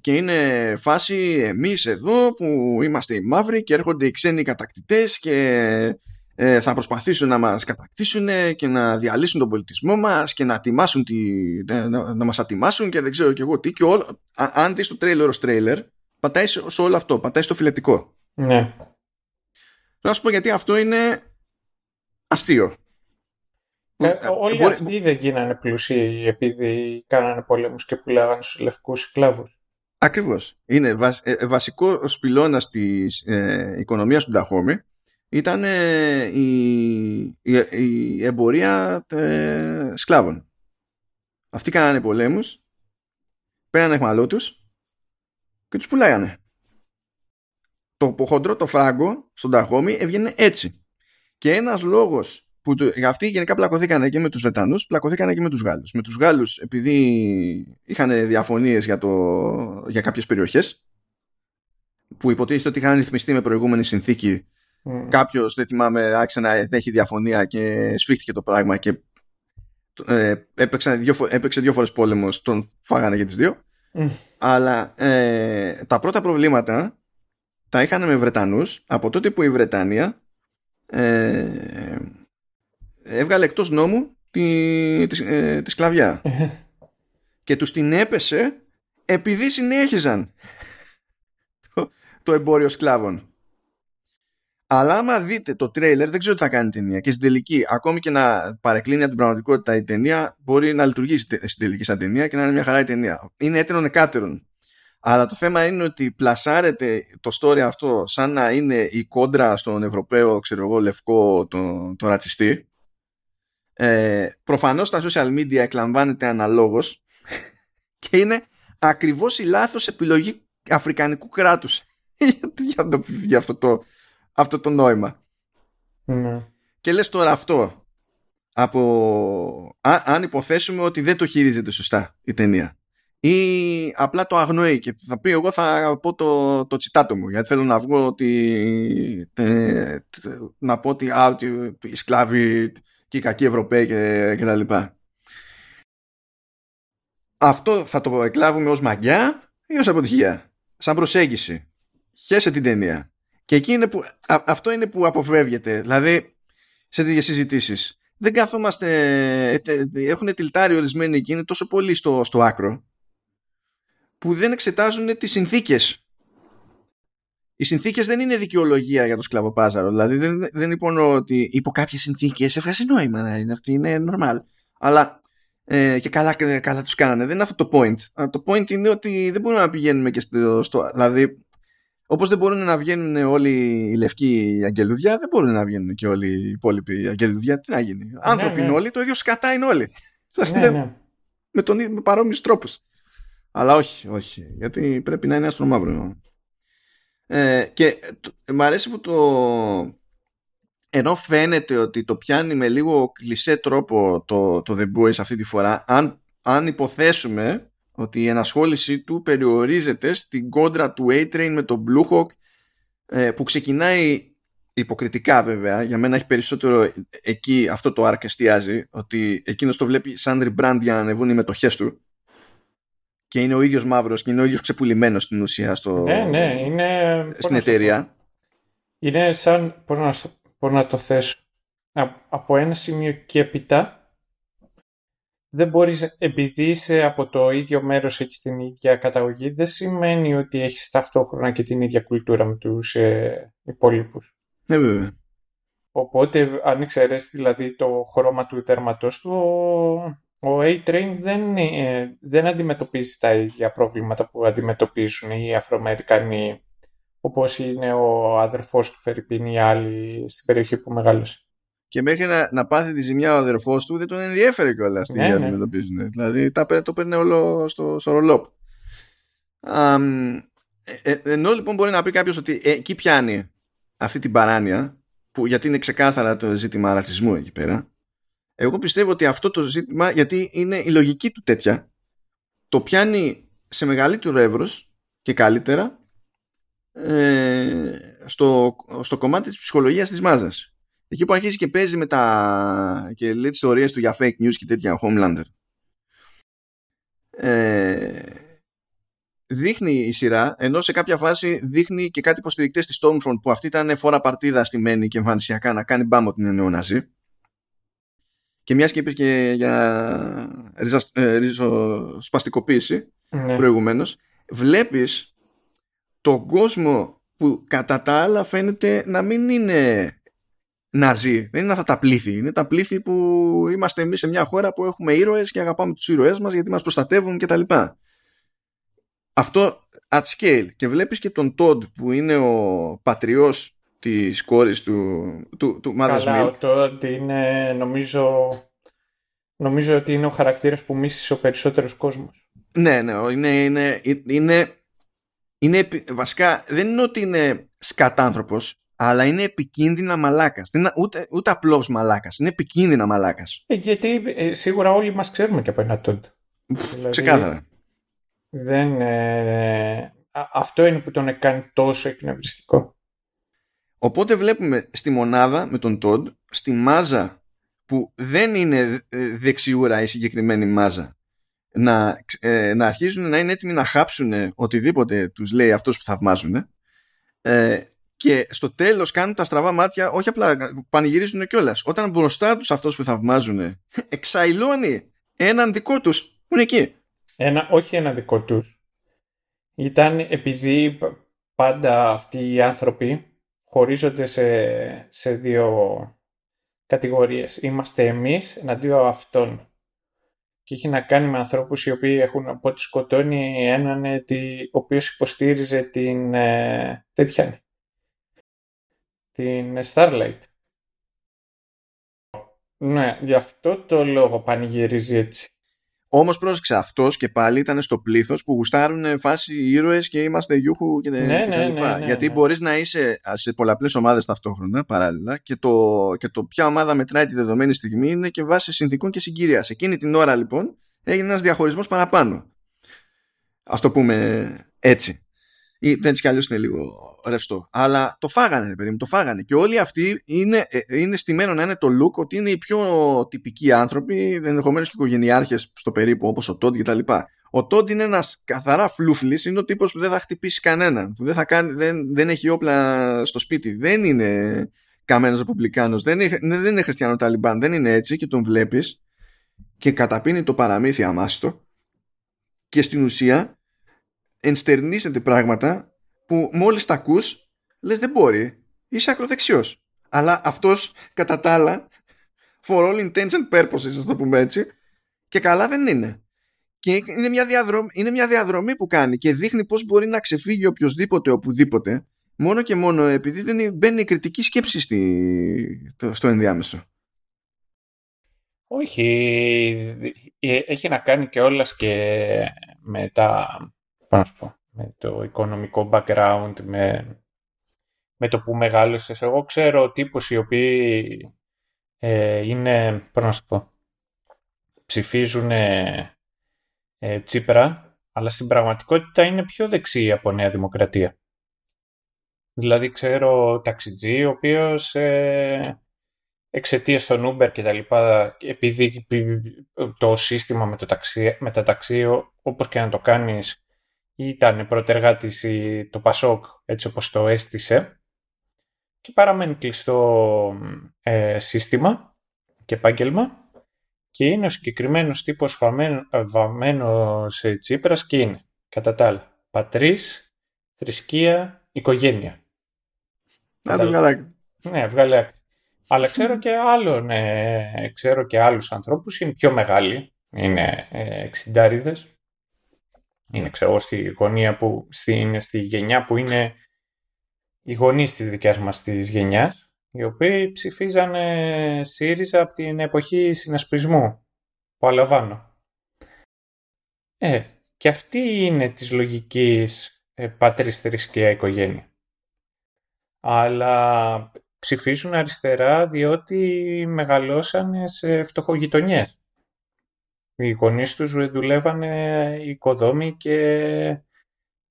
S1: και είναι φάση εμείς εδώ που είμαστε οι μαύροι και έρχονται οι ξένοι κατακτητές και ε, θα προσπαθήσουν να μας κατακτήσουν και να διαλύσουν τον πολιτισμό μας και να, τιμάσουν τη, να, να μας ατιμάσουν και δεν ξέρω και εγώ τι. Και όλο, αν δεις το τρέιλερ ως τρέιλερ πατάει σε, όλο αυτό, πατάει στο φιλετικό.
S2: Ναι.
S1: Να σου πω γιατί αυτό είναι αστείο.
S2: Ε, ε όλοι μπορεί... αυτοί δεν γίνανε πλουσίοι επειδή κάνανε πολέμους και πουλάγανε στους λευκούς σκλάβους.
S1: Ακριβώς. Είναι βασ, ε, βασικός πυλώνας της ε, οικονομίας του Νταχώμη ήταν η, η, εμπορία ε, σκλάβων. Αυτοί κάνανε πολέμους, πέρανε εχμαλώτους και τους πουλάγανε. Το χοντρό το φράγκο στον Ταχώμη έβγαινε έτσι. Και ένας λόγος που το, αυτοί γενικά πλακωθήκανε και με τους Βετανούς, πλακωθήκανε και με τους Γάλλους. Με τους Γάλλους επειδή είχαν διαφωνίες για, το, για κάποιες περιοχές που υποτίθεται ότι είχαν ρυθμιστεί με προηγούμενη συνθήκη Mm. Κάποιος, δεν θυμάμαι, άρχισε να έχει διαφωνία και σφίχτηκε το πράγμα και ε, έπαιξε, δύο, έπαιξε δύο φορές πόλεμος, τον φάγανε για τις δύο. Αλλά ε, τα πρώτα προβλήματα τα είχαν με Βρετανούς από τότε που η Βρετανία ε, έβγαλε εκτός νόμου τη, της, ε, τη σκλαβιά. και τους την έπεσε επειδή συνέχιζαν το, το εμπόριο σκλάβων. Αλλά άμα δείτε το τρέιλερ, δεν ξέρω τι θα κάνει η ταινία. Και στην τελική, ακόμη και να παρεκκλίνει από την πραγματικότητα η ταινία, μπορεί να λειτουργήσει στην τελική σαν ταινία και να είναι μια χαρά η ταινία. Είναι έτερον εκάτερον. Αλλά το θέμα είναι ότι πλασάρεται το story αυτό σαν να είναι η κόντρα στον Ευρωπαίο, ξέρω εγώ, λευκό, τον το ρατσιστή. Ε, προφανώς τα social media εκλαμβάνεται αναλόγως και είναι ακριβώς η λάθος επιλογή αφρικανικού κράτους για, το, για αυτό, το, αυτό το νόημα.
S2: Ναι.
S1: Και λες τώρα αυτό από, αν υποθέσουμε ότι δεν το χειρίζεται σωστά η ταινία ή απλά το αγνοεί και θα πει εγώ θα πω το, το τσιτάτο μου γιατί θέλω να βγω ότι να πω ότι, α, ότι οι σκλάβοι και οι κακοί Ευρωπαίοι και, και τα λοιπά. Αυτό θα το εκλάβουμε ως μαγιά ή ως αποτυχία. Σαν προσέγγιση. Χέσε την ταινία. Και εκεί είναι που, αυτό είναι που αποφεύγεται. Δηλαδή, σε τέτοιες συζητήσεις. Δεν καθόμαστε, ε, έχουν τυλτάρει ορισμένοι εκείνοι τόσο πολύ στο, στο άκρο που δεν εξετάζουν τις συνθήκες. Οι συνθήκες δεν είναι δικαιολογία για το σκλαβοπάζαρο. Δηλαδή δεν, δεν υπονοώ ότι υπό κάποιες συνθήκες έβγαζε νόημα να είναι αυτή, είναι normal. Αλλά ε, και καλά, καλά τους κάνανε. Δεν είναι αυτό το point. Το point είναι ότι δεν μπορούμε να πηγαίνουμε και στο... στο δηλαδή, όπως δεν μπορούν να βγαίνουν όλοι οι λευκοί αγγελούδια, δεν μπορούν να βγαίνουν και όλοι οι υπόλοιποι αγγελούδια. Τι να γίνει. Ναι, Άνθρωποι είναι ναι. όλοι, το ίδιο σκατά είναι όλοι. Ναι, ναι. με, τον, με παρόμοιους τρόπους. Αλλά όχι, όχι. Γιατί πρέπει να είναι άσπρο μαύρο. Ε, και μ' αρέσει που το ενώ φαίνεται ότι το πιάνει με λίγο κλισέ τρόπο το, το The Boys αυτή τη φορά αν, αν υποθέσουμε ότι η ενασχόλησή του περιορίζεται στην κόντρα του A-Train με τον Blue Hawk ε, που ξεκινάει υποκριτικά βέβαια. Για μένα έχει περισσότερο εκεί αυτό το arc εστιάζει ότι εκείνος το βλέπει σαν rebrand για να ανεβούν οι μετοχές του και είναι ο ίδιος μαύρος και είναι ο ίδιος ξεπουλημένος στην ουσία στο,
S2: ναι, ναι, είναι,
S1: στην εταιρεία.
S2: Είναι σαν πώς να, πώς να το θέσω από ένα σημείο και έπειτα δεν μπορείς, επειδή είσαι από το ίδιο μέρος, έχεις την ίδια καταγωγή, δεν σημαίνει ότι έχεις ταυτόχρονα και την ίδια κουλτούρα με τους ε, υπόλοιπους.
S1: Ναι, βέβαια.
S2: Οπότε, αν εξαιρέσεις δηλαδή το χρώμα του δέρματος του, ο A-Train δεν, ε, δεν αντιμετωπίζει τα ίδια προβλήματα που αντιμετωπίζουν οι Αφροαμερικανοί, όπως είναι ο αδερφός του Φερρυπίνη ή άλλοι στην περιοχή που μεγάλωσε
S1: και μέχρι να, να πάθει τη ζημιά ο αδερφός του δεν τον ενδιέφερε κιόλας τι ναι, ναι. αντιμετωπίζουν. Δηλαδή τα, το παίρνει όλο στο, στο ρολόπ. Ε, ε, ενώ λοιπόν μπορεί να πει κάποιος ότι ε, εκεί πιάνει αυτή την παράνοια, που, γιατί είναι ξεκάθαρα το ζήτημα ρατσισμού εκεί πέρα. Εγώ πιστεύω ότι αυτό το ζήτημα, γιατί είναι η λογική του τέτοια, το πιάνει σε μεγαλύτερο εύρος και καλύτερα ε, στο, στο κομμάτι της ψυχολογίας της μάζας εκεί που αρχίζει και παίζει με τα και λέει τις ιστορίες του για fake news και τέτοια Homelander ε, δείχνει η σειρά ενώ σε κάποια φάση δείχνει και κάτι υποστηρικτές στη Stormfront που αυτή ήταν φορά παρτίδα στη Μένη και εμφανισιακά να κάνει μπάμ ότι είναι νεοναζί και μιας και είπε και για ριζοσπαστικοποίηση ε, ναι. προηγουμένως βλέπεις τον κόσμο που κατά τα άλλα φαίνεται να μην είναι Ναζί. Δεν είναι αυτά τα πλήθη. Είναι τα πλήθη που είμαστε εμείς σε μια χώρα που έχουμε ήρωες και αγαπάμε τους ήρωές μας γιατί μας προστατεύουν κτλ. Αυτό at scale. Και βλέπεις και τον Τόντ που είναι ο πατριός της κόρης του, του, του Mother's Καλά,
S2: ο Τόντ είναι νομίζω, νομίζω ότι είναι ο χαρακτήρας που μίσησε ο περισσότερος κόσμος.
S1: Ναι, ναι, είναι, είναι, είναι, είναι, βασικά δεν είναι ότι είναι σκατάνθρωπος αλλά είναι επικίνδυνα μαλάκας. Είναι ούτε, ούτε απλός μαλάκας. Είναι επικίνδυνα μαλάκας.
S2: Ε, γιατί ε, σίγουρα όλοι μας ξέρουμε και από ένα τότε.
S1: δηλαδή, Ξεκάθαρα.
S2: Δεν, ε, αυτό είναι που τον κάνει τόσο εκνευριστικό.
S1: Οπότε βλέπουμε στη μονάδα με τον Τόντ, στη μάζα που δεν είναι ε, δεξιούρα η συγκεκριμένη μάζα, να, ε, να αρχίζουν να είναι έτοιμοι να χάψουν οτιδήποτε τους λέει αυτός που θαυμάζουν, ε, και στο τέλος κάνουν τα στραβά μάτια, όχι απλά πανηγυρίζουν κιόλας. Όταν μπροστά τους αυτός που θαυμάζουν εξαϊλώνει έναν δικό τους που είναι εκεί.
S2: Ένα, όχι ένα δικό τους. Ήταν επειδή πάντα αυτοί οι άνθρωποι χωρίζονται σε, σε δύο κατηγορίες. Είμαστε εμείς εναντίον αυτών. Και έχει να κάνει με ανθρώπους οι οποίοι έχουν από ό,τι σκοτώνει έναν ο οποίος υποστήριζε την ε, τέτοια την Starlight. Ναι, γι' αυτό το λόγο πανηγυρίζει έτσι.
S1: Όμως πρόσεξε, αυτός και πάλι ήταν στο πλήθος που γουστάρουν φάση ήρωες και είμαστε γιούχου και, ναι, και ναι, ναι, ναι, Γιατί ναι. μπορείς να είσαι σε πολλαπλές ομάδες ταυτόχρονα παράλληλα και το, και το ποια ομάδα μετράει τη δεδομένη στιγμή είναι και βάσει συνθήκων και συγκυρίας. Εκείνη την ώρα λοιπόν έγινε ένας διαχωρισμός παραπάνω. Α το πούμε έτσι. Ή, δεν κι αλλιώς είναι λίγο ρευστό. Αλλά το φάγανε, ρε παιδί μου, το φάγανε. Και όλοι αυτοί είναι, ε, είναι στημένο να είναι το look ότι είναι οι πιο τυπικοί άνθρωποι, ενδεχομένως και οικογενειάρχες στο περίπου, όπως ο Τόντ κτλ. Ο Τόντ είναι ένας καθαρά φλούφλης, είναι ο τύπος που δεν θα χτυπήσει κανέναν, που δεν, θα κάνει, δεν, δεν έχει όπλα στο σπίτι. Δεν είναι καμένος Ρεπουμπλικάνος, δεν, είναι, δεν είναι χριστιανό Ταλιμπάν, δεν είναι έτσι και τον βλέπεις και καταπίνει το παραμύθι αμάστο και στην ουσία ενστερνίζεται πράγματα που μόλις τα ακούς λες δεν μπορεί, είσαι ακροδεξιός. Αλλά αυτός κατά τα άλλα for all intents and purposes, ας το πούμε έτσι, και καλά δεν είναι. Και είναι μια, διαδρομή, είναι μια διαδρομή που κάνει και δείχνει πώς μπορεί να ξεφύγει οποιοδήποτε οπουδήποτε μόνο και μόνο επειδή δεν μπαίνει η κριτική σκέψη στη, στο ενδιάμεσο.
S2: Όχι, ε, έχει να κάνει και όλας και με τα, πώς να πω, με το οικονομικό background, με, με το που μεγάλωσες. Εγώ ξέρω τύπους οι οποίοι ε, είναι, πώς να σου πω, ψηφίζουν ε, Τσίπρα, αλλά στην πραγματικότητα είναι πιο δεξί από Νέα Δημοκρατία. Δηλαδή ξέρω ταξιτζή, ο οποίος ε, εξαιτίας των Uber και τα λοιπά, επειδή το σύστημα με, το ταξί, με τα ταξί, όπως και να το κάνεις, ήταν πρωτεργάτης το Πασόκ έτσι όπως το έστησε και παραμένει κλειστό ε, σύστημα και επάγγελμα και είναι ο συγκεκριμένος τύπος βαμμένος Τσίπρας και είναι κατά τα άλλα πατρίς, θρησκεία, οικογένεια.
S1: Να το βγάλει.
S2: Ναι, βγάλει Αλλά ξέρω και άλλων, ε, ξέρω και άλλους ανθρώπους, είναι πιο μεγάλοι, είναι ε, εξιντάριδες, είναι ξέρω στη γωνία που, στη, στη γενιά που είναι οι γονείς της δικιάς μας της γενιάς, οι οποίοι ψηφίζανε ΣΥΡΙΖΑ από την εποχή συνασπισμού, που αλαμβάνω. Ε, και αυτή είναι της λογικής ε, πατρίς θρησκεία οικογένεια. Αλλά ψηφίζουν αριστερά διότι μεγαλώσανε σε φτωχογειτονιές οι γονείς τους δουλεύανε οικοδόμοι και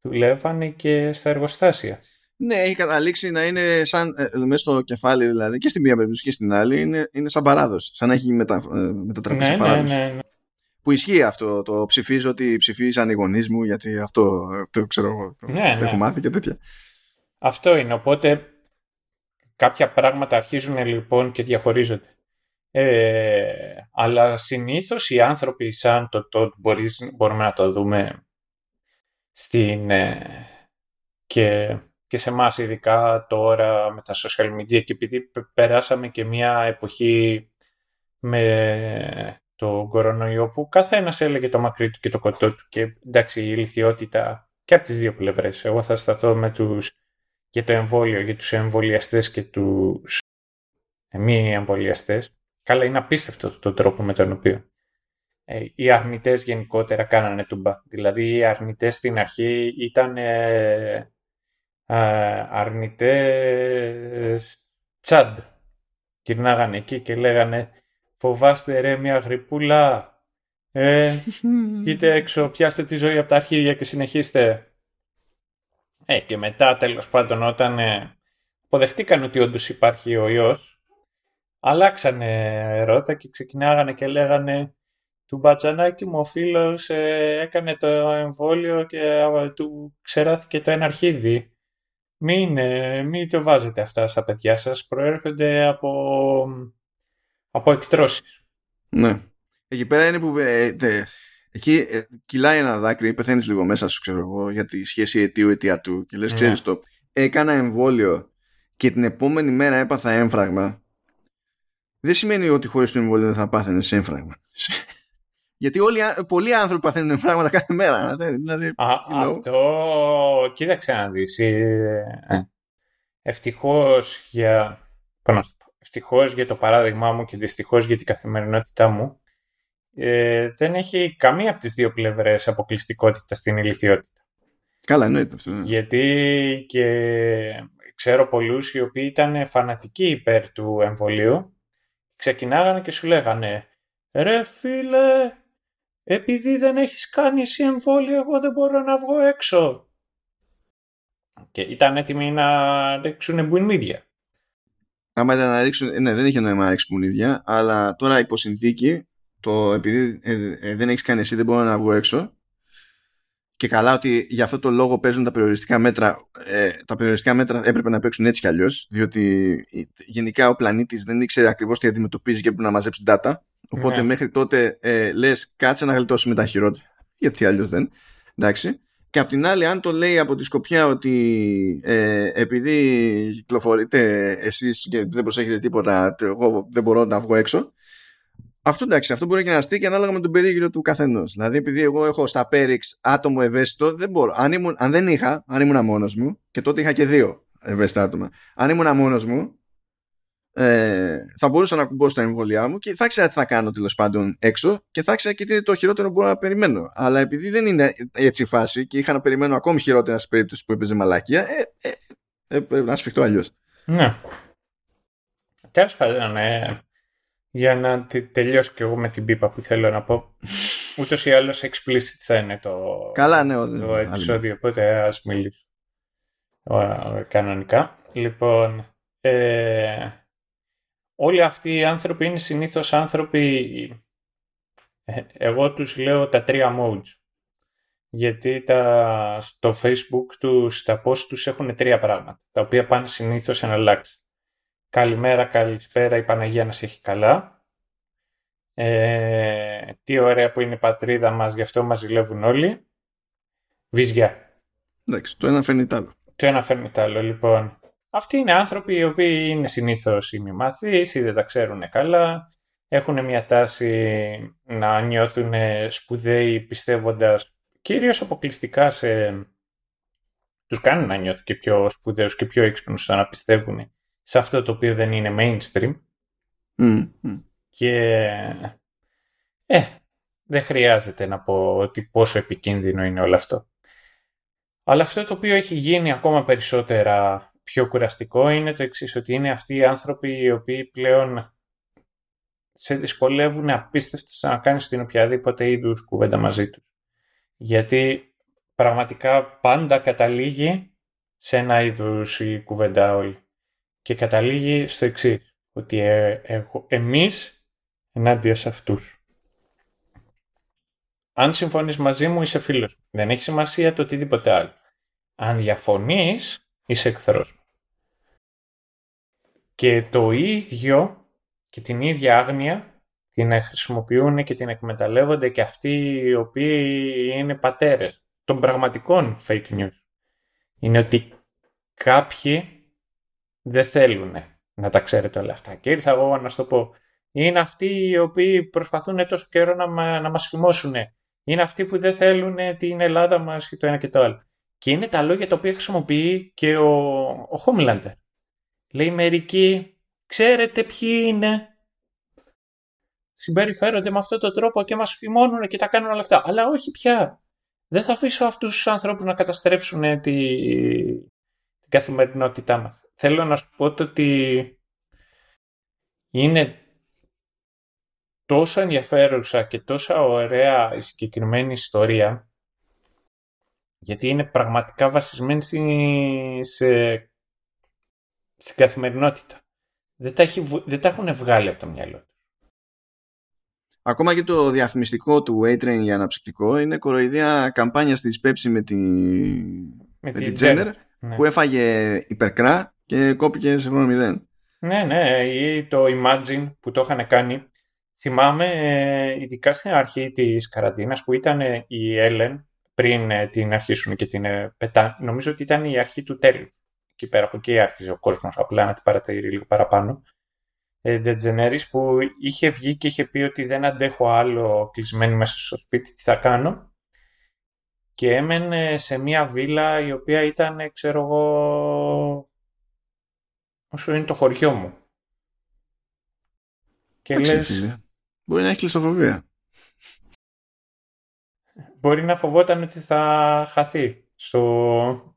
S2: δουλεύανε και στα εργοστάσια.
S1: Ναι, έχει καταλήξει να είναι σαν, ε, μέσα στο κεφάλι δηλαδή, και στην μία περίπτωση και στην άλλη, είναι, είναι σαν παράδοση, σαν να έχει μετα, ε, μετατραπεί ναι, σε ναι, παράδοση. Ναι, ναι, Που ισχύει αυτό, το ψηφίζω ότι ψηφίζαν οι γονείς μου, γιατί αυτό το ξέρω εγώ, το ναι, έχω μάθει και τέτοια.
S2: Αυτό είναι, οπότε κάποια πράγματα αρχίζουν λοιπόν και διαχωρίζονται. Ε, αλλά συνήθως οι άνθρωποι σαν το το μπορούμε να το δούμε στην, ε, και, και σε εμάς ειδικά τώρα με τα social media και επειδή περάσαμε και μια εποχή με το κορονοϊό που κάθε ένας έλεγε το μακρύ του και το κοντό του και εντάξει η ηλικιότητα και από τις δύο πλευρές. Εγώ θα σταθώ με τους, για το εμβόλιο, για τους εμβολιαστές και τους μη εμβολιαστές Καλά, είναι απίστευτο το τρόπο με τον οποίο ε, οι αρνητές γενικότερα κάνανε τούμπα. Δηλαδή οι αρνητές στην αρχή ήταν ε, ε, αρνητές τσάντ. Κυρνάγανε εκεί και λέγανε φοβάστε ρε μια γρυπούλα. Ε, είτε έξω, πιάστε τη ζωή από τα αρχίδια και συνεχίστε. Ε, και μετά τέλος πάντων όταν ε, αποδεχτήκαν ότι όντως υπάρχει ο ιός αλλάξανε ρότα και ξεκινάγανε και λέγανε του μπατζανάκι μου ο φίλος ε, έκανε το εμβόλιο και του ξεράθηκε το ένα αρχίδι. Μην, ε, μην το βάζετε αυτά στα παιδιά σας. Προέρχονται από, από εκτρώσεις.
S1: Ναι. Εκεί πέρα είναι που... Ε, εκεί ε, κυλάει ένα δάκρυ, πεθαίνεις λίγο μέσα σου, ξέρω εγώ, για τη σχέση αιτίου αιτιατού. Και λες, ναι. ξέρεις το, έκανα εμβόλιο και την επόμενη μέρα έπαθα έμφραγμα. Δεν σημαίνει ότι χωρίς το εμβόλιο δεν θα πάθαινε έμφραγμα. Γιατί όλοι, πολλοί άνθρωποι παθαίνουν φράγματα κάθε μέρα. Δηλαδή,
S2: Α, Αυτό, κοίταξε να δεις. Ε, ευτυχώς για, ευτυχώς για το παράδειγμά μου και δυστυχώς για την καθημερινότητά μου, ε, δεν έχει καμία από τις δύο πλευρές αποκλειστικότητα στην ηλικιότητα.
S1: Καλά, εννοείται αυτό. Ναι.
S2: Γιατί και ξέρω πολλούς οι οποίοι ήταν φανατικοί υπέρ του εμβολίου, ξεκινάγανε και σου λέγανε «Ρε φίλε, επειδή δεν έχεις κάνει εσύ εμβόλιο, εγώ δεν μπορώ να βγω έξω. Και ήταν έτοιμοι να ρίξουν μπουνίδια.
S1: Άμα ήταν να ρίξουν, ναι, δεν είχε νόημα να ρίξουν μπουνίδια, αλλά τώρα υπό συνθήκη, το επειδή ε, ε, δεν έχεις κάνει εσύ, δεν μπορώ να βγω έξω. Και καλά ότι για αυτό το λόγο παίζουν τα περιοριστικά μέτρα. Ε, τα περιοριστικά μέτρα έπρεπε να παίξουν έτσι κι αλλιώς, διότι γενικά ο πλανήτης δεν ήξερε ακριβώς τι αντιμετωπίζει και έπρεπε να μαζέψει data. Οπότε ναι. μέχρι τότε ε, λες, κάτσε να γλιτώσουμε τα χειρότερα. Γιατί αλλιώς δεν. Εντάξει. Και απ' την άλλη, αν το λέει από τη σκοπιά ότι ε, επειδή κυκλοφορείτε εσείς και δεν προσέχετε τίποτα, εγώ δεν μπορώ να βγω έξω. Αυτό εντάξει, αυτό μπορεί και να στείλει ανάλογα με τον περίγυρο του καθενός. Δηλαδή, επειδή εγώ έχω στα Πέριξ άτομο ευαίσθητο, δεν μπορώ. Αν, ήμουν, αν δεν είχα, αν ήμουν μόνος μου, και τότε είχα και δύο ευαίσθητα άτομα. Αν ήμουν μόνος μου, ε, θα μπορούσα να κουμπώ στα εμβόλια μου και θα ήξερα τι θα κάνω τέλος πάντων έξω και θα ήξερα και τι είναι το χειρότερο που μπορώ να περιμένω. Αλλά επειδή δεν είναι έτσι η φάση και είχα να περιμένω ακόμη χειρότερα σε περίπτωση που έπαιζε μαλακία, ε, ε, ε, πρέπει να σφιχτώ αλλιώς.
S2: Ναι. Τέλος πάντων, ναι. Για να τελειώσω κι εγώ με την πίπα που θέλω να πω. Ούτως ή άλλως explicit θα είναι το,
S1: Καλά, ναι,
S2: το επεισόδιο, οπότε ας μιλήσω κανονικά. Λοιπόν, ε, όλοι αυτοί οι άνθρωποι είναι συνήθως άνθρωποι, ε, εγώ τους λέω τα τρία modes. Γιατί τα, στο facebook τους, τα post τους έχουν τρία πράγματα, τα οποία πάνε συνήθως να αλλάξει. Καλημέρα, καλησπέρα, η Παναγία να σε έχει καλά. Ε, τι ωραία που είναι η πατρίδα μας, γι' αυτό μας ζηλεύουν όλοι. Βυζιά.
S1: Εντάξει, το ένα φέρνει τ' άλλο.
S2: Το ένα φέρνει τ' άλλο, λοιπόν. Αυτοί είναι άνθρωποι οι οποίοι είναι συνήθως ημιμαθείς ή δεν τα ξέρουν καλά, έχουν μια τάση να νιώθουν σπουδαίοι πιστεύοντας κυρίως αποκλειστικά σε... τους κάνουν να νιώθουν και πιο σπουδαίους και πιο έξυπνους στο να πιστεύουν σε αυτό το οποίο δεν είναι mainstream. Και ε, δεν χρειάζεται να πω ότι πόσο επικίνδυνο είναι όλο αυτό. Αλλά αυτό το οποίο έχει γίνει ακόμα περισσότερα πιο κουραστικό είναι το εξής ότι είναι αυτοί οι άνθρωποι οι οποίοι πλέον σε δυσκολεύουν απίστευτα να κάνεις την οποιαδήποτε είδους κουβέντα μαζί τους. Γιατί πραγματικά πάντα καταλήγει σε ένα είδους η κουβέντα όλη. Και καταλήγει στο εξής ότι ε, εμείς ενάντια σε αυτούς. Αν συμφωνείς μαζί μου είσαι φίλος. Δεν έχει σημασία το οτιδήποτε άλλο. Αν διαφωνείς είσαι εχθρός Και το ίδιο και την ίδια άγνοια την χρησιμοποιούν και την εκμεταλλεύονται και αυτοί οι οποίοι είναι πατέρες των πραγματικών fake news. Είναι ότι κάποιοι δεν θέλουν να τα ξέρετε όλα αυτά. Και ήρθα εγώ να σου το πω. Είναι αυτοί οι οποίοι προσπαθούν τόσο καιρό να, να μας φημώσουν. Είναι αυτοί που δεν θέλουν την Ελλάδα μας και το ένα και το άλλο. Και είναι τα λόγια τα οποία χρησιμοποιεί και ο, ο Homelander. Λέει μερικοί, ξέρετε ποιοι είναι; Συμπεριφέρονται με αυτόν τον τρόπο και μας φημώνουν και τα κάνουν όλα αυτά. Αλλά όχι πια. Δεν θα αφήσω αυτούς τους ανθρώπους να καταστρέψουν τη, την καθημερινότητά μας. Θέλω να σου πω ότι είναι τόσο ενδιαφέρουσα και τόσο ωραία η συγκεκριμένη ιστορία γιατί είναι πραγματικά βασισμένη σε, στην καθημερινότητα. Δεν τα, έχει, δεν τα έχουν βγάλει από το μυαλό τους.
S1: Ακόμα και το διαφημιστικό του A-Train για αναψυκτικό είναι κοροϊδία καμπάνιας της Pepsi με, τη, με, με την Jenner
S2: Ναι.
S1: που έφαγε υπερκρά και κόπηκε σε χρόνο μηδέν.
S2: Ναι, ναι, ή το Imagine που το είχαν κάνει. Θυμάμαι, ε, ειδικά στην αρχή της καραντίνας που ήταν ε, η Ellen πριν ε, την αρχίσουν και την ε, πετά. Νομίζω ότι ήταν η αρχή του τέλου. Εκεί πέρα από εκεί άρχισε ο κόσμος απλά να την παρατηρεί λίγο παραπάνω. Ε, DeGeneres που είχε βγει και είχε πει ότι δεν αντέχω άλλο κλεισμένη μέσα στο σπίτι, τι θα κάνω. Και έμενε σε μια βίλα η οποία ήταν, ε, ξέρω εγώ, όσο είναι το χωριό μου. Και
S1: Εντάξει,
S2: λες,
S1: φίλε. Μπορεί να έχει κλειστοφοβία.
S2: μπορεί να φοβόταν ότι θα χαθεί στο,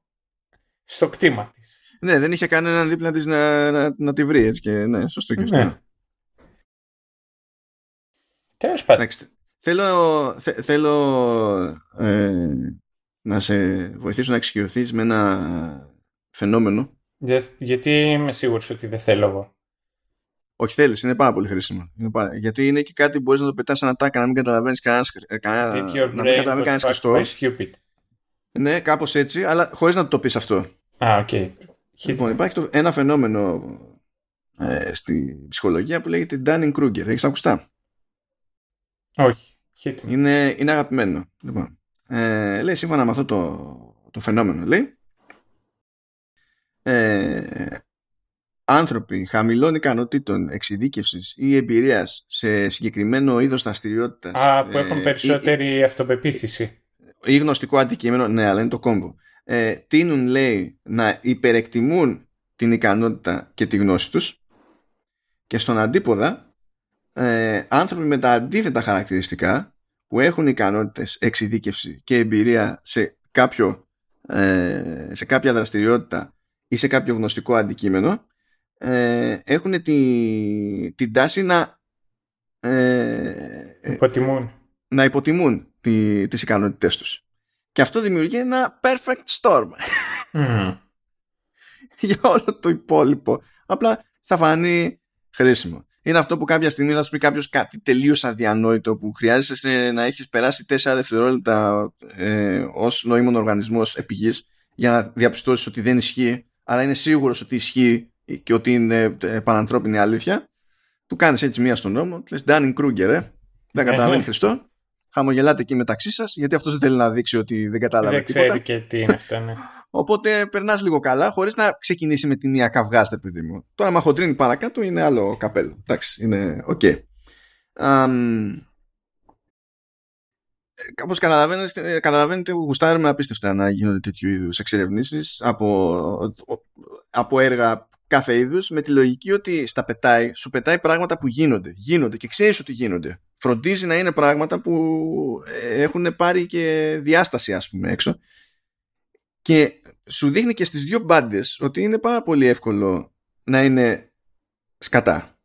S2: στο κτήμα της.
S1: Ναι, δεν είχε κανέναν δίπλα της να, να, να τη βρει έτσι και ναι, σωστό και αυτό.
S2: Ναι. Τέλος πάντων.
S1: Εντάξει, θέλω, θε- θέλω ε, να σε βοηθήσω να εξοικειωθείς με ένα φαινόμενο.
S2: Για- γιατί είμαι σίγουρος ότι δεν θέλω εγώ.
S1: Όχι θέλεις, είναι πάρα πολύ χρήσιμο. Είναι πάρα- Γιατί είναι και κάτι που μπορείς να το πετάς σαν ατάκα, να μην καταλαβαίνεις κανένας, ε, κανένα,
S2: Did your
S1: να μην
S2: brain
S1: καταλαβαίνει
S2: got
S1: κανένας
S2: fucked
S1: Χριστό.
S2: by stupid;
S1: Ναι, κάπως έτσι, αλλά χωρίς να το πεις αυτό.
S2: Α, οκ.
S1: Λοιπόν, υπάρχει το, ένα φαινόμενο ε, στη ψυχολογία που λέγεται Dunning-Kruger. Έχεις ακουστά;
S2: Όχι. Hit me.
S1: Είναι, είναι αγαπημένο. Λοιπόν, ε, λέει σύμφωνα με αυτό το, το φαινόμενο, λέει ε, άνθρωποι χαμηλών ικανοτήτων εξειδίκευσης ή εμπειρίας σε συγκεκριμένο είδος δραστηριότητας.
S2: Α, που έχουν περισσότερη αυτοπεποίθηση.
S1: ή γνωστικό αντικείμενο, ναι, αλλά είναι το κόμπο. Ε, τείνουν, λέει, να υπερεκτιμούν την ικανότητα και τη γνώση τους και στον αντίποδα ε, άνθρωποι με τα αντίθετα χαρακτηριστικά που έχουν ικανότητες, εξειδίκευση και εμπειρία σε, κάποιο, ε, σε κάποια δραστηριότητα ή σε κάποιο γνωστικό αντικείμενο ε, έχουν τη, την τάση να ε,
S2: Υποτιμούν.
S1: να υποτιμούν τη, τις ικανότητές τους. Και αυτό δημιουργεί ένα perfect storm
S2: Μμμ.
S1: για όλο το υπόλοιπο. Απλά θα φανεί χρήσιμο. Είναι αυτό που κάποια στιγμή θα σου πει κάποιος κάτι τελείως αδιανόητο που χρειάζεσαι να έχεις περάσει 4 δευτερόλεπτα ε, ως νοήμων οργανισμός επί γης για να διαπιστώσεις ότι δεν ισχύει, αλλά είναι σίγουρος ότι ισχύει και ότι είναι ε, πανανθρώπινη αλήθεια. Του κάνεις έτσι μία στον ώμο, του λες Dunning Kruger, ε. Δεν καταλαβαίνει Χριστό. Χαμογελάτε εκεί μεταξύ σας, γιατί αυτός δεν θέλει να δείξει ότι δεν κατάλαβε
S2: Δεν
S1: τίποτα.
S2: ξέρει και τι είναι αυτό, ναι.
S1: Οπότε περνάς λίγο καλά, χωρίς να ξεκινήσει με τη μία καυγάς ρε, παιδί μου. Τώρα, άμα χοντρύνει παρακάτω, είναι άλλο καπέλο. Εντάξει, είναι OK. Okay. Κάπως καταλαβαίνετε, καταλαβαίνετε, γουστάρουμε απίστευτα να γίνονται τέτοιου είδους εξερευνήσεις από, από έργα κάθε είδους με τη λογική ότι στα πετάει, σου πετάει πράγματα που γίνονται. Γίνονται και ξέρεις ότι γίνονται. Φροντίζει να είναι πράγματα που έχουν πάρει και διάσταση, ας πούμε, έξω. Και σου δείχνει και στις δύο μπάντες ότι είναι πάρα πολύ εύκολο να είναι σκατά.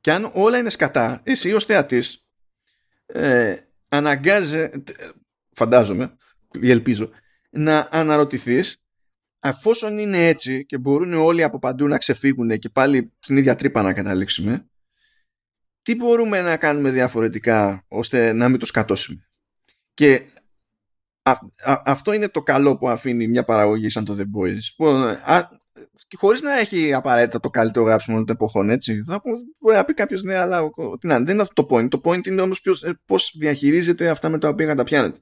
S1: Και αν όλα είναι σκατά, εσύ ως θεατής ε, αναγκάζε, φαντάζομαι ή ελπίζω, να αναρωτηθείς αφόσον είναι έτσι και μπορούν όλοι από παντού να ξεφύγουν και πάλι στην ίδια τρύπα να καταλήξουμε τι μπορούμε να κάνουμε διαφορετικά ώστε να μην το σκατώσουμε; Και Α, α, αυτό είναι το καλό που αφήνει μια παραγωγή σαν το The Boys. Που, α, χωρίς να έχει απαραίτητα το καλύτερο γράψιμο όλων των εποχών, έτσι. Θα, μπορεί να πει κάποιος ναι, αλλά τι να, δεν είναι αυτό το point. Το point είναι όμως πώς διαχειρίζεται αυτά με τα οποία καταπιάνεται.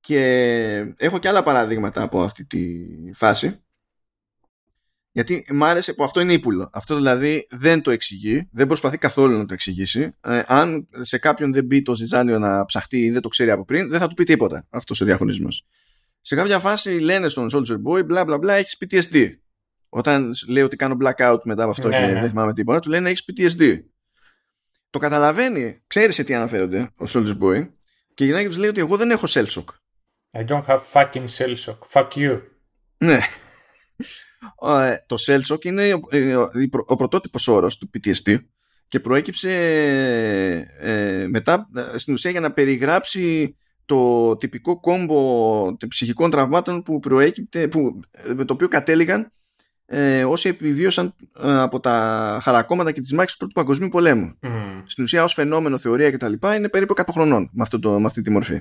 S1: Και έχω και άλλα παραδείγματα από αυτή τη φάση. Γιατί μ' άρεσε που αυτό είναι ύπουλο. Αυτό δηλαδή δεν το εξηγεί, δεν προσπαθεί καθόλου να το εξηγήσει. Ε, αν σε κάποιον δεν μπει το ζυζάνιο να ψαχτεί ή δεν το ξέρει από πριν, δεν θα του πει τίποτα αυτός ο διαχωρισμός. Σε κάποια φάση λένε στον Soldier Boy, μπλα μπλα μπλα, έχεις PTSD. Όταν λέει ότι κάνω blackout μετά από αυτό
S2: Ναι,
S1: και
S2: ναι.
S1: δεν θυμάμαι τίποτα, του λένε έχεις PTSD. Το καταλαβαίνει, ξέρεις σε τι αναφέρονται ο Soldier Boy και γυρνάει και τους λέει ότι εγώ δεν έχω cell shock.
S2: I don't have fucking cell shock. Fuck you.
S1: Ναι. Ε, το cell shock είναι ο, ε, ο, ο πρωτότυπος όρος του PTSD και προέκυψε ε, μετά ε, στην ουσία για να περιγράψει το τυπικό κόμπο ψυχικών τραυμάτων που προέκυπτε, που, με το οποίο κατέληγαν ε, όσοι επιβίωσαν ε, από τα χαρακόμματα και τις μάχες του Πρώτου Παγκοσμίου Πολέμου.
S2: Mm.
S1: Στην ουσία ως φαινόμενο, θεωρία κτλ. είναι περίπου 100 χρονών με, αυτό το, με αυτή τη μορφή.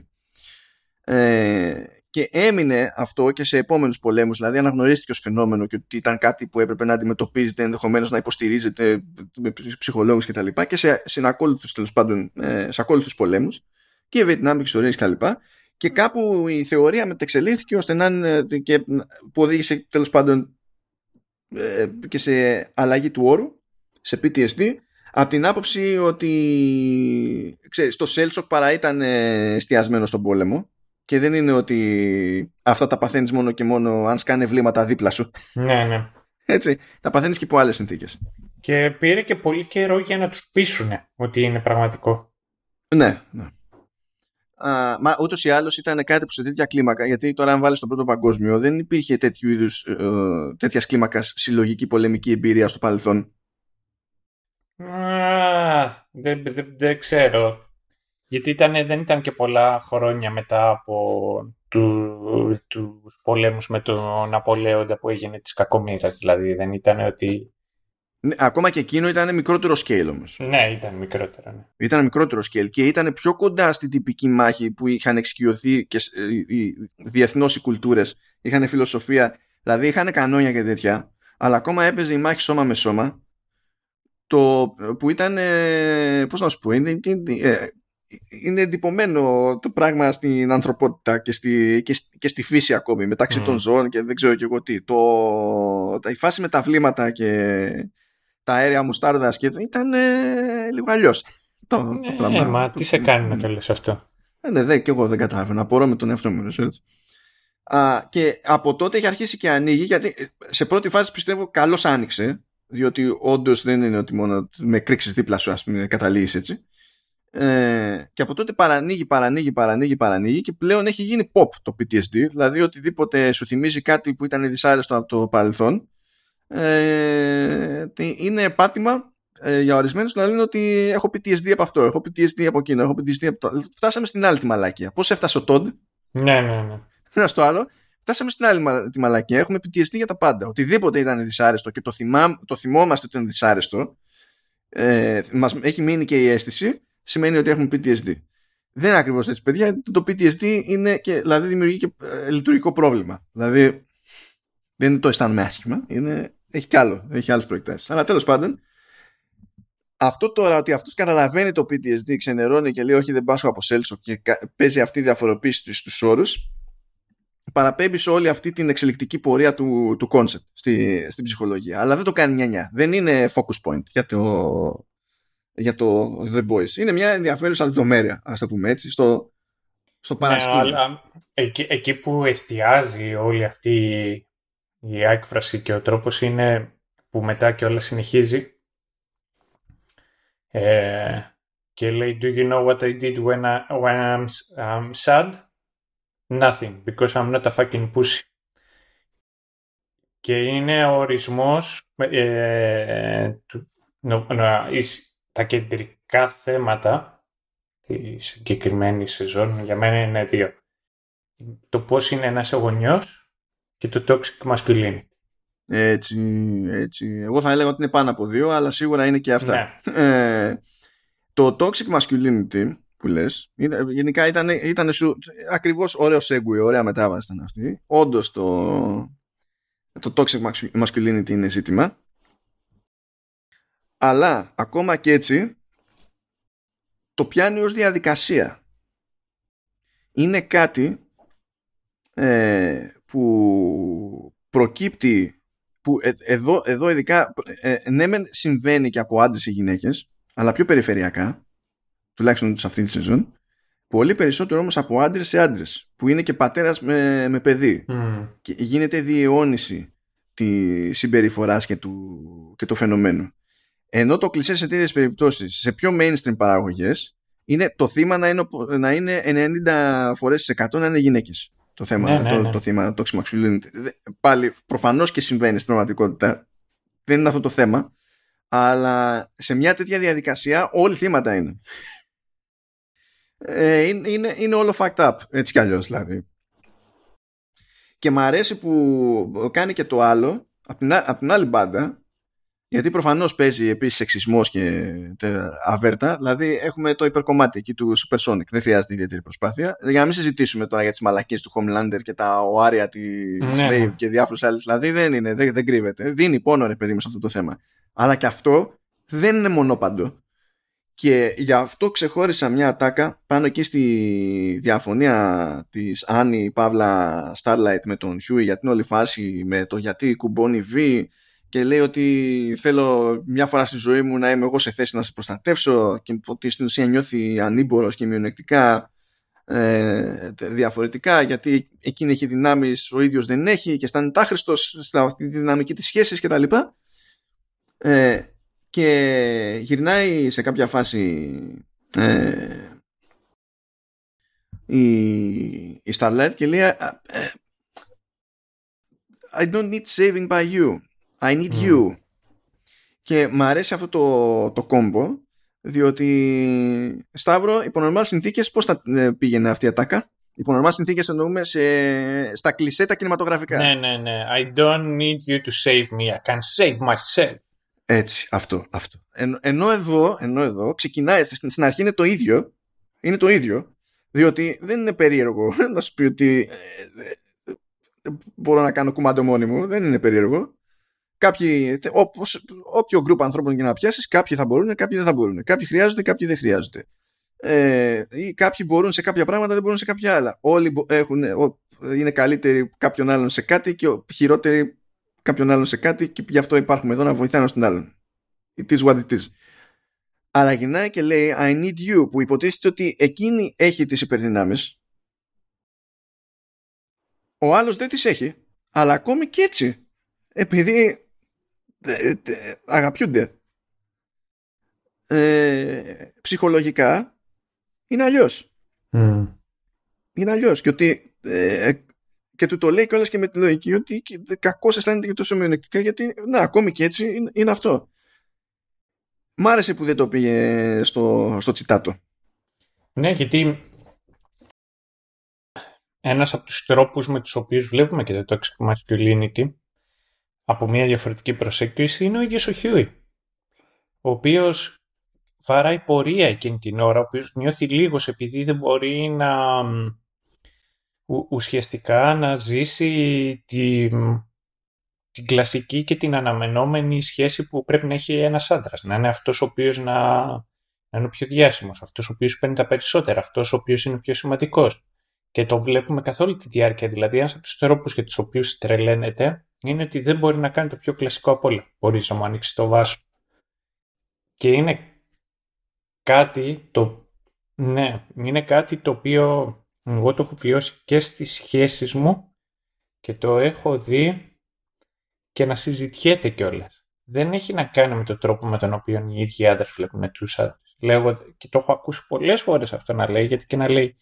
S1: Ε, και έμεινε αυτό και σε επόμενους πολέμους δηλαδή αναγνωρίστηκε ως φαινόμενο και ότι ήταν κάτι που έπρεπε να αντιμετωπίζεται ενδεχομένως να υποστηρίζεται με ψυχολόγους κτλ και, και σε συνακόλουθους τέλος πάντων ε, σε ακόλουθους πολέμους και Βιετνάμ ιστορίες κτλ και, και κάπου η θεωρία μετεξελίχθηκε ώστε να είναι και που οδήγησε τέλος πάντων ε, και σε αλλαγή του όρου σε PTSD από την άποψη ότι ξέρεις, το Σέλτσοκ παρά ήταν εστιασμένο στον πόλεμο και δεν είναι ότι αυτά τα παθαίνεις μόνο και μόνο αν σκάνε βλήματα δίπλα σου.
S2: Ναι, ναι.
S1: Έτσι, τα παθαίνεις και από άλλες συνθήκες.
S2: Και πήρε και πολύ καιρό για να τους πείσουν ότι είναι πραγματικό.
S1: Ναι, ναι. Α, μα ούτως ή άλλως ήταν κάτι που σε τέτοια κλίμακα, γιατί τώρα, αν βάλεις τον πρώτο παγκόσμιο, δεν υπήρχε τέτοιου είδους ε, τέτοιας κλίμακας συλλογική πολεμική εμπειρία στο παρελθόν.
S2: δεν, δεν, δεν ξέρω. Γιατί ήταν, δεν ήταν και πολλά χρόνια μετά από του, τους πολέμους με τον Ναπολέοντα που έγινε της κακομήρας. Δηλαδή δεν ήταν ότι...
S1: Ναι, ακόμα και εκείνο ήταν μικρότερο scale όμως.
S2: Ναι, ήταν μικρότερο. Ναι.
S1: Ήταν μικρότερο scale και ήταν πιο κοντά στην τυπική μάχη που είχαν εξοικειωθεί και διεθνώς οι κουλτούρες, είχαν φιλοσοφία, δηλαδή είχαν κανόνια και τέτοια, αλλά ακόμα έπαιζε η μάχη σώμα με σώμα το που ήταν, ε, πώς να σου πω, είναι, ε, είναι εντυπωμένο το πράγμα στην ανθρωπότητα και στη, και, και στη φύση ακόμη μεταξύ mm. των ζώων και δεν ξέρω και εγώ τι. Το, η φάση με τα βλήματα και τα αέρια μουστάρδας και ήταν ε, λίγο αλλιώς.
S2: Το, ναι, το πράγμα. μα τι σε κάνει να το λες αυτό;
S1: Ε, ναι, δε, και εγώ δεν καταλαβαίνω. Απορώ με τον εαυτό μου. Α, και από τότε έχει αρχίσει και ανοίγει γιατί σε πρώτη φάση πιστεύω καλώς άνοιξε διότι όντως δεν είναι ότι μόνο με κρίξεις δίπλα σου, ας πούμε, καταλήγει έτσι. Ε, και από τότε παρανοίγει, παρανοίγει, παρανοίγει, παρανοίγει και πλέον έχει γίνει pop το PTSD. Δηλαδή οτιδήποτε σου θυμίζει κάτι που ήταν δυσάρεστο από το παρελθόν ε, είναι πάτημα ε, για ορισμένους να λένε ότι έχω PTSD από αυτό, έχω PTSD από εκείνο, έχω PTSD από το. Φτάσαμε στην άλλη τη μαλάκια. Πώς έφτασε ο Τόντ.
S2: Ναι, ναι, ναι.
S1: Ένα στο άλλο. Φτάσαμε στην άλλη τη μαλακία. Έχουμε PTSD για τα πάντα. Οτιδήποτε ήταν δυσάρεστο και το, θυμά, το θυμόμαστε ότι είναι δυσάρεστο, ε, μας έχει μείνει και η αίσθηση, σημαίνει ότι έχουμε PTSD. Δεν είναι ακριβώς έτσι, παιδιά. Το PTSD είναι και, δηλαδή δημιουργεί και ε, λειτουργικό πρόβλημα. Δηλαδή, δεν είναι το αισθάνομαι άσχημα, είναι, έχει κι άλλο, έχει άλλες προεκτάσεις. Αλλά τέλος πάντων, αυτό τώρα ότι αυτός καταλαβαίνει το PTSD, ξενερώνει και λέει Όχι, δεν πάσχω από σέλσο και παίζει αυτή η διαφοροποίηση στους όρους, παραπέμπει σε όλη αυτή την εξελικτική πορεία του, του concept στη, στην ψυχολογία. Αλλά δεν το κάνει νιανιά. Δεν είναι focus point για το, για το The Boys. Είναι μια ενδιαφέρουσα λεπτομέρεια, ας το πούμε έτσι, στο, στο παρασκήνιο. Ναι, αλλά
S2: εκεί, εκεί που εστιάζει όλη αυτή η έκφραση και ο τρόπος είναι που μετά και όλα συνεχίζει ε, και λέει Do you know what I did when, I, when I'm, I'm sad? Nothing, because I'm not a fucking pussy. Και είναι ο ορισμός ε, του, νο, τα κεντρικά θέματα της συγκεκριμένης σεζόν για μένα είναι δύο. Το πώς είναι ένας γονιός και το toxic masculinity.
S1: Έτσι, έτσι. Εγώ θα έλεγα ότι είναι πάνω από δύο, αλλά σίγουρα είναι και αυτά. Ναι. Ε, το toxic masculinity που λες. Γενικά ήταν, ήταν σου, ακριβώς ωραίο segue, ωραία μετάβαση ήταν αυτή. Όντως το, το toxic masculinity είναι ζήτημα. Αλλά ακόμα και έτσι το πιάνει ως διαδικασία. Είναι κάτι ε, που προκύπτει που ε, εδώ, εδώ ειδικά ε, ναι μεν συμβαίνει και από άντρες ή γυναίκες αλλά πιο περιφερειακά τουλάχιστον σε αυτή τη σεζόν, πολύ περισσότερο όμως από άντρες σε άντρες, που είναι και πατέρας με, με παιδί. Και γίνεται διαιώνιση τη συμπεριφοράς και του, και του φαινομένου. Ενώ το κλεισέ σε τέτοιες περιπτώσεις, σε πιο mainstream παραγωγές, είναι το θύμα να είναι, να είναι 90 φορές σε 100 να είναι γυναίκες. Το θέμα, ναι, ναι, το, ναι. το θύμα, το Πάλι προφανώς και συμβαίνει στην πραγματικότητα. Δεν είναι αυτό το θέμα. Αλλά σε μια τέτοια διαδικασία όλοι θύματα είναι ε, είναι, είναι όλο fucked up έτσι κι αλλιώς δηλαδή και μ' αρέσει που κάνει και το άλλο από την, την άλλη μπάντα Γιατί προφανώς παίζει επίσης σεξισμός και αβέρτα. Δηλαδή έχουμε το υπερκομμάτι εκεί του Supersonic. Δεν χρειάζεται ιδιαίτερη προσπάθεια. Για να μην συζητήσουμε τώρα για τις μαλακίες του Homelander και τα οάρια της ναι, Maeve ναι. και διάφορους άλλους. Δηλαδή δεν είναι, δεν, δεν κρύβεται. Δίνει πόνο ρε παιδί μου σε αυτό το θέμα. Αλλά και αυτό δεν είναι μονόπαντο. Και γι' αυτό ξεχώρισα μια ατάκα πάνω εκεί στη διαφωνία της Annie παύλα Starlight με τον Χιούι για την όλη φάση με το γιατί κουμπώνει V και λέει ότι θέλω μια φορά στη ζωή μου να είμαι εγώ σε θέση να σε προστατεύσω και ότι στην ουσία νιώθει ανήμπορος και μειονεκτικά ε, διαφορετικά γιατί εκείνη έχει δυνάμεις ο ίδιος δεν έχει και αισθάνεται άχρηστος στη δυναμική της σχέσης και τα λοιπά. Ε, και γυρνάει σε κάποια φάση ε, η, η Starlight και λέει ε, I don't need saving by you I need you. Και μου αρέσει αυτό το, το κόμπο διότι Σταύρο υπό νορμάλ συνθήκες πώς θα ε, πήγαινε αυτή η ατάκα; Υπό νορμάλ συνθήκες εννοούμε σε, στα κλισέ τα κινηματογραφικά.
S2: Ναι ναι ναι. I don't need you to save me. I can save myself.
S1: Έτσι, αυτό, αυτό. ενώ, εδώ, ενώ εδώ ξεκινάει, στην, αρχή είναι το ίδιο, είναι το ίδιο, διότι δεν είναι περίεργο να σου πει ότι ε, ε, μπορώ να κάνω κουμάντο μόνη μου, δεν είναι περίεργο. Κάποιοι, όπως, όποιο γκρουπ ανθρώπων και να πιάσεις, κάποιοι θα μπορούν, κάποιοι δεν θα μπορούν. Κάποιοι χρειάζονται, κάποιοι δεν χρειάζονται. Ε, ή κάποιοι μπορούν σε κάποια πράγματα, δεν μπορούν σε κάποια άλλα. Όλοι έχουν, είναι καλύτεροι κάποιον άλλον σε κάτι και χειρότεροι κάποιον άλλον σε κάτι και γι' αυτό υπάρχουμε εδώ να βοηθάμε στον άλλον. It is what it is. Αλλά γυρνάει και λέει I need you που υποτίθεται ότι εκείνη έχει τις υπερδυνάμεις ο άλλος δεν τις έχει αλλά ακόμη και έτσι επειδή ε, ε, αγαπιούνται ε, ψυχολογικά είναι αλλιώς mm. είναι αλλιώς και ότι ε, και του το λέει κιόλας και με τη λογική ότι κακό αισθάνεται και τόσο μειονεκτικά γιατί να ακόμη και έτσι είναι, είναι αυτό. Μ' άρεσε που δεν το πήγε στο, στο τσιτάτο.
S2: Ναι, γιατί ένας από τους τρόπους με τους οποίους βλέπουμε και το toxic masculinity από μια διαφορετική προσέγγιση είναι ο ίδιος ο Χιούι ο οποίος βαράει πορεία εκείνη την ώρα, ο οποίος νιώθει λίγος επειδή δεν μπορεί να ουσιαστικά να ζήσει την, την κλασική και την αναμενόμενη σχέση που πρέπει να έχει ένας άντρας. Να είναι αυτός ο οποίος να, να είναι ο πιο διάσημος, αυτός ο οποίος παίρνει τα περισσότερα, αυτός ο οποίος είναι ο πιο σημαντικός. Και το βλέπουμε καθ' όλη τη διάρκεια. Δηλαδή, ένας από τους τρόπους για τους οποίους τρελαίνεται είναι ότι δεν μπορεί να κάνει το πιο κλασικό από όλα. Μπορείς να μου ανοίξεις το βάσο. Και είναι κάτι το. Ναι, είναι κάτι το οποίο εγώ το έχω βιώσει και στις σχέσεις μου και το έχω δει και να συζητιέται κιόλας. Δεν έχει να κάνει με τον τρόπο με τον οποίο οι ίδιοι άντρες βλέπουν τους άντρες. Λέγω, και το έχω ακούσει πολλές φορές αυτό να λέει, γιατί και να λέει,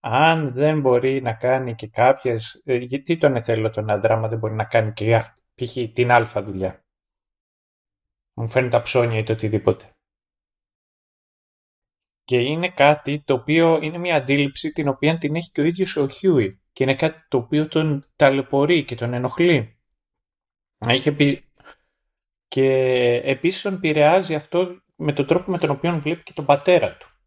S2: αν δεν μπορεί να κάνει και κάποιες. Ε, γιατί τον θέλω τον άντρα, άμα δεν μπορεί να κάνει και π.χ. την αλφα δουλειά. Μου φέρνει τα ψώνια ή το οτιδήποτε. Και είναι κάτι το οποίο είναι μια αντίληψη την οποία την έχει και ο ίδιος ο Χιούι. Και είναι κάτι το οποίο τον ταλαιπωρεί και τον ενοχλεί. Είχε πει... Και επίσης τον επηρεάζει αυτό με τον τρόπο με τον οποίο βλέπει και τον πατέρα του.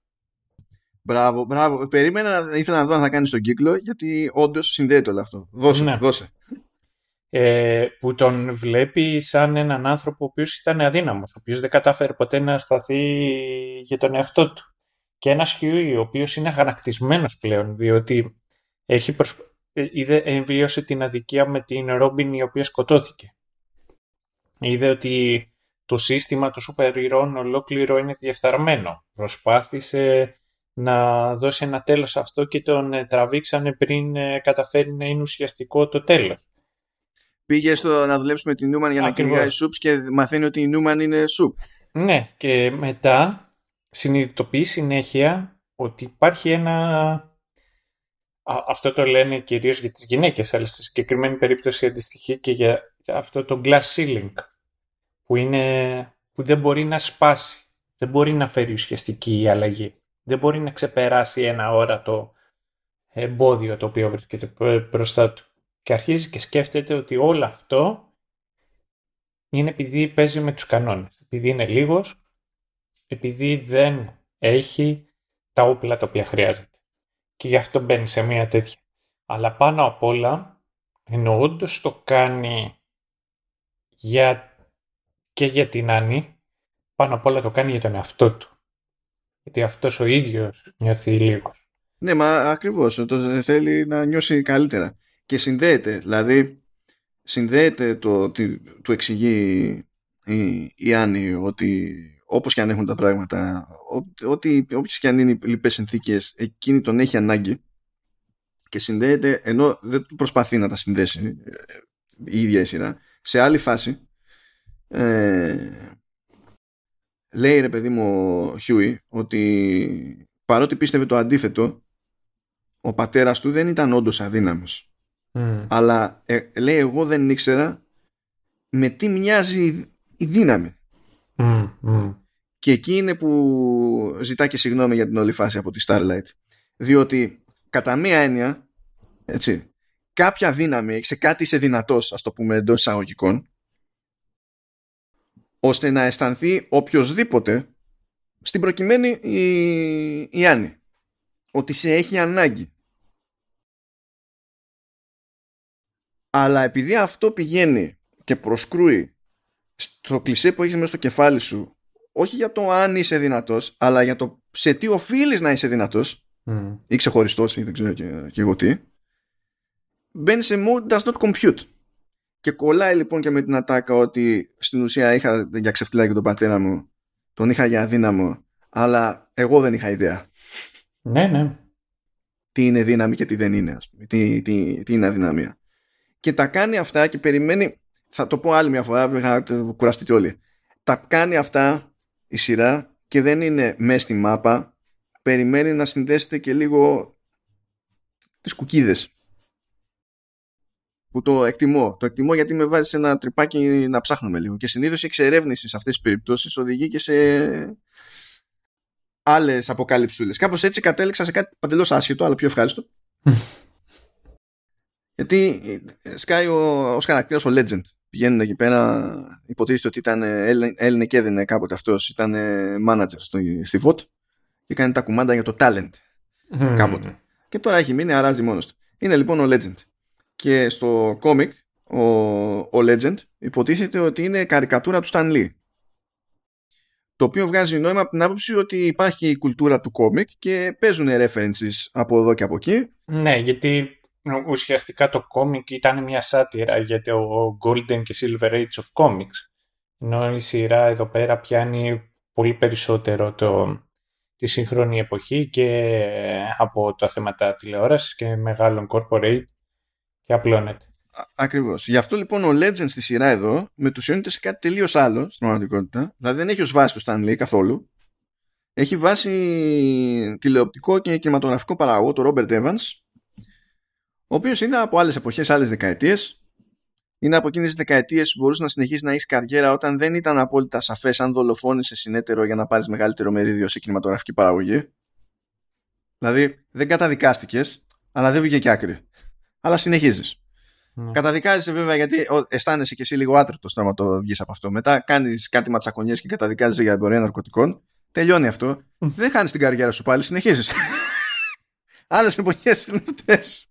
S1: Μπράβο, μπράβο. Περίμενα, ήθελα να δω αν θα κάνει τον κύκλο, γιατί όντως συνδέεται όλο αυτό. Δώσε, ναι. δώσε.
S2: Ε, που τον βλέπει σαν έναν άνθρωπο ο οποίος ήταν αδύναμος, ο οποίος δεν κατάφερε ποτέ να σταθεί για τον εαυτό του και ένας Χιούι ο οποίος είναι αγανακτισμένος πλέον διότι έχει προσ... Ε, είδε, βίωσε την αδικία με την Ρόμπιν η οποία σκοτώθηκε. Είδε ότι το σύστημα των σούπερ ολόκληρο είναι διεφθαρμένο. Προσπάθησε να δώσει ένα τέλος σε αυτό και τον ε, τραβήξανε πριν ε, καταφέρει να είναι ουσιαστικό το τέλος.
S1: Πήγε στο να δουλέψει με την Νούμαν για να κυνηγάει σουπ και μαθαίνει ότι η Νούμαν είναι σουπ.
S2: Ναι, και μετά συνειδητοποιεί συνέχεια ότι υπάρχει ένα... Αυτό το λένε κυρίως για τις γυναίκες, αλλά στη συγκεκριμένη περίπτωση αντιστοιχεί και για αυτό το glass ceiling, που, είναι... που δεν μπορεί να σπάσει, δεν μπορεί να φέρει ουσιαστική αλλαγή, δεν μπορεί να ξεπεράσει ένα όρατο εμπόδιο το οποίο βρίσκεται μπροστά του. Και αρχίζει και σκέφτεται ότι όλο αυτό είναι επειδή παίζει με τους κανόνες. Επειδή είναι λίγος, επειδή δεν έχει τα όπλα τα οποία χρειάζεται. Και γι' αυτό μπαίνει σε μια τέτοια. Αλλά πάνω απ' όλα, ενώ όντω το κάνει για... και για την Άννη, πάνω απ' όλα το κάνει για τον εαυτό του. Γιατί αυτός ο ίδιος νιώθει λίγος.
S1: Ναι, μα ακριβώς. Το θέλει να νιώσει καλύτερα. Και συνδέεται. Δηλαδή, συνδέεται το, του εξηγεί η, η Άννη ότι όπως και αν έχουν τα πράγματα, ότι όποιες και αν είναι οι λοιπές συνθήκες, εκείνη τον έχει ανάγκη και συνδέεται, ενώ δεν προσπαθεί να τα συνδέσει ε, η ίδια η σειρά, σε άλλη φάση ε, λέει ρε παιδί μου ο Χιούι ότι παρότι πίστευε το αντίθετο ο πατέρας του δεν ήταν όντως αδύναμος. Αλλά ε, λέει εγώ δεν ήξερα με τι μοιάζει η δύναμη. Και εκεί είναι που ζητά και συγγνώμη για την όλη φάση από τη Starlight. Διότι κατά μία έννοια έτσι, κάποια δύναμη σε κάτι είσαι δυνατός ας το πούμε εντός εισαγωγικών ώστε να αισθανθεί οποιοδήποτε στην προκειμένη η, η Άννη ότι σε έχει ανάγκη αλλά επειδή αυτό πηγαίνει και προσκρούει στο κλισέ που έχεις μέσα στο κεφάλι σου όχι για το αν είσαι δυνατός αλλά για το σε τι οφείλεις να είσαι δυνατός mm. ή ξεχωριστός ή δεν ξέρω και, και εγώ τι μπαίνεις σε mode does not compute και κολλάει λοιπόν και με την ατάκα ότι στην ουσία είχα για ξεφτυλάκι τον πατέρα μου, τον είχα για αδύναμο, αλλά εγώ δεν είχα ιδέα.
S2: Ναι, ναι.
S1: Τι είναι δύναμη και τι δεν είναι, ας πούμε. Τι, τι, τι είναι αδυναμία. Και τα κάνει αυτά και περιμένει, θα το πω άλλη μια φορά, να κουραστείτε όλοι. Τα κάνει αυτά η σειρά και δεν είναι μέσα στη μάπα, περιμένει να συνδέσετε και λίγο τις κουκίδες που το εκτιμώ. Το εκτιμώ γιατί με βάζει σε ένα τρυπάκι να ψάχνουμε λίγο. Και συνήθως η εξερεύνηση σε αυτές τις περιπτώσεις οδηγεί και σε άλλες αποκάλυψούλε. Κάπως έτσι κατέληξα σε κάτι παντελώς άσχετο, αλλά πιο ευχάριστο. γιατί ε, σκάει ο, ως χαρακτήρας ο Legend. Πηγαίνουν εκεί πέρα, υποτίθεται ότι ήταν Έλληνε και έδινε κάποτε αυτός, ήταν manager στο, στη VOT και κάνει τα κουμάντα για το talent κάποτε. Και τώρα έχει μείνει, αράζει μόνος του. Είναι λοιπόν ο Legend και στο κόμικ ο, ο Legend υποτίθεται ότι είναι καρικατούρα του Stan Lee το οποίο βγάζει νόημα από την άποψη ότι υπάρχει η κουλτούρα του κόμικ και παίζουν references από εδώ και από εκεί.
S2: Ναι, γιατί ουσιαστικά το κόμικ ήταν μια σάτυρα για το Golden και Silver Age of Comics. Ενώ η σειρά εδώ πέρα πιάνει πολύ περισσότερο το, τη σύγχρονη εποχή και από τα θέματα τηλεόρασης και μεγάλων corporate και απλώνεται.
S1: Ακριβώς. Γι' αυτό λοιπόν ο Legend στη σειρά εδώ μετουσιώνεται σε κάτι τελείως άλλο στην πραγματικότητα. Δηλαδή δεν έχει ως βάση το Stanley καθόλου. Έχει βάση τηλεοπτικό και κινηματογραφικό παραγωγό, το Robert Evans, ο οποίος είναι από άλλες εποχές, άλλες δεκαετίες. Είναι από εκείνες τις δεκαετίες που μπορούσε να συνεχίσει να έχεις καριέρα όταν δεν ήταν απόλυτα σαφές αν δολοφόνησε συνέτερο για να πάρεις μεγαλύτερο μερίδιο σε κινηματογραφική παραγωγή. Δηλαδή δεν καταδικάστηκες, αλλά δεν βγήκε άκρη αλλά συνεχίζεις. Ναι. Καταδικάζεσαι βέβαια γιατί αισθάνεσαι και εσύ λίγο άτρετο να το βγεις από αυτό. Μετά κάνεις κάτι ματσακονιές και καταδικάζεσαι για εμπορία ναρκωτικών. Τελειώνει αυτό. Δεν χάνεις την καριέρα σου πάλι, συνεχίζεις. Άλλες εποχές είναι αυτές.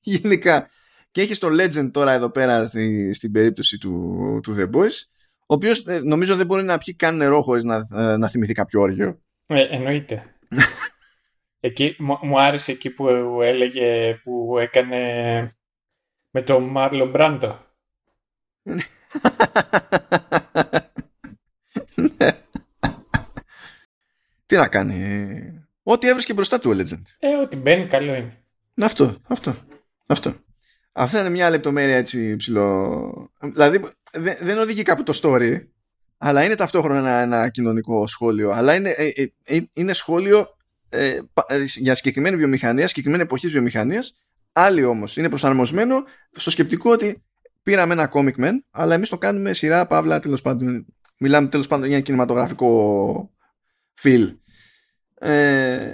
S1: Γενικά. Και έχεις το Legend τώρα εδώ πέρα στη, στην περίπτωση του, του The Boys, ο οποίος ε, νομίζω δεν μπορεί να πιει καν νερό χωρίς να, ε, να θυμηθεί κάποιο όργιο.
S2: Ε, εννοείται. Εκεί, μου άρεσε εκεί που έλεγε που έκανε με τον Μάρλο Μπράντο.
S1: Τι να κάνει. Ό,τι έβρισκε μπροστά του ο Legend.
S2: Ε, ό,τι μπαίνει καλό είναι.
S1: Αυτό, αυτό, αυτό. Αυτά είναι μια λεπτομέρεια έτσι ψηλό. Δηλαδή δεν οδηγεί κάπου το story, αλλά είναι ταυτόχρονα ένα, ένα κοινωνικό σχόλιο. Αλλά είναι, ε, ε, ε είναι σχόλιο ε, ε, για συγκεκριμένη βιομηχανία, συγκεκριμένη εποχή βιομηχανίας. Άλλοι όμως είναι προσαρμοσμένο στο σκεπτικό ότι πήραμε ένα comic men, αλλά εμείς το κάνουμε σειρά παύλα τέλος πάντων. Μιλάμε τέλος πάντων για ένα κινηματογραφικό feel. Ε,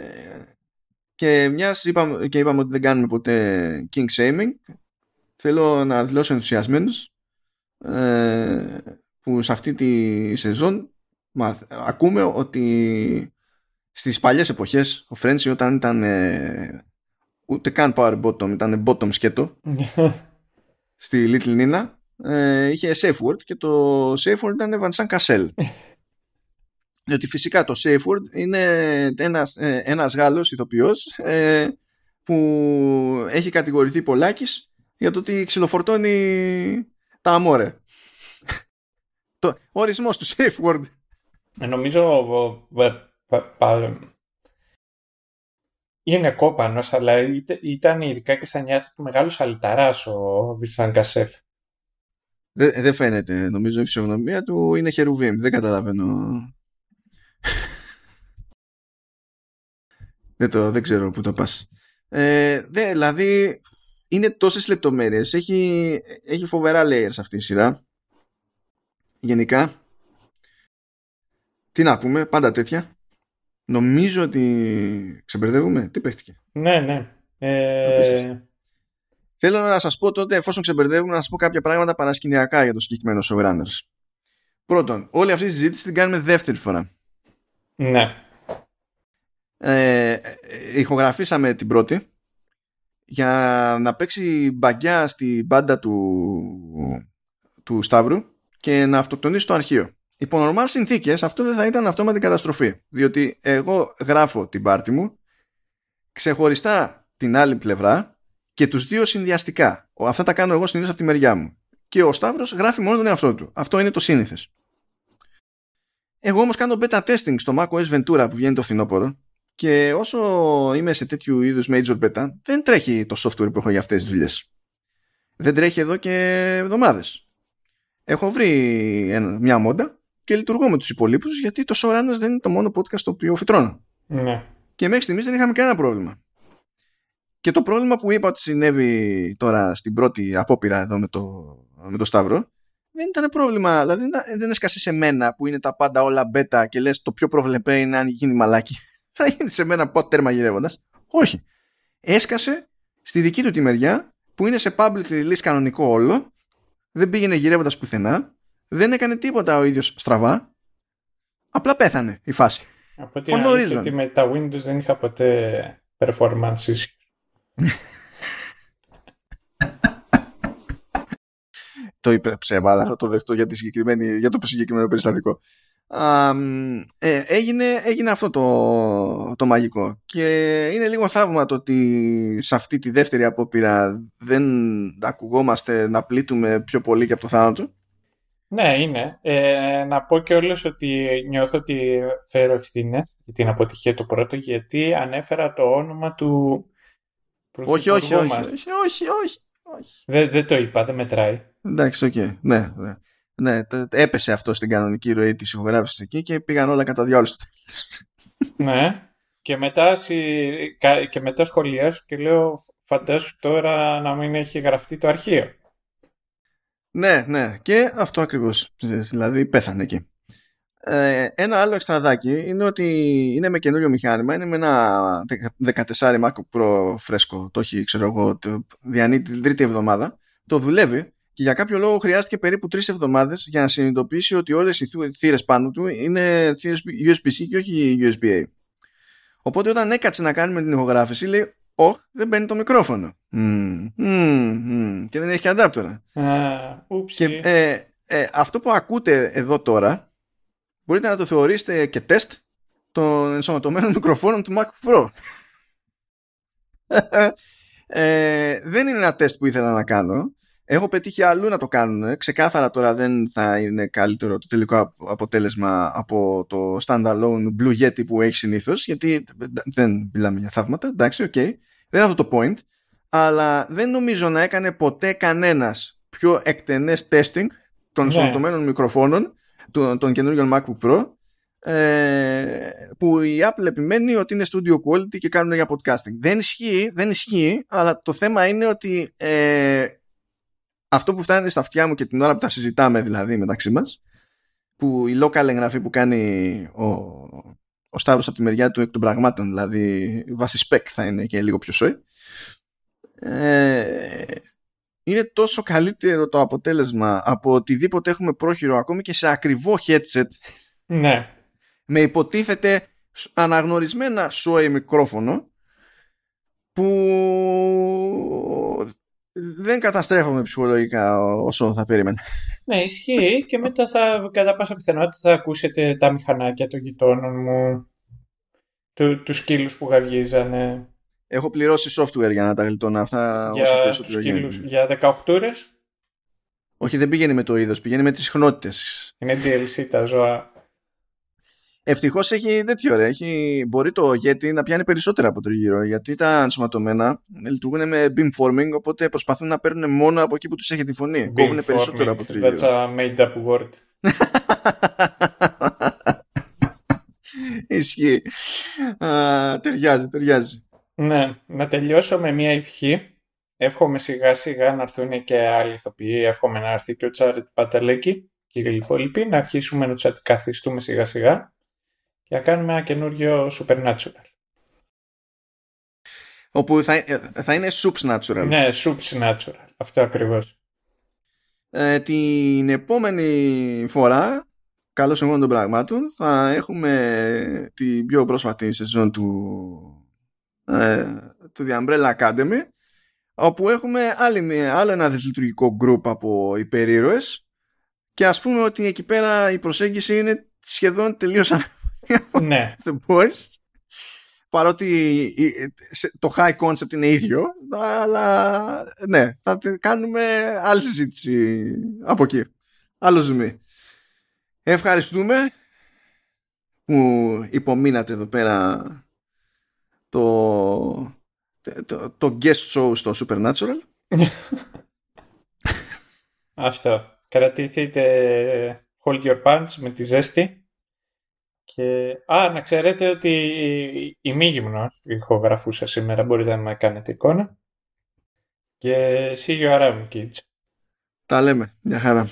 S1: και μιας είπαμε, και είπαμε ότι δεν κάνουμε ποτέ king shaming, θέλω να δηλώσω ενθουσιασμένος ε, που σε αυτή τη σεζόν ακούμε ότι στις παλιές εποχές ο Φρέντσι όταν ήταν ε, ούτε καν power bottom ήταν bottom σκέτο στη Little Nina ε, είχε safe word και το safe word ήταν Vincent Cassel διότι φυσικά το safe word είναι ένας, ε, ένας Γάλλος ηθοποιός ε, που έχει κατηγορηθεί πολλάκις για το ότι ξυλοφορτώνει τα αμόρε. το ορισμός του safe word.
S2: Ε, νομίζω είναι κόπανος, αλλά ήταν ειδικά και στα νιάτα του μεγάλου σαλιταράς ο Βίσαν Κασέλ.
S1: Δεν φαίνεται. Νομίζω η φυσιογνωμία του είναι χερουβίμ. Δεν καταλαβαίνω. δεν, το, δεν ξέρω πού το πας. Ε, δε, δηλαδή είναι τόσες λεπτομέρειες. Έχει, έχει φοβερά layers αυτή η σειρά. Γενικά. Τι να πούμε, πάντα τέτοια. Νομίζω ότι ξεμπερδεύουμε. Τι παίχτηκε;
S2: Ναι, ναι. Ε...
S1: Θέλω να σας πω τότε, εφόσον ξεμπερδεύουμε, να σας πω κάποια πράγματα παρασκηνιακά για το συγκεκριμένο showrunners. Πρώτον, όλη αυτή τη συζήτηση την κάνουμε δεύτερη φορά.
S2: Ναι.
S1: Ε, ηχογραφήσαμε την πρώτη για να παίξει μπαγκιά στην μπάντα του, του Σταύρου και να αυτοκτονήσει το αρχείο. Υπό νορμάλ συνθήκες αυτό δεν θα ήταν αυτόματη καταστροφή. Διότι εγώ γράφω την πάρτη μου ξεχωριστά την άλλη πλευρά και τους δύο συνδυαστικά. Αυτά τα κάνω εγώ συνήθως από τη μεριά μου. Και ο Σταύρος γράφει μόνο τον εαυτό του. Αυτό είναι το σύνηθες. Εγώ όμως κάνω beta testing στο macOS Ventura που βγαίνει το φθινόπωρο και όσο είμαι σε τέτοιου είδους major beta δεν τρέχει το software που έχω για αυτές τις δουλειές. Δεν τρέχει εδώ και εβδομάδες. Έχω βρει μια μόντα και λειτουργώ με τους υπολείπους γιατί το Showrunners δεν είναι το μόνο podcast το οποίο φυτρώνω.
S2: Ναι.
S1: Και μέχρι στιγμής δεν είχαμε κανένα πρόβλημα. Και το πρόβλημα που είπα ότι συνέβη τώρα στην πρώτη απόπειρα εδώ με το, με το Σταύρο δεν ήταν πρόβλημα. Δηλαδή δεν έσκασε σε μένα που είναι τα πάντα όλα μπέτα και λες το πιο προβλεπέ είναι αν γίνει μαλάκι. Θα γίνει σε μένα πότε τέρμα γυρεύοντας. Όχι. Έσκασε στη δική του τη μεριά που είναι σε public release κανονικό όλο. Δεν πήγαινε γυρεύοντας πουθενά. Δεν έκανε τίποτα ο ίδιος στραβά. Απλά πέθανε η φάση.
S2: Από ό,τι ότι με τα Windows δεν είχα ποτέ performance
S1: το είπε ψέμα, αλλά θα το δεχτώ για, τη για το συγκεκριμένο περιστατικό. ε, έγινε, έγινε αυτό το, το μαγικό και είναι λίγο θαύμα το ότι σε αυτή τη δεύτερη απόπειρα δεν ακουγόμαστε να πλήττουμε πιο πολύ και από το θάνατο
S2: ναι είναι ε, να πω και όλες ότι νιώθω ότι φέρω ευθύνε για την αποτυχία του πρώτου γιατί ανέφερα το όνομα του
S1: όχι, όχι, όχι, όχι, όχι, όχι, όχι.
S2: Δεν, δεν το είπα, δεν μετράει.
S1: Εντάξει, οκ. Okay. Ναι, ναι. Ναι, έπεσε αυτό στην κανονική ροή της ηχογράφησης εκεί και πήγαν όλα κατά διάολο στο
S2: Ναι. Και μετά, και μετά σχολιάζω και λέω φαντάσου τώρα να μην έχει γραφτεί το αρχείο.
S1: Ναι, ναι. Και αυτό ακριβώς. Δηλαδή πέθανε εκεί. Ε, ένα άλλο εξτραδάκι είναι ότι είναι με καινούριο μηχάνημα, είναι με ένα 14 Mac Pro φρέσκο, το έχει ξέρω εγώ, το διανύει την τρίτη εβδομάδα, το δουλεύει και για κάποιο λόγο χρειάστηκε περίπου τρεις εβδομάδες για να συνειδητοποιήσει ότι όλες οι θύρες πάνω του είναι θύρες USB-C και όχι USB-A. Οπότε όταν έκατσε να κάνουμε την ηχογράφηση λέει «Ω, δεν μπαίνει το μικρόφωνο». Mm, mm, και δεν έχει και αντάπτορα.
S2: Uh,
S1: και ε, ε, αυτό που ακούτε εδώ τώρα μπορείτε να το θεωρήσετε και τεστ των ενσωματωμένων μικροφώνων του Mac Pro. ε, δεν είναι ένα τεστ που ήθελα να κάνω. Έχω πετύχει αλλού να το κάνουν. Ξεκάθαρα τώρα δεν θα είναι καλύτερο το τελικό αποτέλεσμα από το standalone Blue Yeti που έχει συνήθως γιατί δεν μιλάμε για θαύματα. Εντάξει, OK. Okay. Δεν είναι αυτό το point. Αλλά δεν νομίζω να έκανε ποτέ κανένας πιο εκτενές testing των ναι. ενσωματωμένων μικροφώνων των, των καινούργιων MacBook Pro ε, που η Apple επιμένει ότι είναι studio quality και κάνουν για podcasting. Δεν ισχύει, δεν ισχύει, αλλά το θέμα είναι ότι ε, αυτό που φτάνει στα αυτιά μου και την ώρα που τα συζητάμε δηλαδή μεταξύ μας που η local εγγραφή που κάνει ο, ο Σταύρος από τη μεριά του εκ των πραγμάτων δηλαδή βάσει spec θα είναι και λίγο πιο σοϊ ε, είναι τόσο καλύτερο το αποτέλεσμα από οτιδήποτε έχουμε πρόχειρο ακόμη και σε ακριβό headset
S2: Ναι.
S1: με υποτίθεται αναγνωρισμένα σόι μικρόφωνο που δεν καταστρέφομαι ψυχολογικά όσο θα περίμενα.
S2: Ναι, ισχύει και μετά θα, κατά πάσα πιθανότητα θα ακούσετε τα μηχανάκια των γειτόνων μου, του, τους σκύλους που γαυγίζανε.
S1: Έχω πληρώσει software για να τα γλιτώνω αυτά όσο
S2: Για,
S1: περισσότερο
S2: τους σκύλους,
S1: γίνεται.
S2: για 18 ώρες;
S1: Όχι, δεν πηγαίνει με το είδος, πηγαίνει με τις συχνότητες.
S2: Είναι DLC τα ζώα.
S1: Ευτυχώς έχει τέτοιο ρε. Έχει, μπορεί το Yeti να πιάνει περισσότερα από τριγύρω γιατί τα ενσωματωμένα λειτουργούν με beamforming οπότε προσπαθούν να παίρνουν μόνο από εκεί που τους έχει τη φωνή. Κόβουν
S2: Beamforming.
S1: περισσότερο από
S2: That's
S1: τριγύρω.
S2: a made up word.
S1: Ισχύει. Α, ταιριάζει, ταιριάζει.
S2: Ναι, να τελειώσω με μια ευχή. Εύχομαι σιγά σιγά να έρθουν και άλλοι ηθοποιοί. Εύχομαι να έρθει και ο Τσάρετ Παντελέκη και οι υπόλοιποι. Να αρχίσουμε να τους αντικαθιστούμε σιγά σιγά και να κάνουμε ένα καινούριο Supernatural.
S1: Όπου θα, ε, θα είναι soups natural.
S2: Ναι, Supernatural. Αυτό ακριβώς.
S1: Ε, την επόμενη φορά, καλώς εγώ των πραγμάτων, θα έχουμε την πιο πρόσφατη σεζόν του, ε, του The Umbrella Academy, όπου έχουμε άλλη, μια- άλλο ένα δυσλειτουργικό group από υπερήρωες. Και ας πούμε ότι εκεί πέρα η προσέγγιση είναι σχεδόν τελείως
S2: ναι,
S1: The Boys. Παρότι η- σε- το high concept είναι ίδιο αλλά ναι θα τε- κάνουμε άλλη συζήτηση από εκεί. Άλλο ζουμί. Ευχαριστούμε που υπομείνατε εδώ πέρα το, το, το guest show στο Supernatural
S2: αυτό. Κρατηθείτε hold your punch με τη ζέστη. Και... Α, να ξέρετε ότι η μη γυμνός ηχογραφούσα σήμερα, μπορείτε να με κάνετε εικόνα. Και see you around, kids.
S1: τα λέμε μια χαρά